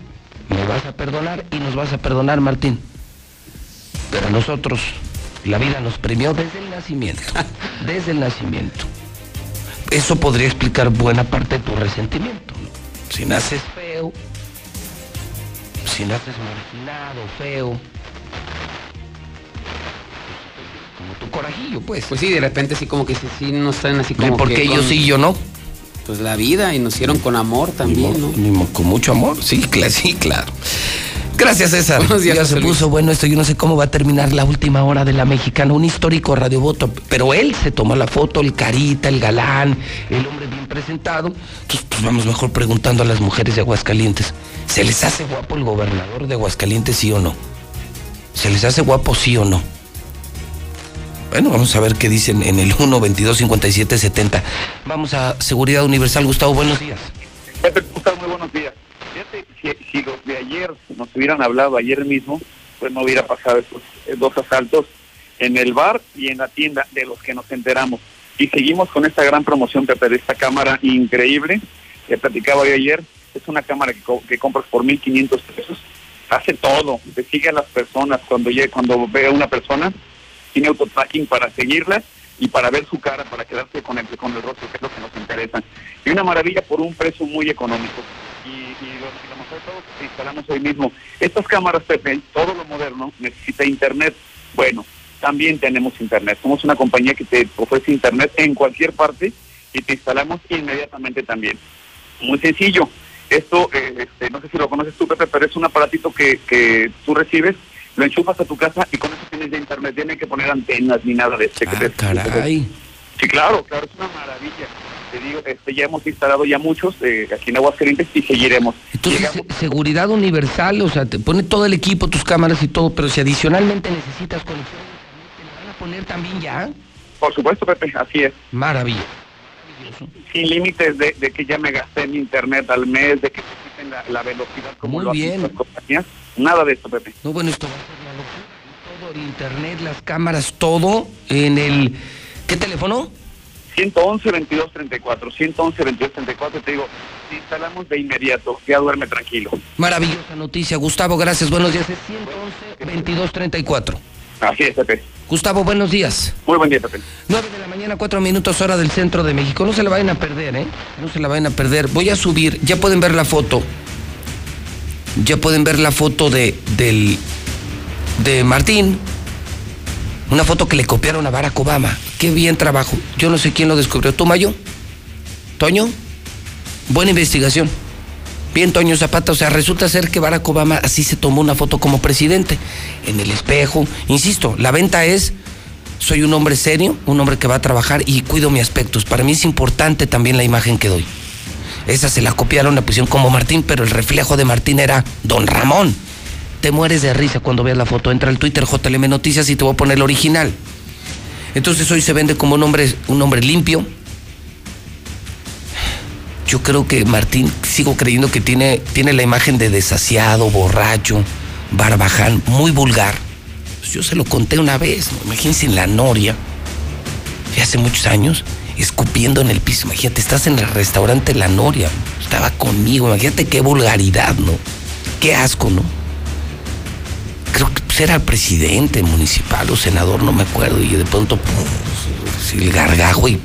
me vas a perdonar y nos vas a perdonar, Martín. Pero a nosotros, la vida nos premió desde el nacimiento. [laughs] desde el nacimiento. Eso podría explicar buena parte de tu resentimiento. ¿no? Si naces feo, si naces marginado, feo, como tu corajillo, pues. Pues sí, de repente sí como que sí, sí no están así como ¿Por que qué yo sí y yo no? Pues la vida y nos hicieron con amor también, ¿no? Con mucho amor, sí, cla- sí, claro. Gracias, César. Buenos días, ya se Luis. puso bueno esto. Yo no sé cómo va a terminar la última hora de la mexicana. Un histórico radiovoto. Pero él se tomó la foto, el carita, el galán, el hombre bien presentado. Entonces, pues vamos mejor preguntando a las mujeres de Aguascalientes. ¿Se les hace guapo el gobernador de Aguascalientes, sí o no? ¿Se les hace guapo, sí o no? Bueno, vamos a ver qué dicen en el 1 22 57 70. Vamos a Seguridad Universal. Gustavo, buenos días. Pepe, ¿cómo estás? Muy buenos días. Si, los de ayer nos hubieran hablado ayer mismo, pues no hubiera pasado estos eh, dos asaltos en el bar y en la tienda de los que nos enteramos. Y seguimos con esta gran promoción, Pepe, de esta cámara increíble que platicaba yo ayer. Es una cámara que, co- que compras por 1.500 pesos. Hace todo, te sigue a las personas. Cuando, llegue, cuando ve a una persona, tiene autotracking para seguirla y para ver su cara, para quedarse con el, con el rostro, que es lo que nos interesa. Y una maravilla por un precio muy económico. Y, y lo, de que instalamos hoy mismo. Estas cámaras, Pepe, todo lo moderno, necesita internet. Bueno, también tenemos internet. Somos una compañía que te ofrece internet en cualquier parte y te instalamos inmediatamente también. Muy sencillo. Esto, eh, este, no sé si lo conoces tú, Pepe, pero es un aparatito que, que tú recibes, lo enchufas a tu casa y con eso tienes ya internet. Hay que poner antenas ni nada de este. que te- Caray. Sí, claro, claro, es una maravilla. Te digo, este, ya hemos instalado ya muchos eh, aquí en Aguascalientes y seguiremos. Entonces, se- seguridad universal, o sea, te pone todo el equipo, tus cámaras y todo, pero si adicionalmente necesitas conexión, ¿te van a poner también ya? Por supuesto, Pepe, así es. Maravilla. Sin límites de, de que ya me gasté en internet al mes, de que se quiten la, la velocidad como Muy lo bien. hacen las compañías. Nada de esto, Pepe. No, bueno, esto va a ser la locura. Todo el internet, las cámaras, todo en el... ¿Qué teléfono? 111 22 34, 111 22 34, te digo, instalamos de inmediato, ya duerme tranquilo. Maravillosa noticia. Gustavo, gracias. Buenos días. Es 111 2234. Así es, Pepe. Gustavo, buenos días. Muy buen día, Pepe. 9 de la mañana, 4 minutos hora del centro de México. No se la vayan a perder, ¿eh? No se la vayan a perder. Voy a subir, ya pueden ver la foto. Ya pueden ver la foto de, del, de Martín. Una foto que le copiaron a Barack Obama. Qué bien trabajo. Yo no sé quién lo descubrió. ¿Tú, Mayo? ¿Toño? Buena investigación. Bien, Toño Zapata. O sea, resulta ser que Barack Obama así se tomó una foto como presidente. En el espejo. Insisto, la venta es soy un hombre serio, un hombre que va a trabajar y cuido mis aspectos. Para mí es importante también la imagen que doy. Esa se la copiaron, la pusieron como Martín, pero el reflejo de Martín era Don Ramón. Te mueres de risa cuando veas la foto. Entra al Twitter JLM Noticias y te voy a poner el original. Entonces hoy se vende como un hombre, un hombre limpio. Yo creo que Martín, sigo creyendo que tiene, tiene la imagen de desasiado, borracho, barbaján, muy vulgar. Pues yo se lo conté una vez, imagínense en la Noria, hace muchos años, escupiendo en el piso. Imagínate, estás en el restaurante La Noria, estaba conmigo, imagínate qué vulgaridad, ¿no? Qué asco, ¿no? Creo que pues, era presidente municipal o senador, no me acuerdo, y de pronto, pues, el gargajo y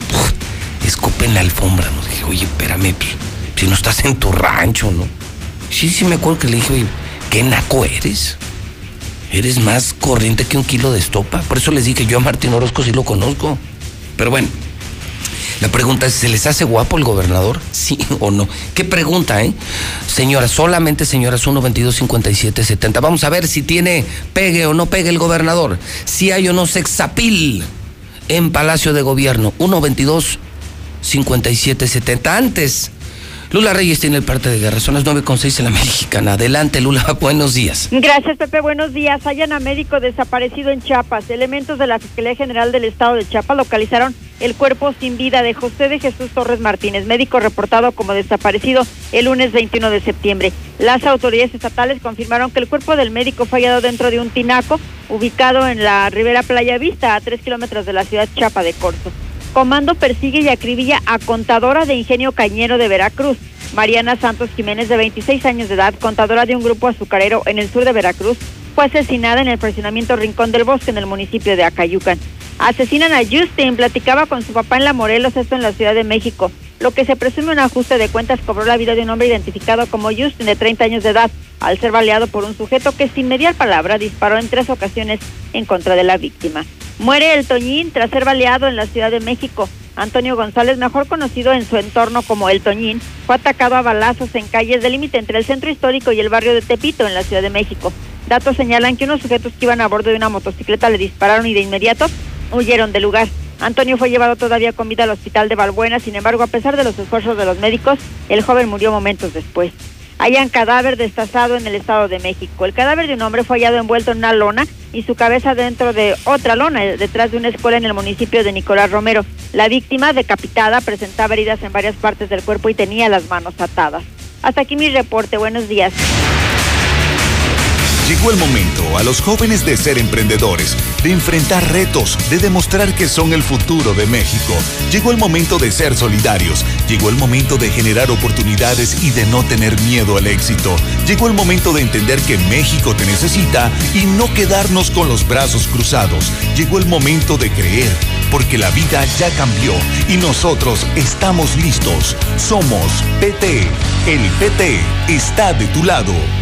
escupe en la alfombra, ¿no? Dije, oye, espérame, pues, si no estás en tu rancho, ¿no? Sí, sí me acuerdo que le dije, oye, ¿qué naco eres? Eres más corriente que un kilo de estopa. Por eso les dije, yo a Martín Orozco sí lo conozco. Pero bueno, la pregunta es, ¿se les hace guapo el gobernador? [laughs] ¿Sí o no? ¿Qué pregunta, eh? Señora, solamente señoras 1 22 57 70. Vamos a ver si tiene pegue o no pegue el gobernador. Si hay o no sexapil en Palacio de Gobierno. 1 22 57 70. Antes Lula Reyes tiene el parte de guerra, son las 9.6 en la mexicana. Adelante, Lula, [laughs] buenos días. Gracias, Pepe, buenos días. Hayan a médico desaparecido en Chiapas. Elementos de la Fiscalía General del Estado de Chiapas localizaron el cuerpo sin vida de José de Jesús Torres Martínez, médico reportado como desaparecido el lunes 21 de septiembre. Las autoridades estatales confirmaron que el cuerpo del médico fue hallado dentro de un tinaco ubicado en la ribera Playa Vista, a tres kilómetros de la ciudad Chapa de Corzo. Comando persigue y acribilla a contadora de ingenio cañero de Veracruz. Mariana Santos Jiménez, de 26 años de edad, contadora de un grupo azucarero en el sur de Veracruz, fue asesinada en el fraccionamiento Rincón del Bosque en el municipio de Acayucan. Asesinan a Justin, platicaba con su papá en La Morelos, esto en la Ciudad de México. Lo que se presume un ajuste de cuentas cobró la vida de un hombre identificado como Justin, de 30 años de edad, al ser baleado por un sujeto que sin mediar palabra disparó en tres ocasiones en contra de la víctima. Muere el Toñín tras ser baleado en la Ciudad de México. Antonio González, mejor conocido en su entorno como El Toñín, fue atacado a balazos en calles del límite entre el centro histórico y el barrio de Tepito, en la Ciudad de México. Datos señalan que unos sujetos que iban a bordo de una motocicleta le dispararon y de inmediato huyeron del lugar. Antonio fue llevado todavía con vida al hospital de Balbuena, sin embargo, a pesar de los esfuerzos de los médicos, el joven murió momentos después un cadáver destazado en el Estado de México. El cadáver de un hombre fue hallado envuelto en una lona y su cabeza dentro de otra lona, eh, detrás de una escuela en el municipio de Nicolás Romero. La víctima, decapitada, presentaba heridas en varias partes del cuerpo y tenía las manos atadas. Hasta aquí mi reporte. Buenos días. Llegó el momento a los jóvenes de ser emprendedores, de enfrentar retos, de demostrar que son el futuro de México. Llegó el momento de ser solidarios. Llegó el momento de generar oportunidades y de no tener miedo al éxito. Llegó el momento de entender que México te necesita y no quedarnos con los brazos cruzados. Llegó el momento de creer, porque la vida ya cambió y nosotros estamos listos. Somos PT. El PT está de tu lado.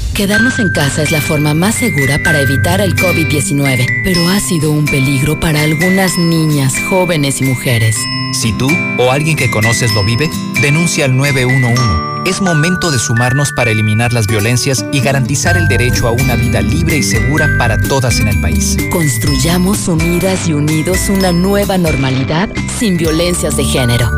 Quedarnos en casa es la forma más segura para evitar el COVID-19, pero ha sido un peligro para algunas niñas, jóvenes y mujeres. Si tú o alguien que conoces lo vive, denuncia al 911. Es momento de sumarnos para eliminar las violencias y garantizar el derecho a una vida libre y segura para todas en el país. Construyamos unidas y unidos una nueva normalidad sin violencias de género.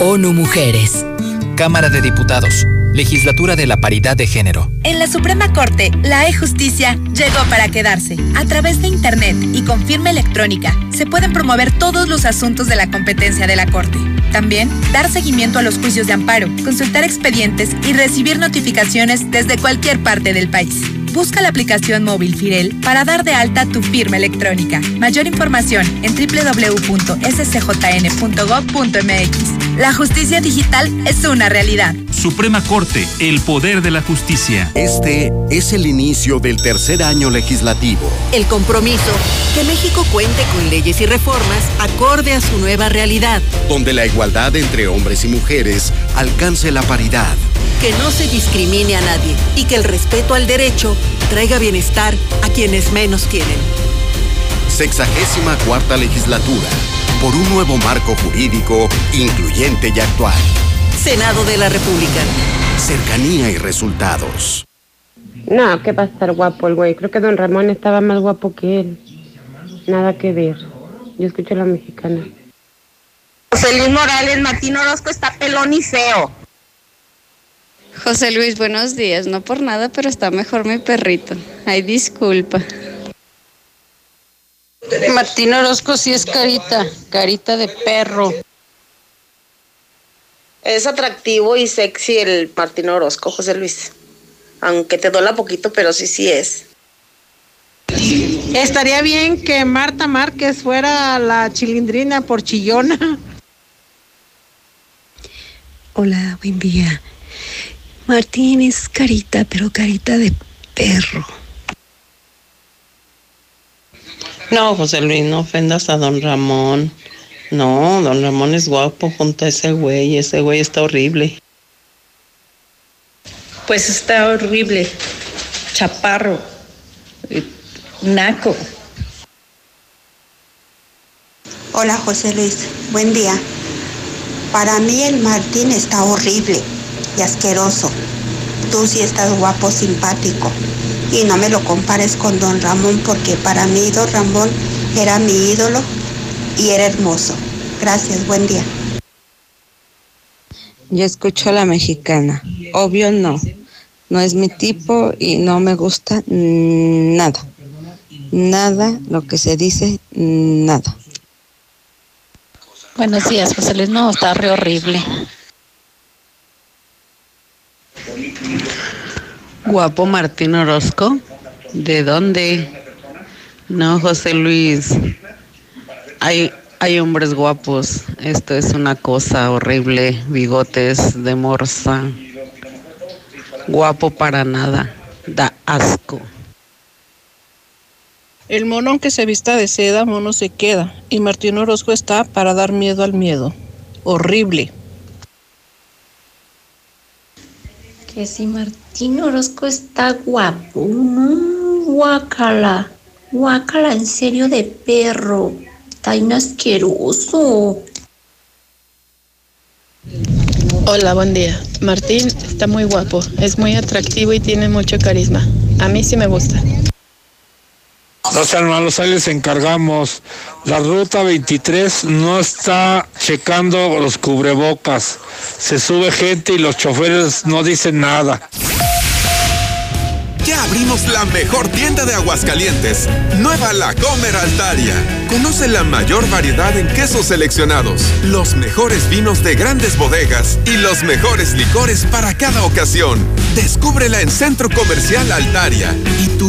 ONU Mujeres. Cámara de Diputados. Legislatura de la Paridad de Género. En la Suprema Corte, la e-justicia llegó para quedarse. A través de Internet y con firma electrónica, se pueden promover todos los asuntos de la competencia de la Corte. También, dar seguimiento a los juicios de amparo, consultar expedientes y recibir notificaciones desde cualquier parte del país. Busca la aplicación móvil Firel para dar de alta tu firma electrónica. Mayor información en www.scjn.gov.mx. La justicia digital es una realidad. Suprema Corte, el poder de la justicia. Este es el inicio del tercer año legislativo. El compromiso que México cuente con leyes y reformas acorde a su nueva realidad. Donde la igualdad entre hombres y mujeres alcance la paridad. Que no se discrimine a nadie y que el respeto al derecho traiga bienestar a quienes menos tienen. Sexagésima cuarta legislatura. Por un nuevo marco jurídico incluyente y actual. Senado de la República. Cercanía y resultados. No, que va a estar guapo el güey. Creo que don Ramón estaba más guapo que él. Nada que ver. Yo escucho a la mexicana. José Luis Morales, Martín Orozco está pelón y feo. José Luis, buenos días. No por nada, pero está mejor mi perrito. Ay, disculpa. Martín Orozco sí es carita, carita de perro. Es atractivo y sexy el Martín Orozco, José Luis. Aunque te dola poquito, pero sí, sí es. Estaría bien que Marta Márquez fuera la chilindrina por chillona. Hola, buen día. Martín es carita, pero carita de perro. No, José Luis, no ofendas a don Ramón. No, don Ramón es guapo junto a ese güey. Ese güey está horrible. Pues está horrible. Chaparro. eh, Naco. Hola José Luis, buen día. Para mí el Martín está horrible y asqueroso. Tú sí estás guapo, simpático. Y no me lo compares con don Ramón porque para mí don Ramón era mi ídolo y era hermoso. Gracias, buen día. Yo escucho a la mexicana. Obvio no. No es mi tipo y no me gusta nada. Nada, lo que se dice, nada. Buenos días, José Luis. No, está re horrible. Guapo Martín Orozco. ¿De dónde? No, José Luis. Hay, hay hombres guapos. Esto es una cosa horrible. Bigotes de morsa. Guapo para nada. Da asco. El mono aunque se vista de seda, mono se queda. Y Martín Orozco está para dar miedo al miedo. Horrible. Que si Martín Orozco está guapo. No, guácala. Guácala, en serio de perro. Está bien asqueroso. Hola, buen día. Martín está muy guapo, es muy atractivo y tiene mucho carisma. A mí sí me gusta. No sean malos, ahí les encargamos. La ruta 23 no está checando los cubrebocas. Se sube gente y los choferes no dicen nada. Ya abrimos la mejor tienda de Aguascalientes, Nueva La Comer Altaria. Conoce la mayor variedad en quesos seleccionados, los mejores vinos de grandes bodegas y los mejores licores para cada ocasión. Descúbrela en Centro Comercial Altaria. ¿Y tú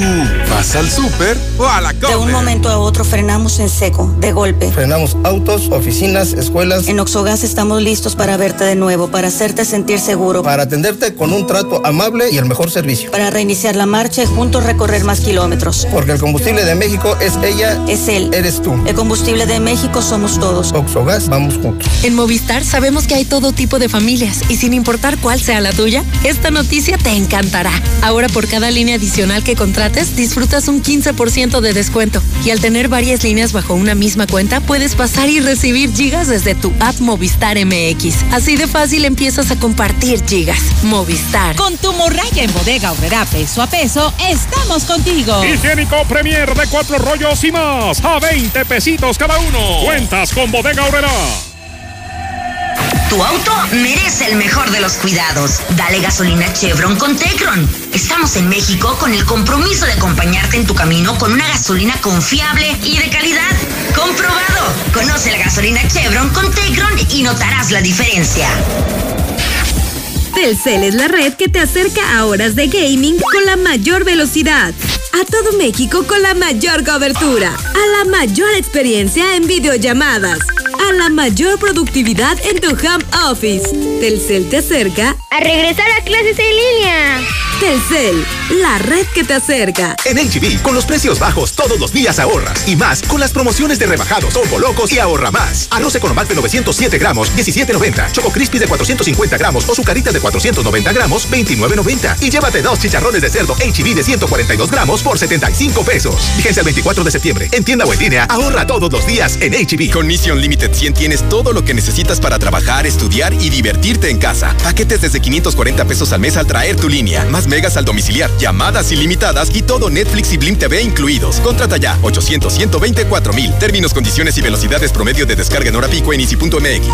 vas al súper o a la De un Comer? momento a otro frenamos en seco, de golpe. Frenamos autos, oficinas, escuelas. En Oxogas estamos listos para verte de nuevo, para hacerte sentir seguro, Para atenderte con un trato amable y el mejor servicio. para reiniciar la marcha y juntos recorrer más kilómetros. Porque el combustible de México es ella, Es él. eres tú. El combustible de México somos todos. Oxogas, vamos juntos. En Movistar sabemos que hay todo tipo de familias y sin importar cuál sea la tuya, esta noticia te encantará. Ahora por cada línea adicional que contrates disfrutas un 15% de descuento y al tener varias líneas bajo una misma cuenta puedes pasar y recibir gigas desde tu app Movistar MX. Así de fácil empiezas a compartir gigas. Movistar. Con tu morraya en bodega obrera peso a peso, estamos contigo. Higiénico Premier de cuatro rollos y más. A 20 pesitos cada uno. Cuentas con Bodega Obrera. Tu auto merece el mejor de los cuidados. Dale gasolina Chevron con Tecron. Estamos en México con el compromiso de acompañarte en tu camino con una gasolina confiable y de calidad. Comprobado. Conoce la gasolina Chevron con Tecron y notarás la diferencia. Telcel es la red que te acerca a horas de gaming con la mayor velocidad. A todo México con la mayor cobertura. A la mayor experiencia en videollamadas. A la mayor productividad en tu home office. Telcel te acerca a regresar a clases en línea. Telcel, la red que te acerca. En HB, con los precios bajos todos los días ahorras. Y más, con las promociones de rebajados, o locos y ahorra más. Arroz Economac de 907 gramos, 17.90. Choco Crispy de 450 gramos o Sucarita de 490 gramos, 29.90. Y llévate dos chicharrones de cerdo HB de 142 gramos por 75 pesos. Vigencia el 24 de septiembre. En tienda o en línea, ahorra todos los días en HB. Con Mission Limited 100 tienes todo lo que necesitas para trabajar, estudiar y divertirte en casa. Paquetes desde 540 pesos al mes al traer tu línea. Más megas al domiciliar, llamadas ilimitadas y todo Netflix y Blim TV incluidos. Contrata ya 800 124 mil. Términos, condiciones y velocidades promedio de descarga en hora pico en easy.mx.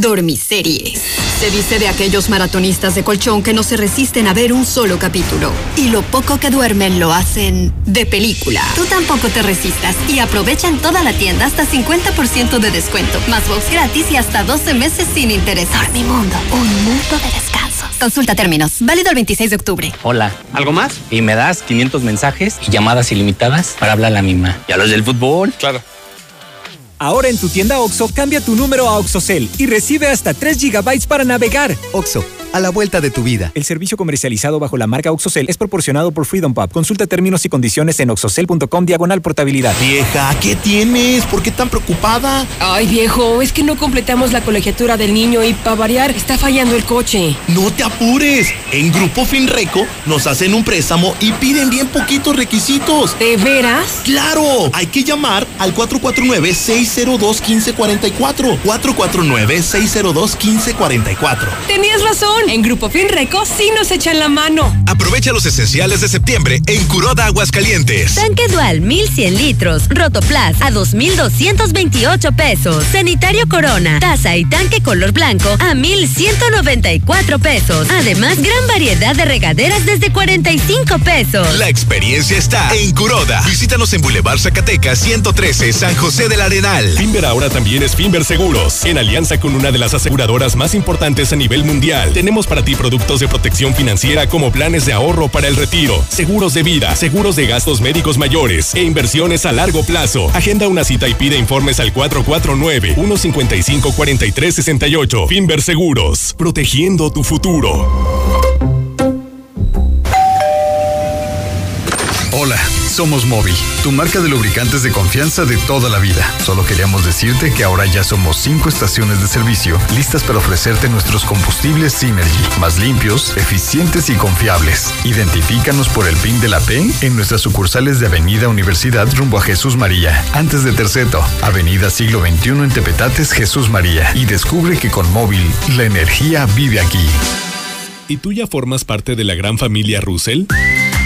Dormiseries. Se dice de aquellos maratonistas de colchón que no se resisten a ver un solo capítulo. Y lo poco que duermen lo hacen de película. Tú tampoco te resistas y aprovecha en toda la tienda hasta 50% de descuento, más box gratis y hasta 12 meses sin interés. Dormimundo, un mundo de descanso. Consulta términos. Válido el 26 de octubre. Hola. ¿Algo más? Y me das 500 mensajes y llamadas ilimitadas para hablar a la misma. ¿Y a los del fútbol? Claro. Ahora en tu tienda OXO, cambia tu número a OXOCEL y recibe hasta 3 GB para navegar. OXO, a la vuelta de tu vida. El servicio comercializado bajo la marca OXOCEL es proporcionado por Freedom Pub. Consulta términos y condiciones en oxocel.com diagonal portabilidad. Vieja, ¿qué tienes? ¿Por qué tan preocupada? Ay, viejo, es que no completamos la colegiatura del niño y para variar está fallando el coche. No te apures. En Grupo Finreco nos hacen un préstamo y piden bien poquitos requisitos. ¿De veras? ¡Claro! Hay que llamar al 449 602 1544. 449 602 1544. Tenías razón. En Grupo Finreco sí nos echan la mano. Aprovecha los esenciales de septiembre en Curoda Aguascalientes. Tanque Dual 1100 litros, Rotoplas a 2228 pesos. Sanitario Corona, taza y tanque color blanco a 1194 pesos. Además, gran variedad de regaderas desde 45 pesos. La experiencia está en Curoda. Visítanos en Boulevard Zacatecas 113, San José del Arenal. Finver ahora también es Finver Seguros. En alianza con una de las aseguradoras más importantes a nivel mundial, tenemos para ti productos de protección financiera como planes de ahorro para el retiro, seguros de vida, seguros de gastos médicos mayores e inversiones a largo plazo. Agenda una cita y pide informes al 449-155-4368. Finver Seguros, protegiendo tu futuro. Hola, somos Móvil, tu marca de lubricantes de confianza de toda la vida. Solo queríamos decirte que ahora ya somos cinco estaciones de servicio listas para ofrecerte nuestros combustibles Synergy, más limpios, eficientes y confiables. Identifícanos por el PIN de la P en nuestras sucursales de Avenida Universidad rumbo a Jesús María, antes de Terceto, Avenida Siglo XXI en Tepetates Jesús María y descubre que con Móvil la energía vive aquí. ¿Y tú ya formas parte de la gran familia Russell?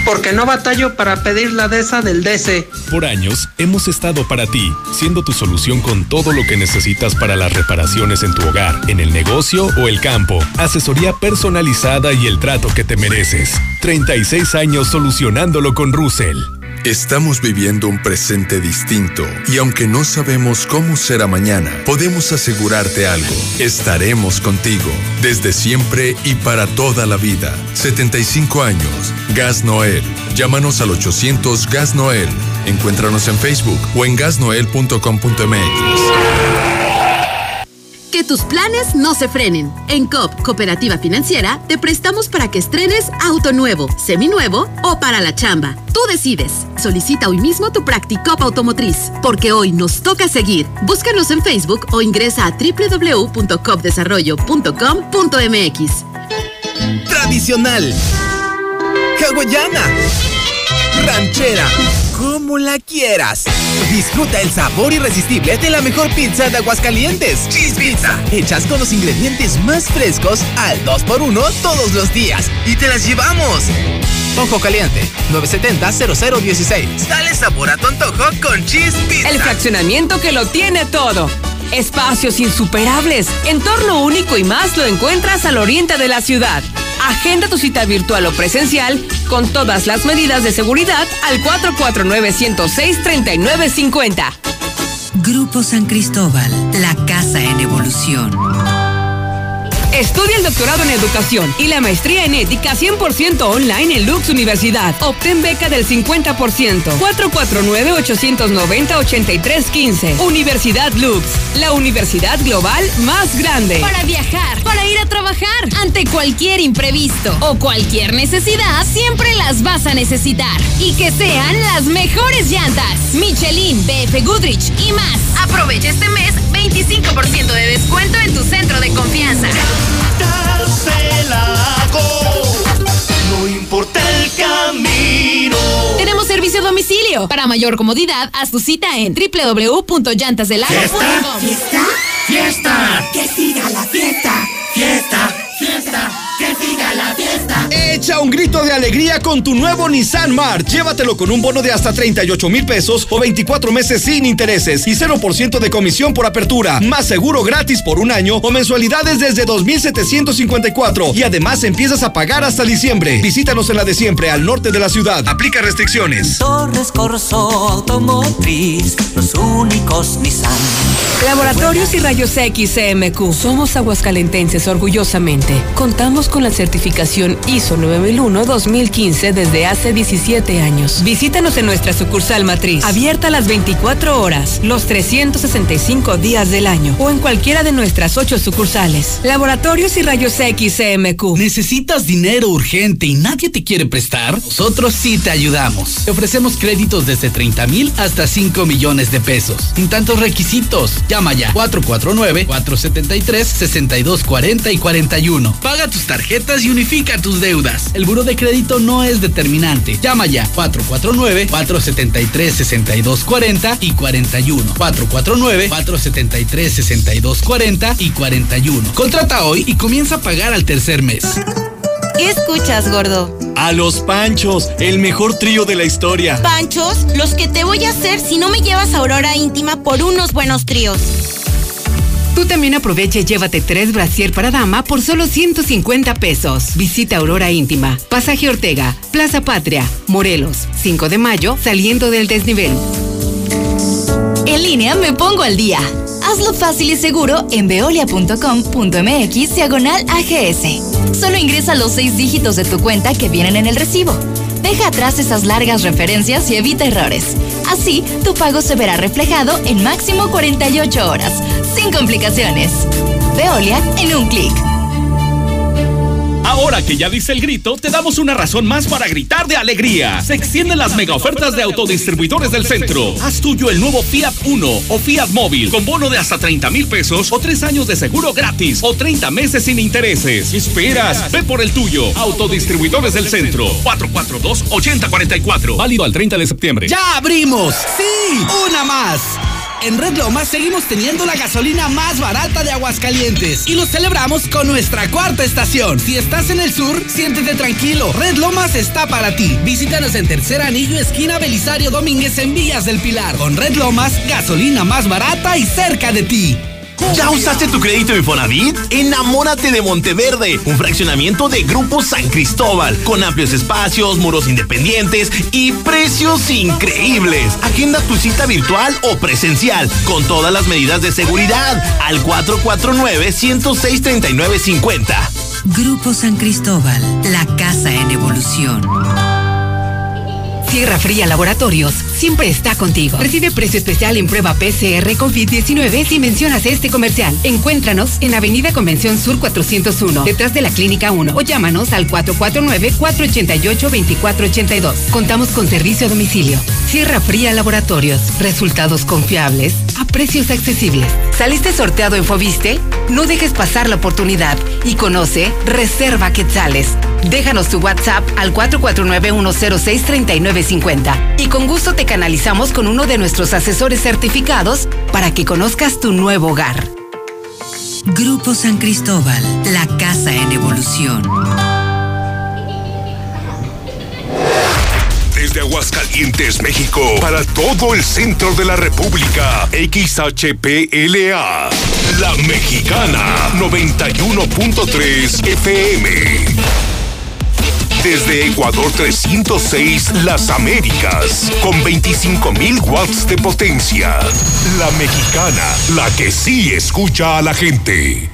Porque no batallo para pedir la DESA del DC. Por años hemos estado para ti, siendo tu solución con todo lo que necesitas para las reparaciones en tu hogar, en el negocio o el campo. Asesoría personalizada y el trato que te mereces. 36 años solucionándolo con Russell. Estamos viviendo un presente distinto y aunque no sabemos cómo será mañana, podemos asegurarte algo. Estaremos contigo desde siempre y para toda la vida. 75 años. Gas Noel. Llámanos al 800 Gas Noel. Encuéntranos en Facebook o en gasnoel.com.mx. Que tus planes no se frenen. En COP, Cooperativa Financiera, te prestamos para que estrenes auto nuevo, seminuevo o para la chamba. Tú decides. Solicita hoy mismo tu Practicop Automotriz, porque hoy nos toca seguir. Búscanos en Facebook o ingresa a www.copdesarrollo.com.mx. Tradicional. Hawaiana. Ranchera. Como la quieras. Disfruta el sabor irresistible de la mejor pizza de Aguascalientes. Cheese Pizza. Hechas con los ingredientes más frescos al 2x1 todos los días. Y te las llevamos. Ojo Caliente, 970-0016. Dale sabor a tu antojo con Cheese Pizza. El fraccionamiento que lo tiene todo. Espacios insuperables, entorno único y más lo encuentras al oriente de la ciudad. Agenda tu cita virtual o presencial con todas las medidas de seguridad al 449-106-3950. Grupo San Cristóbal, la casa en evolución. Estudia el doctorado en educación y la maestría en ética 100% online en Lux Universidad. Obtén beca del 50%. 449-890-8315. Universidad Lux, la universidad global más grande. Para viajar, para ir a trabajar, ante cualquier imprevisto o cualquier necesidad, siempre las vas a necesitar. Y que sean las mejores llantas. Michelin, BF Goodrich y más. Aprovecha este mes 25% de descuento en tu centro de confianza. No importa el camino. Tenemos servicio a domicilio. Para mayor comodidad, haz tu cita en www.llantasdelago.com. ¿Fiesta? ¡Fiesta! ¡Que siga la Un grito de alegría con tu nuevo Nissan March. Llévatelo con un bono de hasta 38 mil pesos o 24 meses sin intereses y 0% de comisión por apertura. Más seguro gratis por un año o mensualidades desde 2,754. Y además empiezas a pagar hasta diciembre. Visítanos en la de siempre, al norte de la ciudad. Aplica restricciones. Torres Corso Automotriz, los únicos Nissan. Laboratorios y Rayos X CMQ. Somos aguascalentenses orgullosamente. Contamos con la certificación ISO 9001-2015 desde hace 17 años. Visítanos en nuestra sucursal matriz, abierta las 24 horas, los 365 días del año o en cualquiera de nuestras 8 sucursales. Laboratorios y Rayos X CMQ. ¿Necesitas dinero urgente y nadie te quiere prestar? Nosotros sí te ayudamos. Te ofrecemos créditos desde 30 mil hasta 5 millones de pesos. Sin tantos requisitos. Llama ya 449-473-6240 y 41. Paga tus tarjetas y unifica tus deudas. El buro de crédito no es determinante. Llama ya 449-473-6240 y 41. 449-473-6240 y 41. Contrata hoy y comienza a pagar al tercer mes. ¿Qué escuchas, gordo? A los Panchos, el mejor trío de la historia. Panchos, los que te voy a hacer si no me llevas a Aurora Íntima por unos buenos tríos. Tú también aprovecha y llévate tres brasier para dama por solo 150 pesos. Visita Aurora Íntima, Pasaje Ortega, Plaza Patria, Morelos, 5 de mayo, saliendo del desnivel. En línea me pongo al día. Hazlo fácil y seguro en veolia.com.mx diagonal AGS. Solo ingresa los seis dígitos de tu cuenta que vienen en el recibo. Deja atrás esas largas referencias y evita errores. Así, tu pago se verá reflejado en máximo 48 horas, sin complicaciones. Veolia en un clic. Ahora que ya dice el grito, te damos una razón más para gritar de alegría. Se extienden las mega ofertas de autodistribuidores del centro. Haz tuyo el nuevo Fiat Uno o Fiat Móvil con bono de hasta 30 mil pesos o tres años de seguro gratis o 30 meses sin intereses. ¿Qué esperas? Ve por el tuyo. Autodistribuidores del centro. 442-8044. Válido al 30 de septiembre. ¡Ya abrimos! ¡Sí! ¡Una más! En Red Lomas seguimos teniendo la gasolina más barata de Aguascalientes y lo celebramos con nuestra cuarta estación. Si estás en el sur, siéntete tranquilo. Red Lomas está para ti. Visítanos en Tercer Anillo, esquina Belisario Domínguez en Villas del Pilar. Con Red Lomas, gasolina más barata y cerca de ti. ¿Ya usaste tu crédito Infonavit? Enamórate de Monteverde, un fraccionamiento de Grupo San Cristóbal, con amplios espacios, muros independientes y precios increíbles. Agenda tu cita virtual o presencial, con todas las medidas de seguridad, al 449-106-3950. Grupo San Cristóbal, la casa en evolución. Sierra Fría Laboratorios siempre está contigo. Recibe precio especial en prueba PCR COVID-19 si mencionas este comercial. Encuéntranos en Avenida Convención Sur 401, detrás de la Clínica 1 o llámanos al 449-488-2482. Contamos con servicio a domicilio. Sierra Fría Laboratorios. Resultados confiables a precios accesibles. ¿Saliste sorteado en Fobiste? No dejes pasar la oportunidad y conoce Reserva Quetzales. Déjanos tu WhatsApp al 449-106-3950 y con gusto te canalizamos con uno de nuestros asesores certificados para que conozcas tu nuevo hogar. Grupo San Cristóbal, la casa en evolución. Desde Aguascalientes, México, para todo el centro de la República, XHPLA, La Mexicana, 91.3 FM. Desde Ecuador 306, Las Américas, con 25.000 watts de potencia. La Mexicana, la que sí escucha a la gente.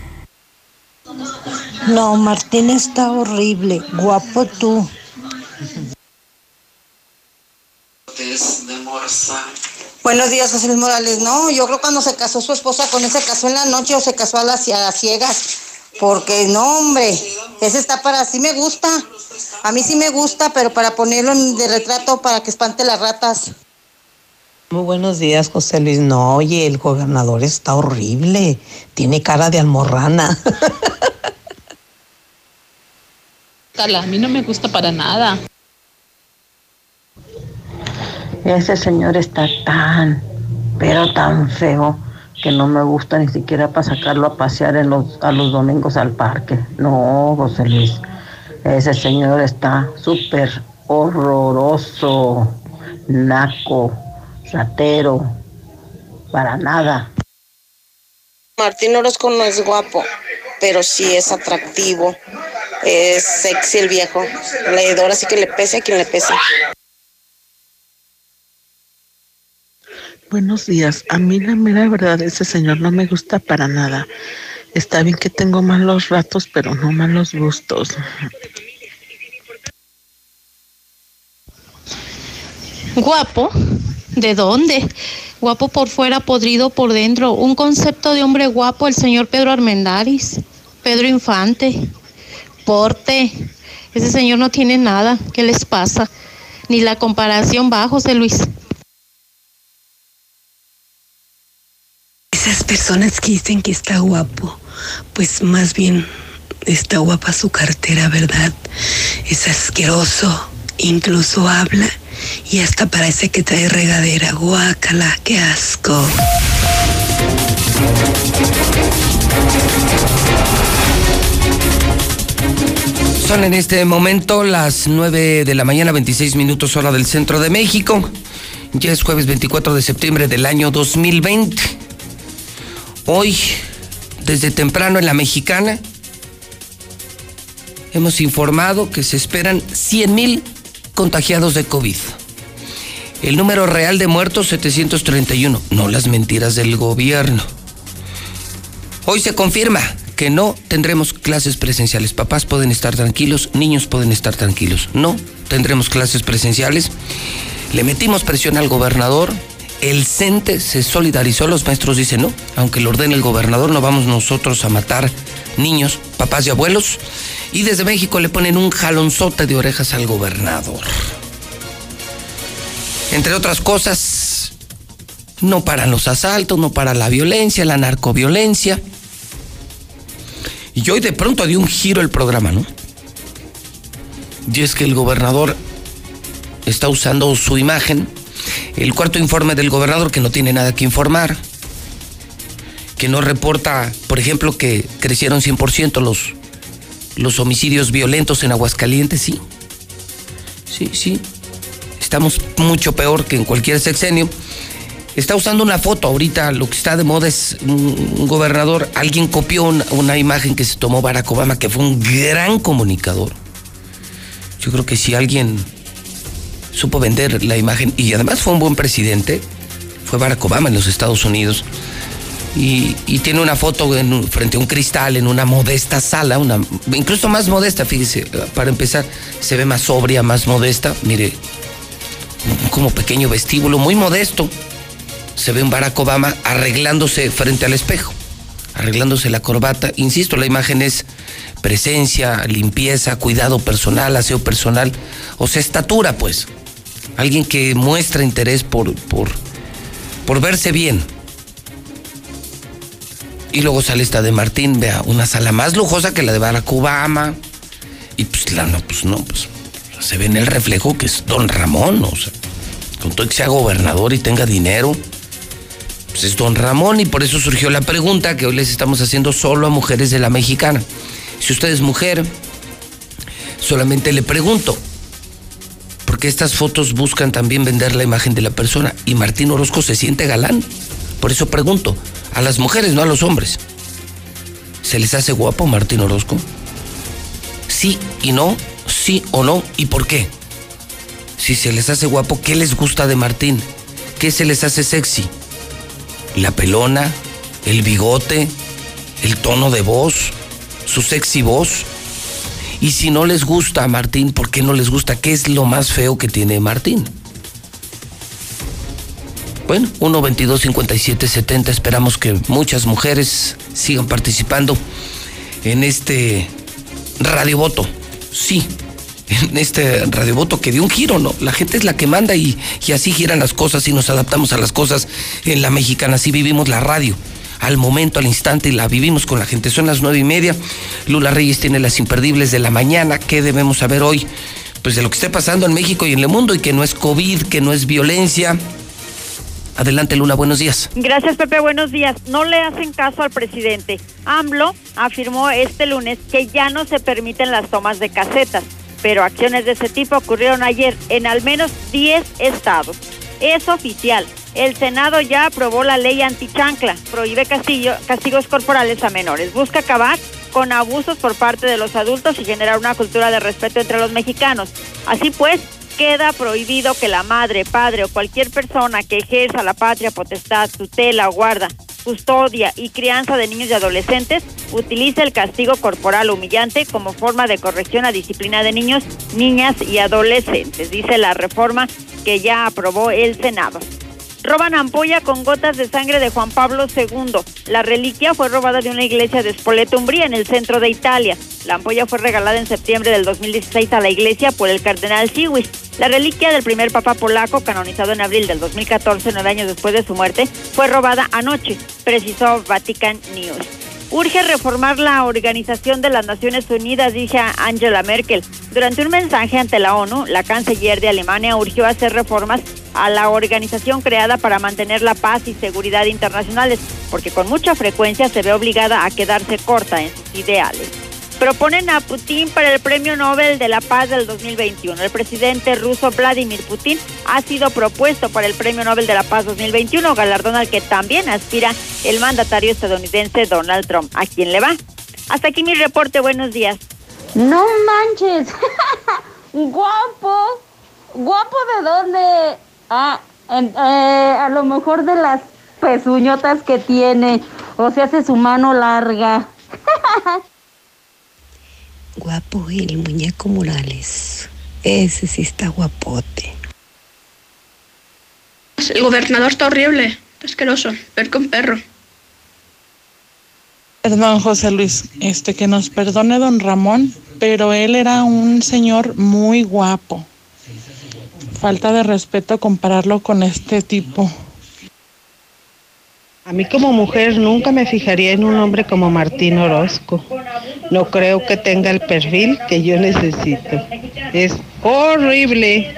No, Martín está horrible. Guapo tú. Buenos días, José Luis Morales. No, yo creo cuando se casó su esposa con él, se casó en la noche o se casó a las, a las ciegas. Porque no, hombre, ese está para, sí me gusta. A mí sí me gusta, pero para ponerlo en- de retrato para que espante las ratas. Muy buenos días, José Luis. No, oye, el gobernador está horrible. Tiene cara de almorrana. [laughs] A mí no me gusta para nada. Ese señor está tan, pero tan feo que no me gusta ni siquiera para sacarlo a pasear en los, a los domingos al parque. No, José Luis. Ese señor está súper horroroso, naco, ratero, para nada. Martín Orozco no es guapo, pero sí es atractivo. Es sexy el viejo. Le ahora sí que le pese a quien le pese. Buenos días. A mí la mera verdad, ese señor no me gusta para nada. Está bien que tengo malos ratos, pero no malos gustos. Guapo, ¿de dónde? Guapo por fuera, podrido por dentro. Un concepto de hombre guapo, el señor Pedro Armendáriz, Pedro Infante, porte. Ese señor no tiene nada. ¿Qué les pasa? Ni la comparación va, José Luis. Esas personas que dicen que está guapo, pues más bien está guapa su cartera, ¿verdad? Es asqueroso, incluso habla y hasta parece que trae regadera. Guácala, qué asco. Son en este momento las 9 de la mañana, 26 minutos hora del centro de México. Ya es jueves 24 de septiembre del año 2020. Hoy, desde temprano en la mexicana, hemos informado que se esperan 100 mil contagiados de COVID. El número real de muertos 731, no las mentiras del gobierno. Hoy se confirma que no tendremos clases presenciales. Papás pueden estar tranquilos, niños pueden estar tranquilos. No tendremos clases presenciales. Le metimos presión al gobernador. El CENTE se solidarizó. Los maestros dicen no, aunque lo ordene el gobernador, no vamos nosotros a matar niños, papás y abuelos. Y desde México le ponen un jalonzote de orejas al gobernador. Entre otras cosas, no paran los asaltos, no para la violencia, la narcoviolencia. Y hoy de pronto dio un giro el programa, ¿no? Y es que el gobernador está usando su imagen. El cuarto informe del gobernador que no tiene nada que informar. Que no reporta, por ejemplo, que crecieron 100% los, los homicidios violentos en Aguascalientes, sí. Sí, sí. Estamos mucho peor que en cualquier sexenio. Está usando una foto ahorita, lo que está de moda es un, gobernador, alguien copió una, una imagen que se tomó Barack Obama, que fue un gran comunicador. Yo creo que si alguien supo vender la imagen, y además fue un buen presidente, fue Barack Obama en los Estados Unidos, y, tiene una foto frente a un cristal en una modesta sala, una, incluso más modesta, fíjese, para empezar, se ve más sobria, más modesta, mire, como pequeño vestíbulo, muy modesto. Se ve un Barack Obama arreglándose frente al espejo, arreglándose la corbata. Insisto, la imagen es presencia, limpieza, cuidado personal, aseo personal, o sea, estatura, pues. Alguien que muestra interés por, por, por verse bien. Y luego sale esta de Martín, vea, una sala más lujosa que la de Barack Obama. Y pues, la, no, pues no, pues se ve en el reflejo que es don Ramón, o sea, con todo que sea gobernador y tenga dinero, pues es don Ramón y por eso surgió la pregunta que hoy les estamos haciendo solo a mujeres de la mexicana. Si usted es mujer, solamente le pregunto, estas fotos buscan también vender la imagen de la persona y Martín Orozco se siente galán. Por eso pregunto, a las mujeres, no a los hombres. ¿Se les hace guapo Martín Orozco? Sí y no, sí o no, y por qué. Si se les hace guapo, ¿qué les gusta de Martín? ¿Qué se les hace sexy? ¿La pelona? ¿El bigote? ¿El tono de voz? su sexy voz. Y si no les gusta a Martín, ¿por qué no les gusta? ¿Qué es lo más feo que tiene Martín? Bueno, 1 22 57 70 esperamos que muchas mujeres sigan participando en este radiovoto. Sí, en este radiovoto que dio un giro, ¿no? La gente es la que manda y, y así giran las cosas y nos adaptamos a las cosas en la mexicana. Así vivimos la radio al momento, al instante, y la vivimos con la gente. Son las nueve y media. Lula Reyes tiene las imperdibles de la mañana. ¿Qué debemos saber hoy? Pues de lo que esté pasando en México y en el mundo, y que no es COVID, que no es violencia. Adelante, Lula, buenos días. Gracias, Pepe, buenos días. No le hacen caso al presidente. AMLO afirmó este lunes que ya no se permiten las tomas de casetas, pero acciones de ese tipo ocurrieron ayer en al menos 10 estados. Es oficial. El Senado ya aprobó la ley antichancla, prohíbe castigos corporales a menores, busca acabar con abusos por parte de los adultos y generar una cultura de respeto entre los mexicanos. Así pues, queda prohibido que la madre, padre o cualquier persona que ejerza la patria potestad, tutela guarda, custodia y crianza de niños y adolescentes utilice el castigo corporal humillante como forma de corrección a disciplina de niños, niñas y adolescentes, dice la reforma que ya aprobó el Senado. Roban ampolla con gotas de sangre de Juan Pablo II. La reliquia fue robada de una iglesia de Spoleto, Umbría, en el centro de Italia. La ampolla fue regalada en septiembre del 2016 a la iglesia por el cardenal Siwis. La reliquia del primer papa polaco, canonizado en abril del 2014, nueve años después de su muerte, fue robada anoche, precisó Vatican News. Urge reformar la Organización de las Naciones Unidas, dice Angela Merkel. Durante un mensaje ante la ONU, la canciller de Alemania urgió hacer reformas a la organización creada para mantener la paz y seguridad internacionales, porque con mucha frecuencia se ve obligada a quedarse corta en sus ideales. Proponen a Putin para el Premio Nobel de la Paz del 2021. El presidente ruso Vladimir Putin ha sido propuesto para el Premio Nobel de la Paz 2021, galardón al que también aspira el mandatario estadounidense Donald Trump. ¿A quién le va? Hasta aquí mi reporte. Buenos días. No manches. [laughs] Guapo. ¿Guapo de dónde? Ah, en- eh, a lo mejor de las pezuñotas que tiene. O se hace su mano larga. [laughs] Guapo el muñeco Morales. Ese sí está guapote. El gobernador está horrible, está asqueroso, ver con perro. Perdón, José Luis, este que nos perdone don Ramón, pero él era un señor muy guapo. Falta de respeto compararlo con este tipo. A mí como mujer nunca me fijaría en un hombre como Martín Orozco. No creo que tenga el perfil que yo necesito. Es horrible.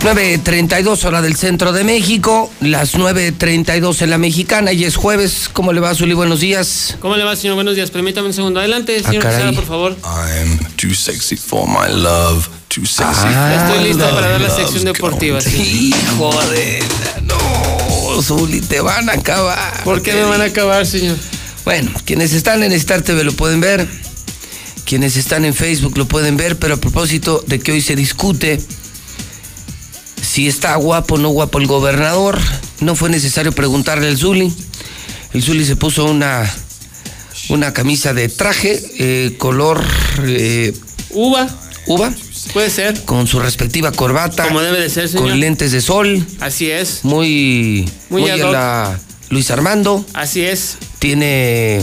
9.32 hora del centro de México, las 9.32 en la mexicana y es jueves. ¿Cómo le va, Zuli? Buenos días. ¿Cómo le va, señor? Buenos días. Permítame un segundo. Adelante, señor caray. Quesada, por favor. I'm too sexy for my love. Too sexy. For estoy my listo love. para ver la sección deportiva. sí. Hijo de... No, Zuli, te van a acabar. ¿Por qué me van a acabar, señor? Bueno, quienes están en Star TV lo pueden ver. Quienes están en Facebook lo pueden ver, pero a propósito de que hoy se discute si está guapo o no guapo el gobernador, no fue necesario preguntarle al Zuli. El Zuli se puso una, una camisa de traje, eh, color eh, Uva. uva, Puede ser. con su respectiva corbata, Como debe de ser, señor. con lentes de sol, Así es. muy, Muy muy, a la Luis Armando. Así es. Tiene.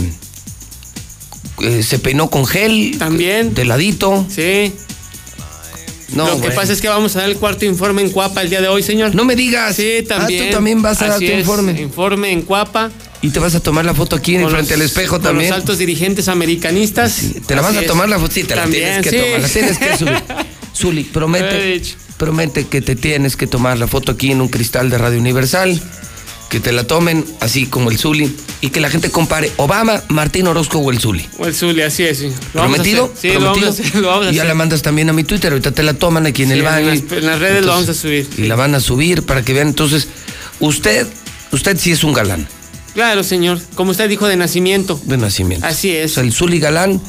eh, se peinó con gel. También. De ladito. Sí. No, Lo que bueno. pasa es que vamos a dar el cuarto informe en Cuapa el día de hoy, señor. No me digas. Sí, también. Ah, tú también vas a dar tu es, informe. Informe en Cuapa. Y te vas a tomar la foto aquí en frente al espejo con también. los altos dirigentes americanistas. ¿Te la vas a es. tomar la foto? Sí, te la También, tienes que sí. tomar. La tienes que subir. [laughs] Zuli, promete, promete que te tienes que tomar la foto aquí en un cristal de Radio Universal. Que te la tomen así como el Zuli. Y que la gente compare Obama, Martín Orozco o el Zuli. O el Zuli, así es. sí. Lo ¿Prometido? Sí, lo vamos a hacer. Lo vamos a y ya la mandas también a mi Twitter. Ahorita te la toman aquí en Sí, el baño. en las- en las redes lo vamos a subir, Y la van a subir para que vean. Entonces, usted, usted sí es un galán Claro, señor. Como usted dijo, de nacimiento. de nacimiento. Así O es. sea, el Zuli galán.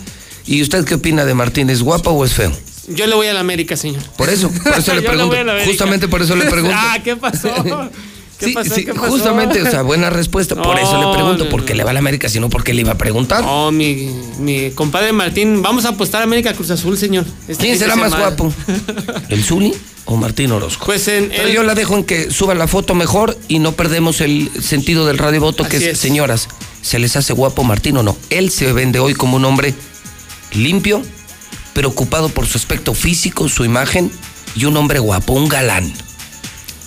¿Y usted qué opina de Martín? ¿Es guapo o es feo? Yo le voy a la América, señor. Por eso, por eso [laughs] le pregunto. Justamente por eso le [laughs] pregunto. ah, ¿qué pasó? [laughs] ¿Qué Sí, pasó? sí, ¿Qué pasó? justamente, o sea, buena respuesta. Por eso le pregunto, No, ¿por qué le va a la América? Si no, ¿por qué le iba a preguntar? No, mi, mi compadre Martín, vamos a apostar a América Cruz Azul, señor. Este ¿Quién será más semana. guapo? [laughs] ¿El Zuli o Martín Orozco? Pues en Pero el- yo la dejo en que suban la foto mejor y no perdemos el sentido del radio voto, que es. señoras, ¿se les hace guapo Martín o no? Él se vende hoy como un hombre limpio, preocupado por su aspecto físico, su imagen, y un hombre guapo, un galán.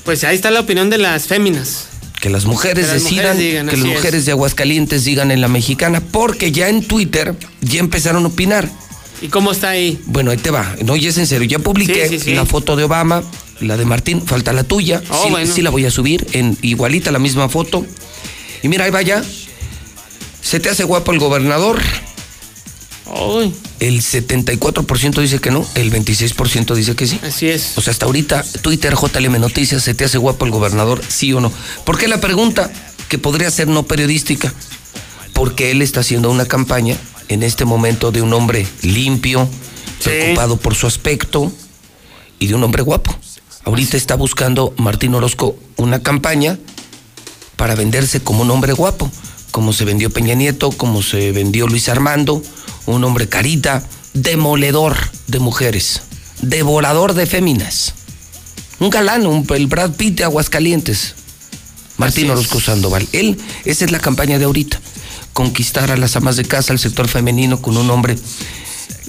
Pues ahí está la opinión de las féminas. Que las mujeres Que las decidan, mujeres digan, que las es. mujeres de Aguascalientes digan en la mexicana, porque ya en Twitter ya empezaron a opinar. ¿Y cómo está ahí? Bueno, ahí te va. No, y es en serio. Ya publiqué Sí, sí, sí. la foto de Obama, la de Martín, falta la tuya. Oh, sí, bueno. sí la voy a subir en igualita la misma foto. Y mira, ahí vaya. ¿Se te hace guapo el gobernador? Ay, El 74% dice que no, el 26% dice que sí. así es. O sea, hasta ahorita, Twitter, JLM Noticias, ¿se te hace guapo el gobernador? ¿Sí o no? ¿Por qué la pregunta? Que podría ser no periodística. Porque él está haciendo una campaña en este momento de un hombre limpio, preocupado por su aspecto y de un hombre guapo. Ahorita está buscando Martín Orozco una campaña para venderse como un hombre guapo, como se vendió Peña Nieto, como se vendió Luis Armando, un hombre carita, demoledor de mujeres, devorador de féminas. Un galán, un, el Brad Pitt de Aguascalientes. Martín. Orozco Sandoval. Él, esa es la campaña de ahorita. Conquistar a las amas de casa, al sector femenino con un hombre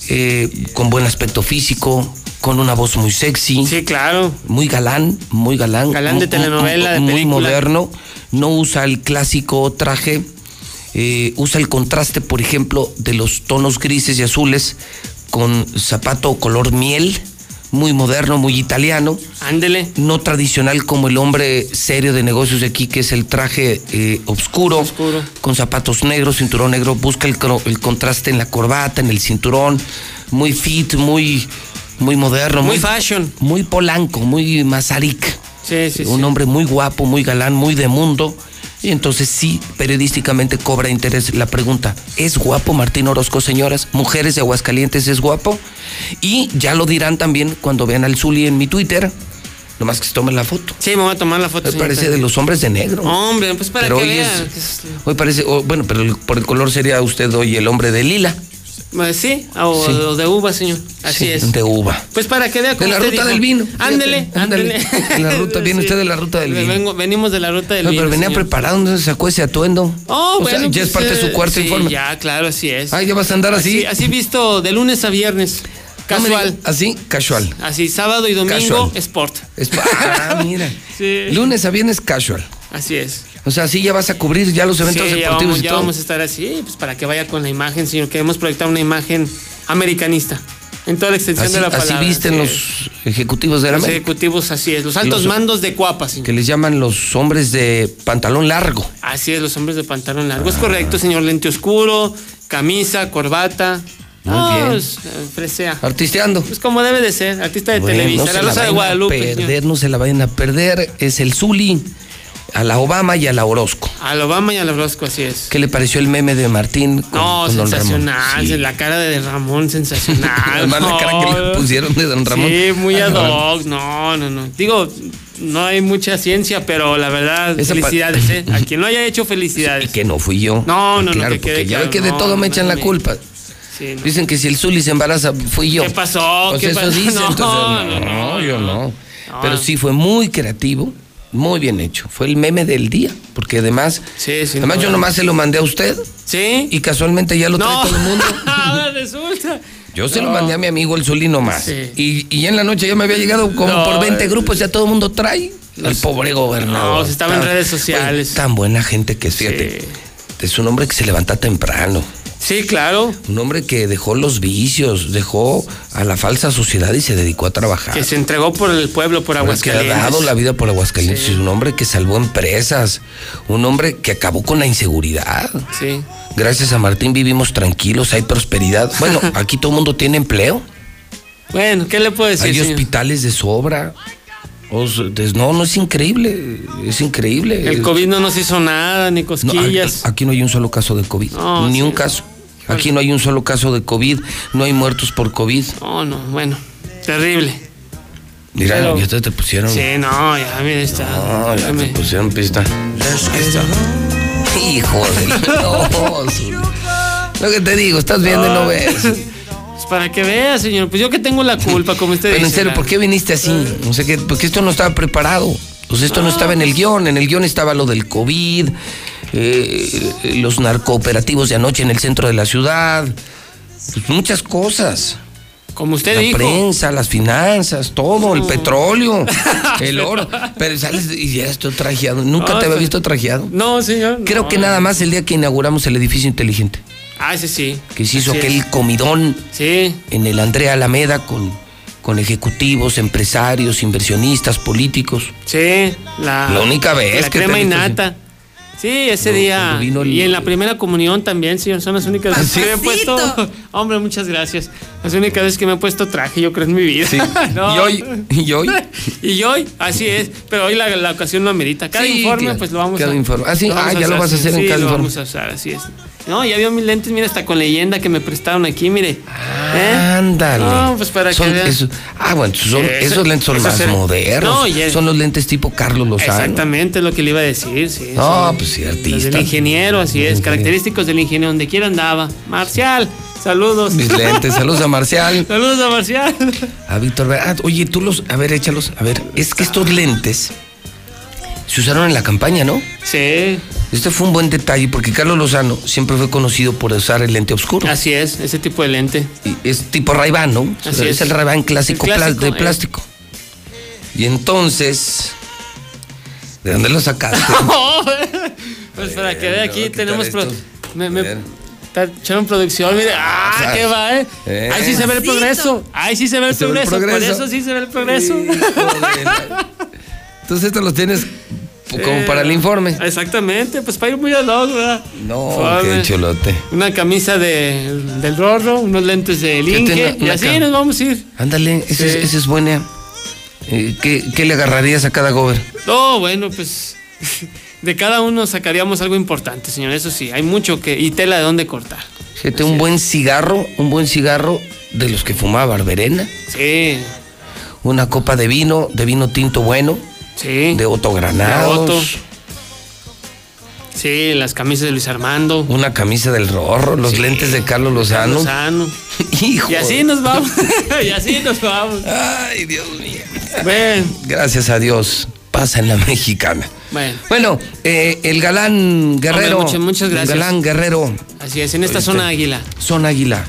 eh, con buen aspecto físico, con una voz muy sexy. Sí, claro. Muy galán, muy galán. Galán de telenovela, de Muy moderno. No usa el clásico traje. Eh, usa el contraste, por ejemplo, de los tonos grises y azules con zapato color miel. Muy moderno, muy italiano. Ándele. No tradicional como el hombre serio de negocios de aquí, que es el traje eh, oscuro, Oscuro. con zapatos negros, cinturón negro. Busca el, contraste en la corbata, en el cinturón. Muy fit, muy, muy moderno. Muy fashion. Muy polanco, muy mazarik. Sí, sí, un sí. hombre muy guapo, muy galán, muy de mundo. Y entonces sí, periodísticamente cobra interés la pregunta, ¿es guapo Martín Orozco, señoras? ¿Mujeres de Aguascalientes es guapo? Y ya lo dirán también cuando vean al Zuli en mi Twitter, nomás que se tomen la foto. Sí, me voy a tomar la foto. Señorita. parece de los hombres de negro. Hombre, pues para Pero que hoy vean. es- Hoy parece, oh, bueno, pero el- por el color sería usted hoy el hombre de lila. Sí, o, Sí. o de uva, señor. Así Sí, es. De uva. Pues para que vea De la ruta dijo. del vino. Ándele, ándele. De la ruta, [laughs] viene usted de la ruta del vino. Vengo- venimos de la ruta del No, vino. pero venía señor. preparado, ¿dónde se sacó ese atuendo? Oh, O sea, bueno. ya es pues, parte de su eh, cuarto sí, informe. Ya, claro, así es. Ah, ya vas a andar así. Así visto de lunes a viernes. Casual. Así, casual. Así, sábado y domingo, Casual. sport. Es ah, mira. [laughs] Sí. Lunes a viernes casual. Así es. O sea, así ya vas a cubrir ya los eventos Sí, ya deportivos vamos, y ya todo. vamos a estar así, pues para que vaya con la imagen, señor. Queremos proyectar una imagen americanista. En toda la extensión Así, de la así palabra. visten así los es. ejecutivos de la Los América, ejecutivos, así es. Los altos Los- mandos de Cuapa, señor. que les llaman los hombres de pantalón largo. Así es, los hombres de pantalón largo. Es correcto, señor. Lente oscuro, camisa, corbata. Muy Ah, bien. pues, eh, presea. Artisteando. Pues como debe de ser, artista de Bueno, Televisa. no la Rosa de Guadalupe. señor. perder, no se la vayan a perder. Es el Zuli, a la Obama y a la Orozco. Al Obama y al Orozco, así es. ¿Qué le pareció el meme de Martín con, No, con sensacional. Sí. La cara de Ramón, sensacional. [laughs] Además, la cara que le No, pusieron de don Ramón. Sí, muy Ah, ad no. hoc. No, no, no. Digo, no hay mucha ciencia, pero la verdad, Esa felicidades, ¿eh? [laughs] A quien lo haya hecho, felicidades. Que no fui yo. No, no, no, Claro, que quede porque ya ve claro, que de no, todo me echan la no, culpa. Sí, no. Dicen que si el Zuli se embaraza, fui yo. ¿Qué pasó? Pues ¿Qué eso pasó? [laughs] dicen, No, entonces, no, no, no, yo no. No. Pero sí fue muy creativo, muy bien hecho. Fue el meme del día, porque además, Sí, sí. además no, yo nomás se lo mandé a usted ¿Sí? y casualmente ya lo trae todo el mundo. [laughs] Ahora resulta. Yo se lo mandé a mi amigo el Zuli nomás. Sí. Y, y en la noche ya me había llegado como por 20 eh. grupos, ya todo el mundo trae. El pobre gobernador. No, se estaba en redes sociales. Oye, tan buena gente que es, fíjate. Es un hombre que se levanta temprano. Sí, claro. Un hombre que dejó los vicios, dejó a la falsa sociedad y se dedicó a trabajar. Que se entregó por el pueblo, por hombre que ha Aguascalientes. dado la vida por Aguascalientes. Es un hombre que salvó empresas. Un hombre que acabó con la inseguridad. Sí. Gracias a Martín vivimos tranquilos, hay prosperidad. Bueno, [laughs] aquí todo el mundo tiene empleo. Bueno, ¿qué le puedo decir, Hay señor? hospitales de sobra. No, no es increíble. Es increíble. El COVID no nos hizo nada, ni No, cosquillas. a- aquí no hay un solo caso de COVID. No, ni sí. un caso. Aquí no hay un solo caso de COVID. No hay muertos por COVID. No, no, bueno. Terrible. Mira, Pero- ya te, te pusieron. Sí, no, ya, mira, está. No, ya te Déjame. pusieron pista. Hijo de [laughs] no, Zuli. Lo que te digo, estás viendo y no ves. Pues para que vea, señor. Pues yo que tengo la culpa, como usted Pero en serio, ¿por qué viniste así? No sé qué, porque esto no estaba preparado. Pues esto no estaba en el guion. En el guion estaba lo del COVID, eh, los narcooperativos de anoche en el centro de la ciudad. Pues muchas cosas. Como usted la dijo. prensa, las finanzas, todo, el petróleo, [laughs] el oro. Pero sales y ya estoy trajeado. Nunca No, te había visto trajeado. No, señor. Creo no. que nada más el día que inauguramos el edificio inteligente. Ah, ese sí. Que se hizo Así aquel es. comidón Sí. en el Andrea Alameda con, con ejecutivos, empresarios, inversionistas, políticos. Sí, la, La única vez la que crema y nata. Sí, ese día. cuando vino el- Y en la primera comunión también, señor. Son las únicas veces que me he puesto. [laughs] Hombre, muchas gracias. Las únicas veces que me he puesto traje, yo creo, en mi vida. Sí. [laughs] No. Y hoy, y hoy. [laughs] Y hoy, así es. Pero hoy la, la ocasión lo amerita. Cada Sí, informe, claro. pues lo vamos Cada a informe. Ah, sí, lo ah, ya lo vas a sí, hacer en sí, cada lo informe. vamos a usar, así es. No, ya vio mis lentes, mira, hasta con leyenda que me prestaron aquí, mire. ¿Eh? Ándale. No, pues para Son que vean. esos- ah, bueno, son- esos lentes son más modernos. No, y es- Son los lentes tipo Carlos Lozano. Exactamente es lo que le iba a decir, sí. No, pues sí, artista. del ingeniero, así es. Característicos del ingeniero, donde quiera andaba. Marcial, saludos. Mis lentes, saludos a Marcial. [laughs] saludos a Marcial. A Víctor, ah, oye, tú los, a ver, échalos. A ver, es que estos lentes se usaron en la campaña, ¿no? Sí, Este fue un buen detalle porque Carlos Lozano siempre fue conocido por usar el lente oscuro. así es, ese tipo de lente. Y es tipo ray ¿no? Así es. es. el ray clásico, El pla- clásico, de eh. plástico. Y entonces, ¿de dónde lo sacaste? [laughs] pues para que vea, aquí tenemos. me, me- echaron producción, mire. ¡Ah, Ajá. qué va, eh! Eh. Ahí sí se ve el progreso. Ahí sí se ve el Se ve el progreso. Por eso sí se ve el progreso. [laughs] Entonces esto los tienes como Eh, para el informe. Exactamente, pues para ir muy ad hoc, ¿verdad? No, Suave. qué cholote. Una camisa de, del Rorro, unos lentes de Linke, y así nos vamos a ir. Ándale, esa es, Sí. es buena. Eh, ¿qué, qué le agarrarías a cada gober? No, bueno, pues [laughs] de cada uno sacaríamos algo importante, señor. Eso sí, hay mucho que. y tela de dónde cortar. Fíjate, un buen cigarro, un buen cigarro de los que fumaba Barberena. Sí, Una copa de vino, de vino tinto bueno, sí. de Otto De Granados. Otto. Sí, las camisas de Luis Armando. Una camisa del Rorro, los lentes de Carlos Lozano. Lozano. [laughs] Hijo. Y así nos vamos. [laughs] y así nos vamos. Ay, Dios mío. Ven, Gracias a Dios, pasa en la mexicana. bueno. Bueno, eh, el galán guerrero. Hombre, muchas- muchas el gracias. galán guerrero, Así es, en esta zona águila. Son Águila.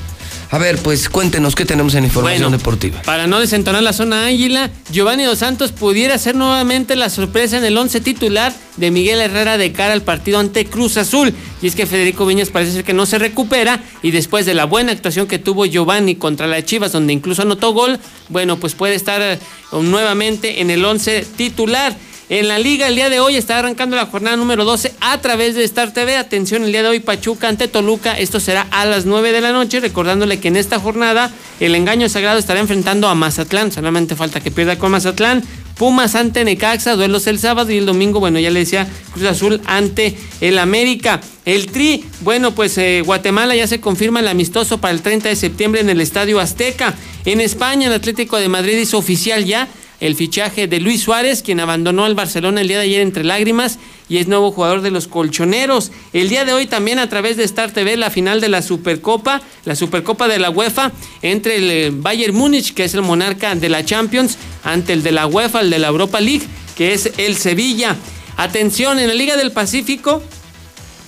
A ver, pues cuéntenos qué tenemos en información Bueno. deportiva. Para no desentonar la zona águila, Giovanni Dos Santos pudiera ser nuevamente la sorpresa en el once titular de Miguel Herrera de cara al partido ante Cruz Azul. Y es que Federico Viñas parece ser que no se recupera y después de la buena actuación que tuvo Giovanni contra las Chivas, donde incluso anotó gol, bueno, pues puede estar eh, nuevamente en el once titular. En la liga el día de hoy está arrancando la jornada número 12 a través de Star TV. Atención, el día de hoy Pachuca ante Toluca. Esto será a las 9 de la noche. Recordándole que en esta jornada el engaño sagrado estará enfrentando a Mazatlán. Solamente falta que pierda con Mazatlán. Pumas ante Necaxa, duelos el sábado y el domingo, bueno, ya le decía Cruz Azul ante el América. El Tri, bueno, pues eh, Guatemala ya se confirma el amistoso para el 30 de septiembre en el Estadio Azteca. En España, el Atlético de Madrid hizo oficial ya el fichaje de Luis Suárez, quien abandonó al Barcelona el día de ayer entre lágrimas y es nuevo jugador de los colchoneros. El día de hoy también a través de Star TV la final de la Supercopa, la Supercopa de la UEFA entre el eh, Bayern Múnich, que es el monarca de la Champions, ante el de la UEFA, el de la Europa League, que es el Sevilla. Atención, en la Liga del Pacífico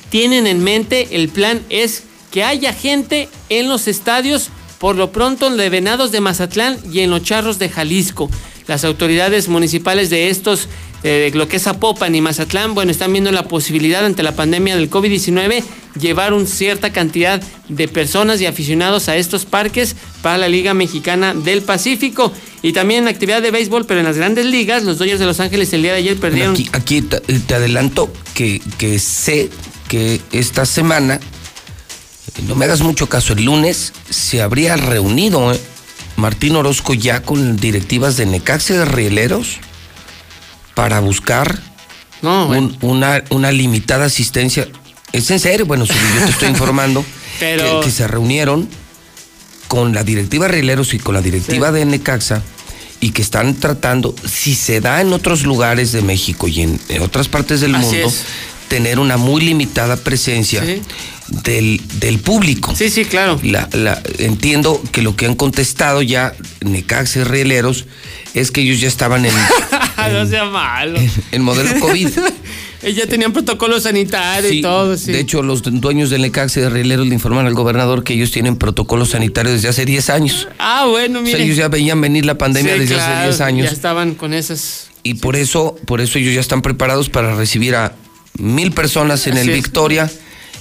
tienen en mente, el plan es que haya gente en los estadios, por lo pronto en de Venados de Mazatlán y en los Charros de Jalisco. Las autoridades municipales de estos, eh, lo que es y Mazatlán, bueno, están viendo la posibilidad ante la pandemia del COVID-19 llevar una cierta cantidad de personas y aficionados a estos parques para la Liga Mexicana del Pacífico. Y también en actividad de béisbol, pero en las grandes ligas, los Dodgers de Los Ángeles el día de ayer perdieron... Aquí, aquí te, adelanto que, que sé que esta semana, no me hagas mucho caso, el lunes se habría reunido eh, Martín Orozco ya con directivas de Necaxa y de Rieleros para buscar No, bueno. un- una, una limitada asistencia. Es en serio, bueno, yo te estoy informando [laughs] Pero- que, que se reunieron con la directiva Rieleros y con la directiva de Necaxa y que están tratando, si se da en otros lugares de México y en, en otras partes del Así mundo, es. Tener una muy limitada presencia del, del público. Sí, sí, claro. La- la- entiendo que lo que han contestado ya Necaxa y Rieleros es que ellos ya estaban en, [laughs] no sea malo. en modelo [laughs] COVID. Ellos ya tenían protocolo sanitario y todo, sí. De hecho, los dueños del Necaxa y de Rieleros le informan al gobernador que ellos tienen protocolo sanitario desde hace 10 años. ah, bueno, O mire. sea, ellos ya veían venir la pandemia Sí, desde claro, hace 10 años. Ya estaban con esas. Y por eso, por eso ellos ya están preparados para recibir a mil personas en Así el es. Victoria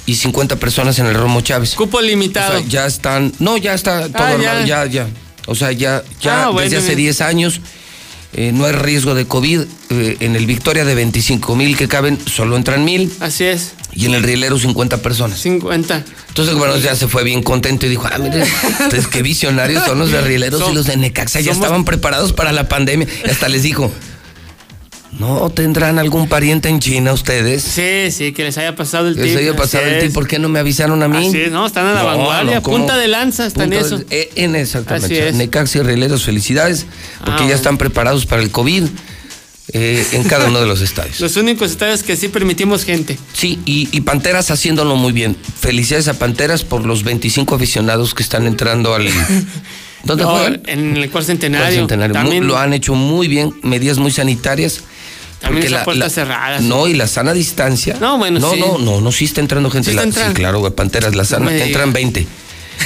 y 50 personas en el Romo Chávez. Cupo limitado. O sea, ya están, no, ya está todo Ah, armado, ya. ya. ya, O sea, ya, ya Ah, bueno, desde hace bien. 10 años eh, no hay riesgo de COVID. Eh, en el Victoria de 25 mil que caben, solo entran mil. Así es. Y en el Rielero 50 personas. 50. Entonces, bueno, ya se fue bien contento y dijo, ah, mire, ustedes qué visionarios son los de Rieleros [laughs] Som- y los de Necaxa. Ya estaban preparados para la pandemia. Y hasta les dijo, ¿no tendrán algún pariente en China ustedes? Sí, sí, que les haya pasado el Les tip. haya pasado el tip, ¿por qué no me avisaron a mí? Así es, no, están a la No, vanguardia, punta de lanza, están en eso. de- eh, en exactamente. Y Rieleros, felicidades, porque Ah, ya bueno. están preparados para el COVID eh, en cada uno de los estadios. [laughs] Los únicos estadios que sí permitimos gente. Sí, y, y Panteras haciéndolo muy bien. Felicidades a Panteras por los 25 aficionados que están entrando al... [laughs] ¿Dónde No, juegan? En el cuarto centenario. Al centenario. Muy- También, lo han hecho muy bien, medidas muy sanitarias. También porque esa puerta cerrada, sí. No, y la sana distancia. No, bueno, no, sí. No, no, no, sí está entrando gente. Sí La- entrando. claro, güey, Panteras, la sana, me entran diga. 20.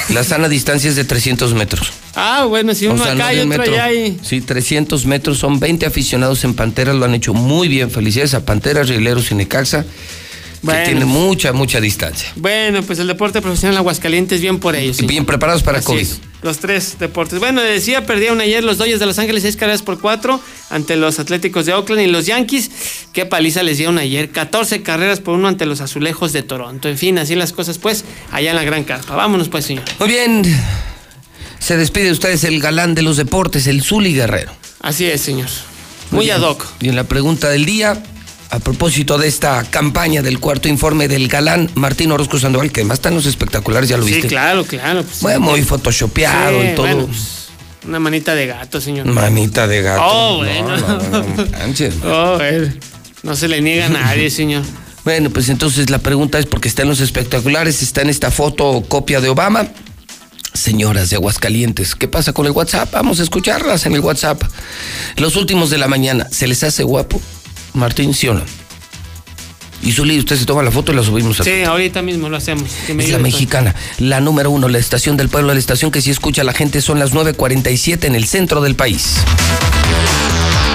La sana distancia es de 300 metros. Ah, bueno, si uno O sea, no acá y de un otro metro. allá y... Sí, 300 metros, son 20 aficionados en Panteras, lo han hecho muy bien. Felicidades a Panteras, Rieleros y Necaxa, Bueno. que tiene mucha, mucha distancia. Bueno, pues el deporte profesional Aguascalientes, bien por ellos. sí. Bien preparados para Así COVID. es, Los tres deportes. Bueno, decía, perdieron ayer los Dodgers de Los Ángeles seis carreras por cuatro ante los Atléticos de Oakland y los Yankees. Qué paliza les dieron ayer. 14 carreras por uno ante los Azulejos de Toronto. En fin, así las cosas, pues, allá en la Gran Carpa. Vámonos, pues, señor. Muy bien. Se despide de ustedes el galán de los deportes, el Zuli Guerrero. Así es, señor. Muy ad hoc. Y en la pregunta del día, a propósito de esta campaña del cuarto informe del galán Martín Orozco Sandoval, que además están los espectaculares, ya lo Sí, viste. claro, claro. pues, Bueno, muy photoshopeado Sí, y todo. bueno, pues, una manita de gato, señor. Manita de gato. Oh, No, bueno. no, no, no manches. [laughs] Oh, bueno. No se le niega a nadie, [laughs] señor. Bueno, pues entonces la pregunta es porque está en los espectaculares, está en esta foto copia de Obama. Señoras de Aguascalientes, ¿qué pasa con el WhatsApp? Vamos a escucharlas en el WhatsApp. Los últimos de la mañana, ¿se les hace guapo? Martín, ¿sí o no? Y Zuli, usted se toma la foto y la subimos a Sí, ahorita mismo lo hacemos. Que me Es la mexicana, la número uno, la estación del pueblo, la estación que sí escucha a la gente, son las 9.47 en el centro del país.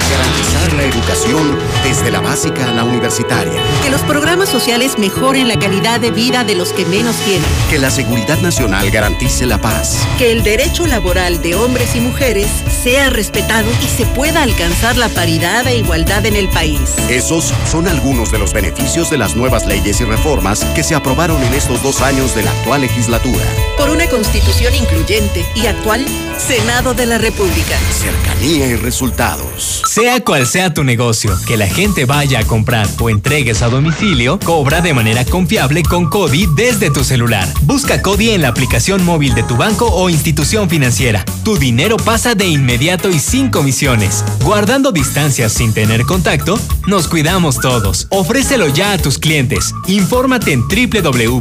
Garantizar la educación desde la básica a la universitaria. Que los programas sociales mejoren la calidad de vida de los que menos tienen. Que la seguridad nacional garantice la paz. Que el derecho laboral de hombres y mujeres sea respetado y se pueda alcanzar la paridad e igualdad en el país. Esos son algunos de los beneficios de las nuevas leyes y reformas que se aprobaron en estos dos años de la actual legislatura. Por una constitución incluyente y actual, Senado de la República. Cercanía y resultados. Sea cual sea tu negocio, que la gente vaya a comprar o entregues a domicilio, cobra de manera confiable con Cody desde tu celular. Busca Cody en la aplicación móvil de tu banco o institución financiera. Tu dinero pasa de inmediato y sin comisiones. Guardando distancias sin tener contacto, nos cuidamos todos. Ofrécelo ya a tus clientes. Infórmate en www.cody.org.mx.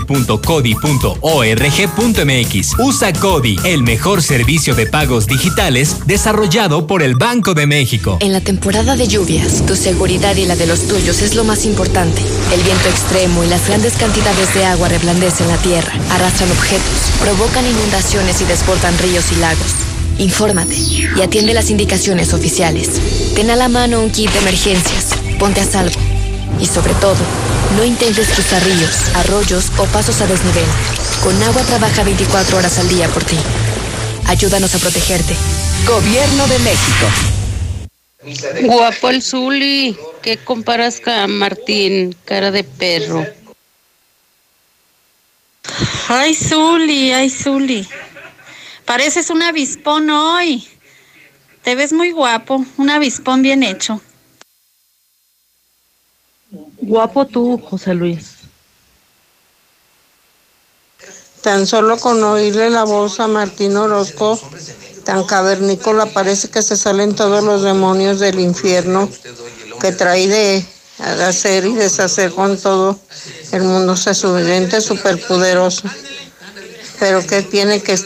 Usa Cody, el mejor servicio de pagos digitales desarrollado por el Banco de México. Temporada de lluvias, tu seguridad y la de los tuyos es lo más importante. El viento extremo y las grandes cantidades de agua reblandecen la tierra, arrastran objetos, provocan inundaciones y desbordan ríos y lagos. Infórmate y atiende las indicaciones oficiales. Ten a la mano un kit de emergencias, ponte a salvo. Y sobre todo, no intentes cruzar ríos, arroyos o pasos a desnivel. Con agua trabaja 24 horas al día por ti. Ayúdanos a protegerte. Gobierno de México. Guapo el Zuli, ¿qué comparas con Martín? Cara de perro. Ay, Zuli, ay, Zuli. Pareces un avispón hoy. Te ves muy guapo, un avispón bien hecho. Guapo tú, José Luis. Tan solo con oírle la voz a Martín Orozco, tan cavernícola parece que se salen todos los demonios del infierno que trae de hacer y deshacer con todo el mundo. Se su gente superpoderoso. Pero que tiene que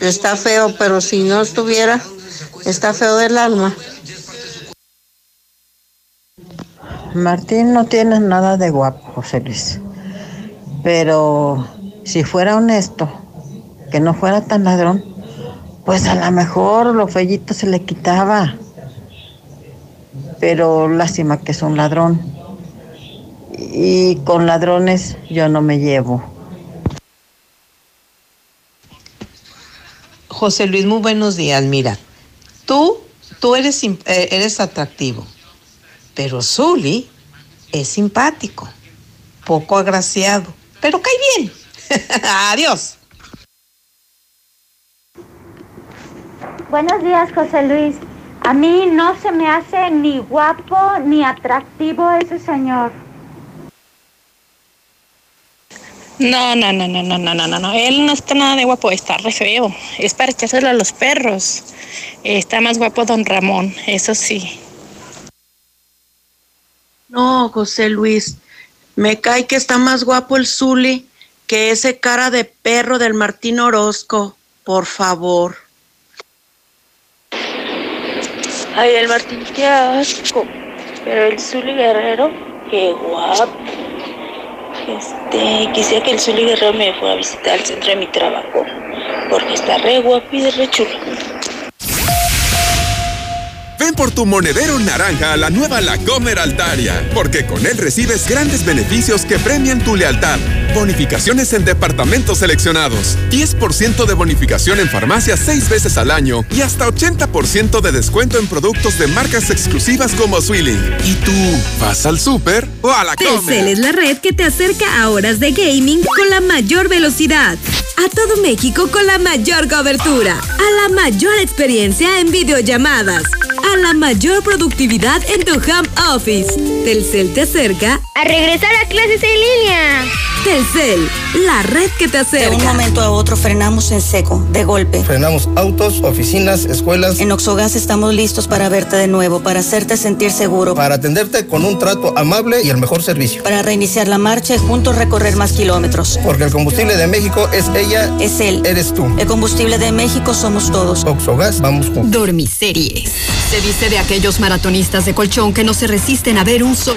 está feo, pero si no estuviera, está feo del alma. Martín no tiene nada de guapo, José Luis. Pero si fuera honesto, que no fuera tan ladrón, pues a lo mejor lo fellito se le quitaba. Pero lástima que es un ladrón. Y con ladrones yo no me llevo. José Luis, muy buenos días. Mira, tú, tú eres, eh, eres atractivo, pero Zuli es simpático, poco agraciado, pero cae bien. [laughs] Adiós. Buenos días, José Luis. A mí no se me hace ni guapo ni atractivo ese señor. No, no, no, no, no, no, no, no, Él no está nada de guapo, está re feo. Es para echárselo a los perros. Está más guapo don Ramón, eso sí. No, José Luis, me cae que está más guapo el Zuli que ese cara de perro del Martín Orozco, por favor. Ay, el Martín, qué asco. Pero el Zuli Guerrero, qué guapo. Este, quisiera que el Zuli Guerrero me fuera a visitar al centro de mi trabajo. Porque está re guapo y re chulo. Ven por tu monedero naranja a la nueva La Comer Altaria, porque con él recibes grandes beneficios que premian tu lealtad. Bonificaciones en departamentos seleccionados, 10% de bonificación en farmacias seis veces al año y hasta 80% de descuento en productos de marcas exclusivas como Swilling. ¿Y tú vas al súper o a la Telcel Comer? es la red que te acerca a horas de gaming con la mayor velocidad. A todo México con la mayor cobertura. A la mayor experiencia en videollamadas. A la mayor productividad en tu home office. Telcel te acerca A regresar a clases en línea. Telcel, la red que te acerca. De un momento a otro frenamos en seco, de golpe. Frenamos autos, oficinas, escuelas. En Oxogas estamos listos para verte de nuevo, para hacerte sentir seguro, Para atenderte con un trato amable y el mejor servicio. para reiniciar la marcha y juntos recorrer más kilómetros. Porque el combustible de México es ella. Es él. Eres tú. El combustible de México somos todos. Oxogas, vamos juntos. Dormiseries. Se dice de aquellos maratonistas de colchón que no se resisten a ver un sol.